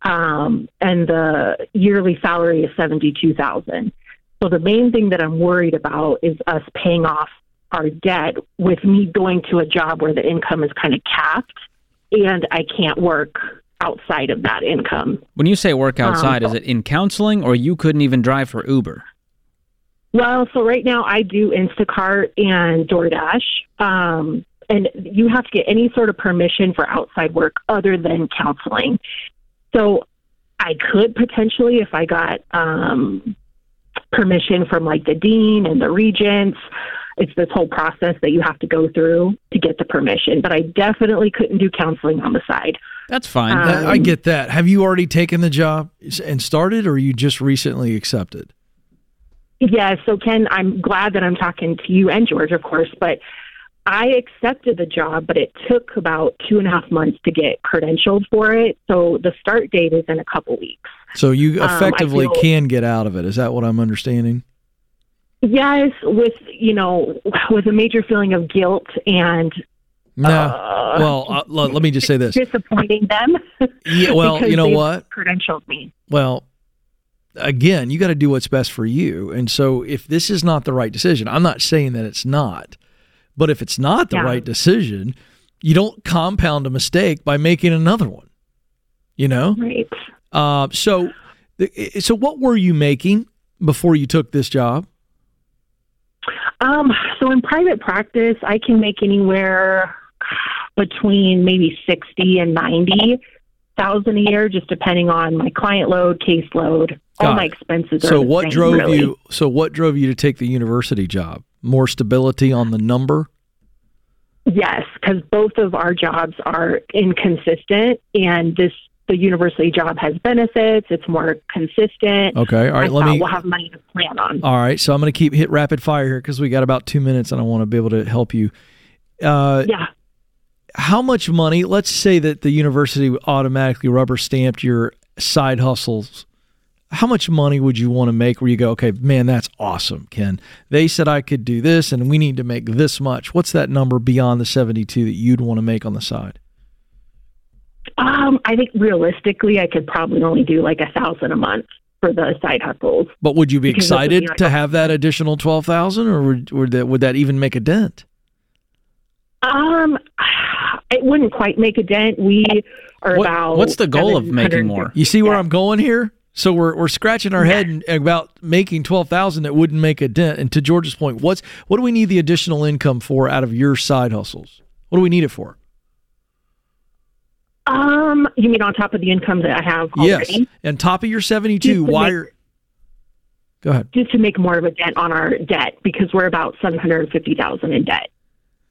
Um, and the yearly salary is seventy-two thousand. So the main thing that I'm worried about is us paying off our debt with me going to a job where the income is kind of capped, and I can't work outside of that income. When you say work Um, outside, is it in counseling or you couldn't even drive for Uber? Well, so right now I do Instacart and DoorDash. Um, and you have to get any sort of permission for outside work other than counseling. So I could potentially, if I got um, permission from like the dean and the regents. It's this whole process that you have to go through to get the permission. But I definitely couldn't do counseling on the side. That's fine. Um, I get that. Have you already taken the job and started, or you just recently accepted? Yeah, so Ken, I'm glad that I'm talking to you and George, of course, but I accepted the job, but it took about two and a half months to get credentialed for it. So the start date is in a couple weeks. So you Um, effectively feel- can get out of it. Is that what I'm understanding? Yes, with you know, with a major feeling of guilt and No. Uh, well, uh, let me just say this. disappointing them. Yeah, well, you know what? Credentialed me. Well, again, you got to do what's best for you. And so if this is not the right decision, I'm not saying that it's not. But if it's not the Yeah. right decision, you don't compound a mistake by making another one. You know? Right. Uh, so so what were you making before you took this job? Um, so in private practice, I can make anywhere between maybe sixty and ninety thousand a year, just depending on my client load, caseload. All Got my it. expenses are So what same, drove really. you so what drove you to take the university job? More stability on the number? Yes, because both of our jobs are inconsistent, and this the university job has benefits. It's more consistent. Okay, all right, I let me- We'll have money to plan on. All right, so I'm going to keep hit rapid fire here because we got about two minutes, and I want to be able to help you. Uh, yeah. How much money? Let's say that the university automatically rubber stamped your side hustles. How much money would you want to make? Where you go, okay, man, that's awesome, Ken. They said I could do this, and we need to make this much. What's that number beyond the 72 that you'd want to make on the side? Um, I think realistically, I could probably only do like a thousand a month for the side hustles. But would you be excited to have that additional twelve thousand, or would, would that would that even make a dent? Um, it wouldn't quite make a dent. We are about. What's the goal of making more? You see where I'm going here? So we're we're scratching our head and about making twelve thousand that wouldn't make a dent. And to George's point, what's what do we need the additional income for out of your side hustles? What do we need it for? Um, you mean on top of the income that I have already? Yes, and top of your seventy two. Why? Are, go ahead. Just to make more of a dent on our debt because we're about seven hundred fifty thousand in debt.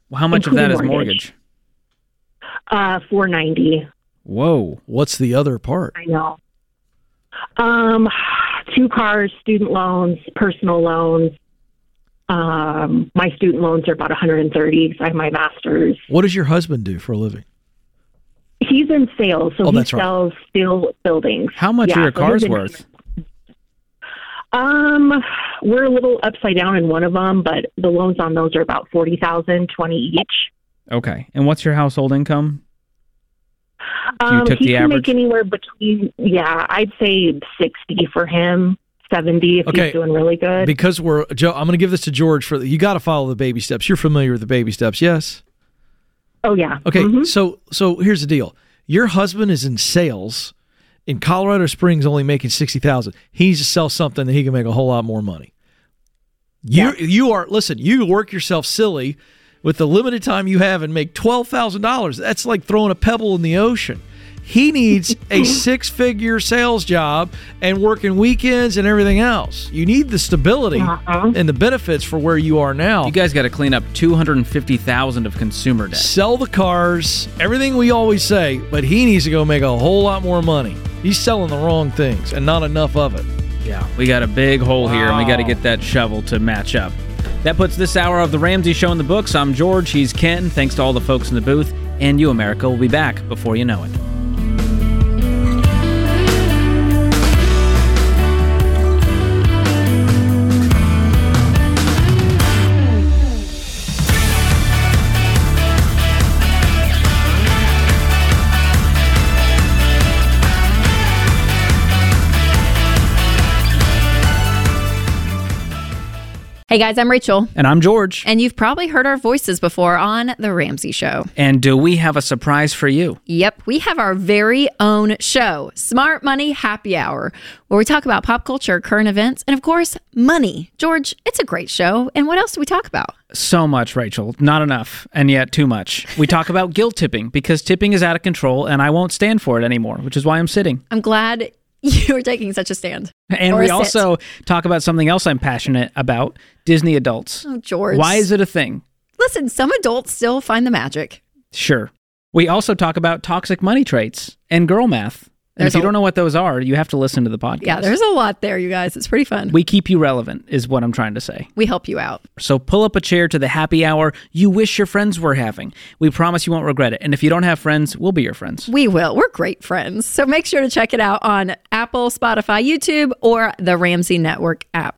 Well, how much of that is mortgage? Uh, four ninety. Whoa. What's the other part? I know. Um, two cars, student loans, personal loans. Um, my student loans are about 130 because I have my master's. What does your husband do for a living? He's in sales, so Oh, he that's right. sells steel buildings. How much Yeah, are your cars income- worth? Um, we're a little upside down in one of them, but the loans on those are about 40,000, 20 each. Okay. And what's your household income? you Um, took he the can average? make anywhere between, yeah, I'd say 60 for him, 70 if Okay. he's doing really good. Because we're Joe, I'm going to give this to George for you. Got to follow the baby steps. You're familiar with the baby steps, yes? oh, yeah. Okay, Mhm. so so here's the deal. Your husband is in sales in Colorado Springs, only making sixty thousand. He needs to sell something that he can make a whole lot more money. You you are listen. You work yourself silly with the limited time you have and make twelve thousand dollars. That's like throwing a pebble in the ocean. He needs a six figure sales job and working weekends and everything else. You need the stability uh-huh. and the benefits for where you are now. You guys got to clean up 250,000 of consumer debt. Sell the cars, everything we always say, but he needs to go make a whole lot more money. He's selling the wrong things and not enough of it. Yeah, we got a big hole here, and we got to get that shovel to match up. That puts this hour of the Ramsey Show in the books. I'm George. He's Ken. Thanks to all the folks in the booth. And you, America, will be back before you know it. Hey guys, I'm Rachel. And I'm George. And you've probably heard our voices before on The Ramsey Show. And do we have a surprise for you? Yep, we have our very own show, Smart Money Happy Hour, where we talk about pop culture, current events, and of course, money. George, it's a great show. And what else do we talk about? So much, Rachel. Not enough, and yet too much. We talk about guilt tipping because tipping is out of control, and I won't stand for it anymore, which is why I'm sitting. I'm glad You were taking such a stand. And we sit. also talk about something else I'm passionate about Disney adults. Oh, George. Why is it a thing? Listen, some adults still find the magic. Sure. We also talk about toxic money traits and girl math. And There's if you don't know what those are, you have to listen to the podcast. Yeah, there's a lot there, you guys. It's pretty fun. we keep you relevant, is what I'm trying to say. We help you out. So pull up a chair to the happy hour you wish your friends were having. We promise you won't regret it. And if you don't have friends, we'll be your friends. We will. We're great friends. So make sure to check it out on Apple, Spotify, YouTube, or the Ramsey Network app.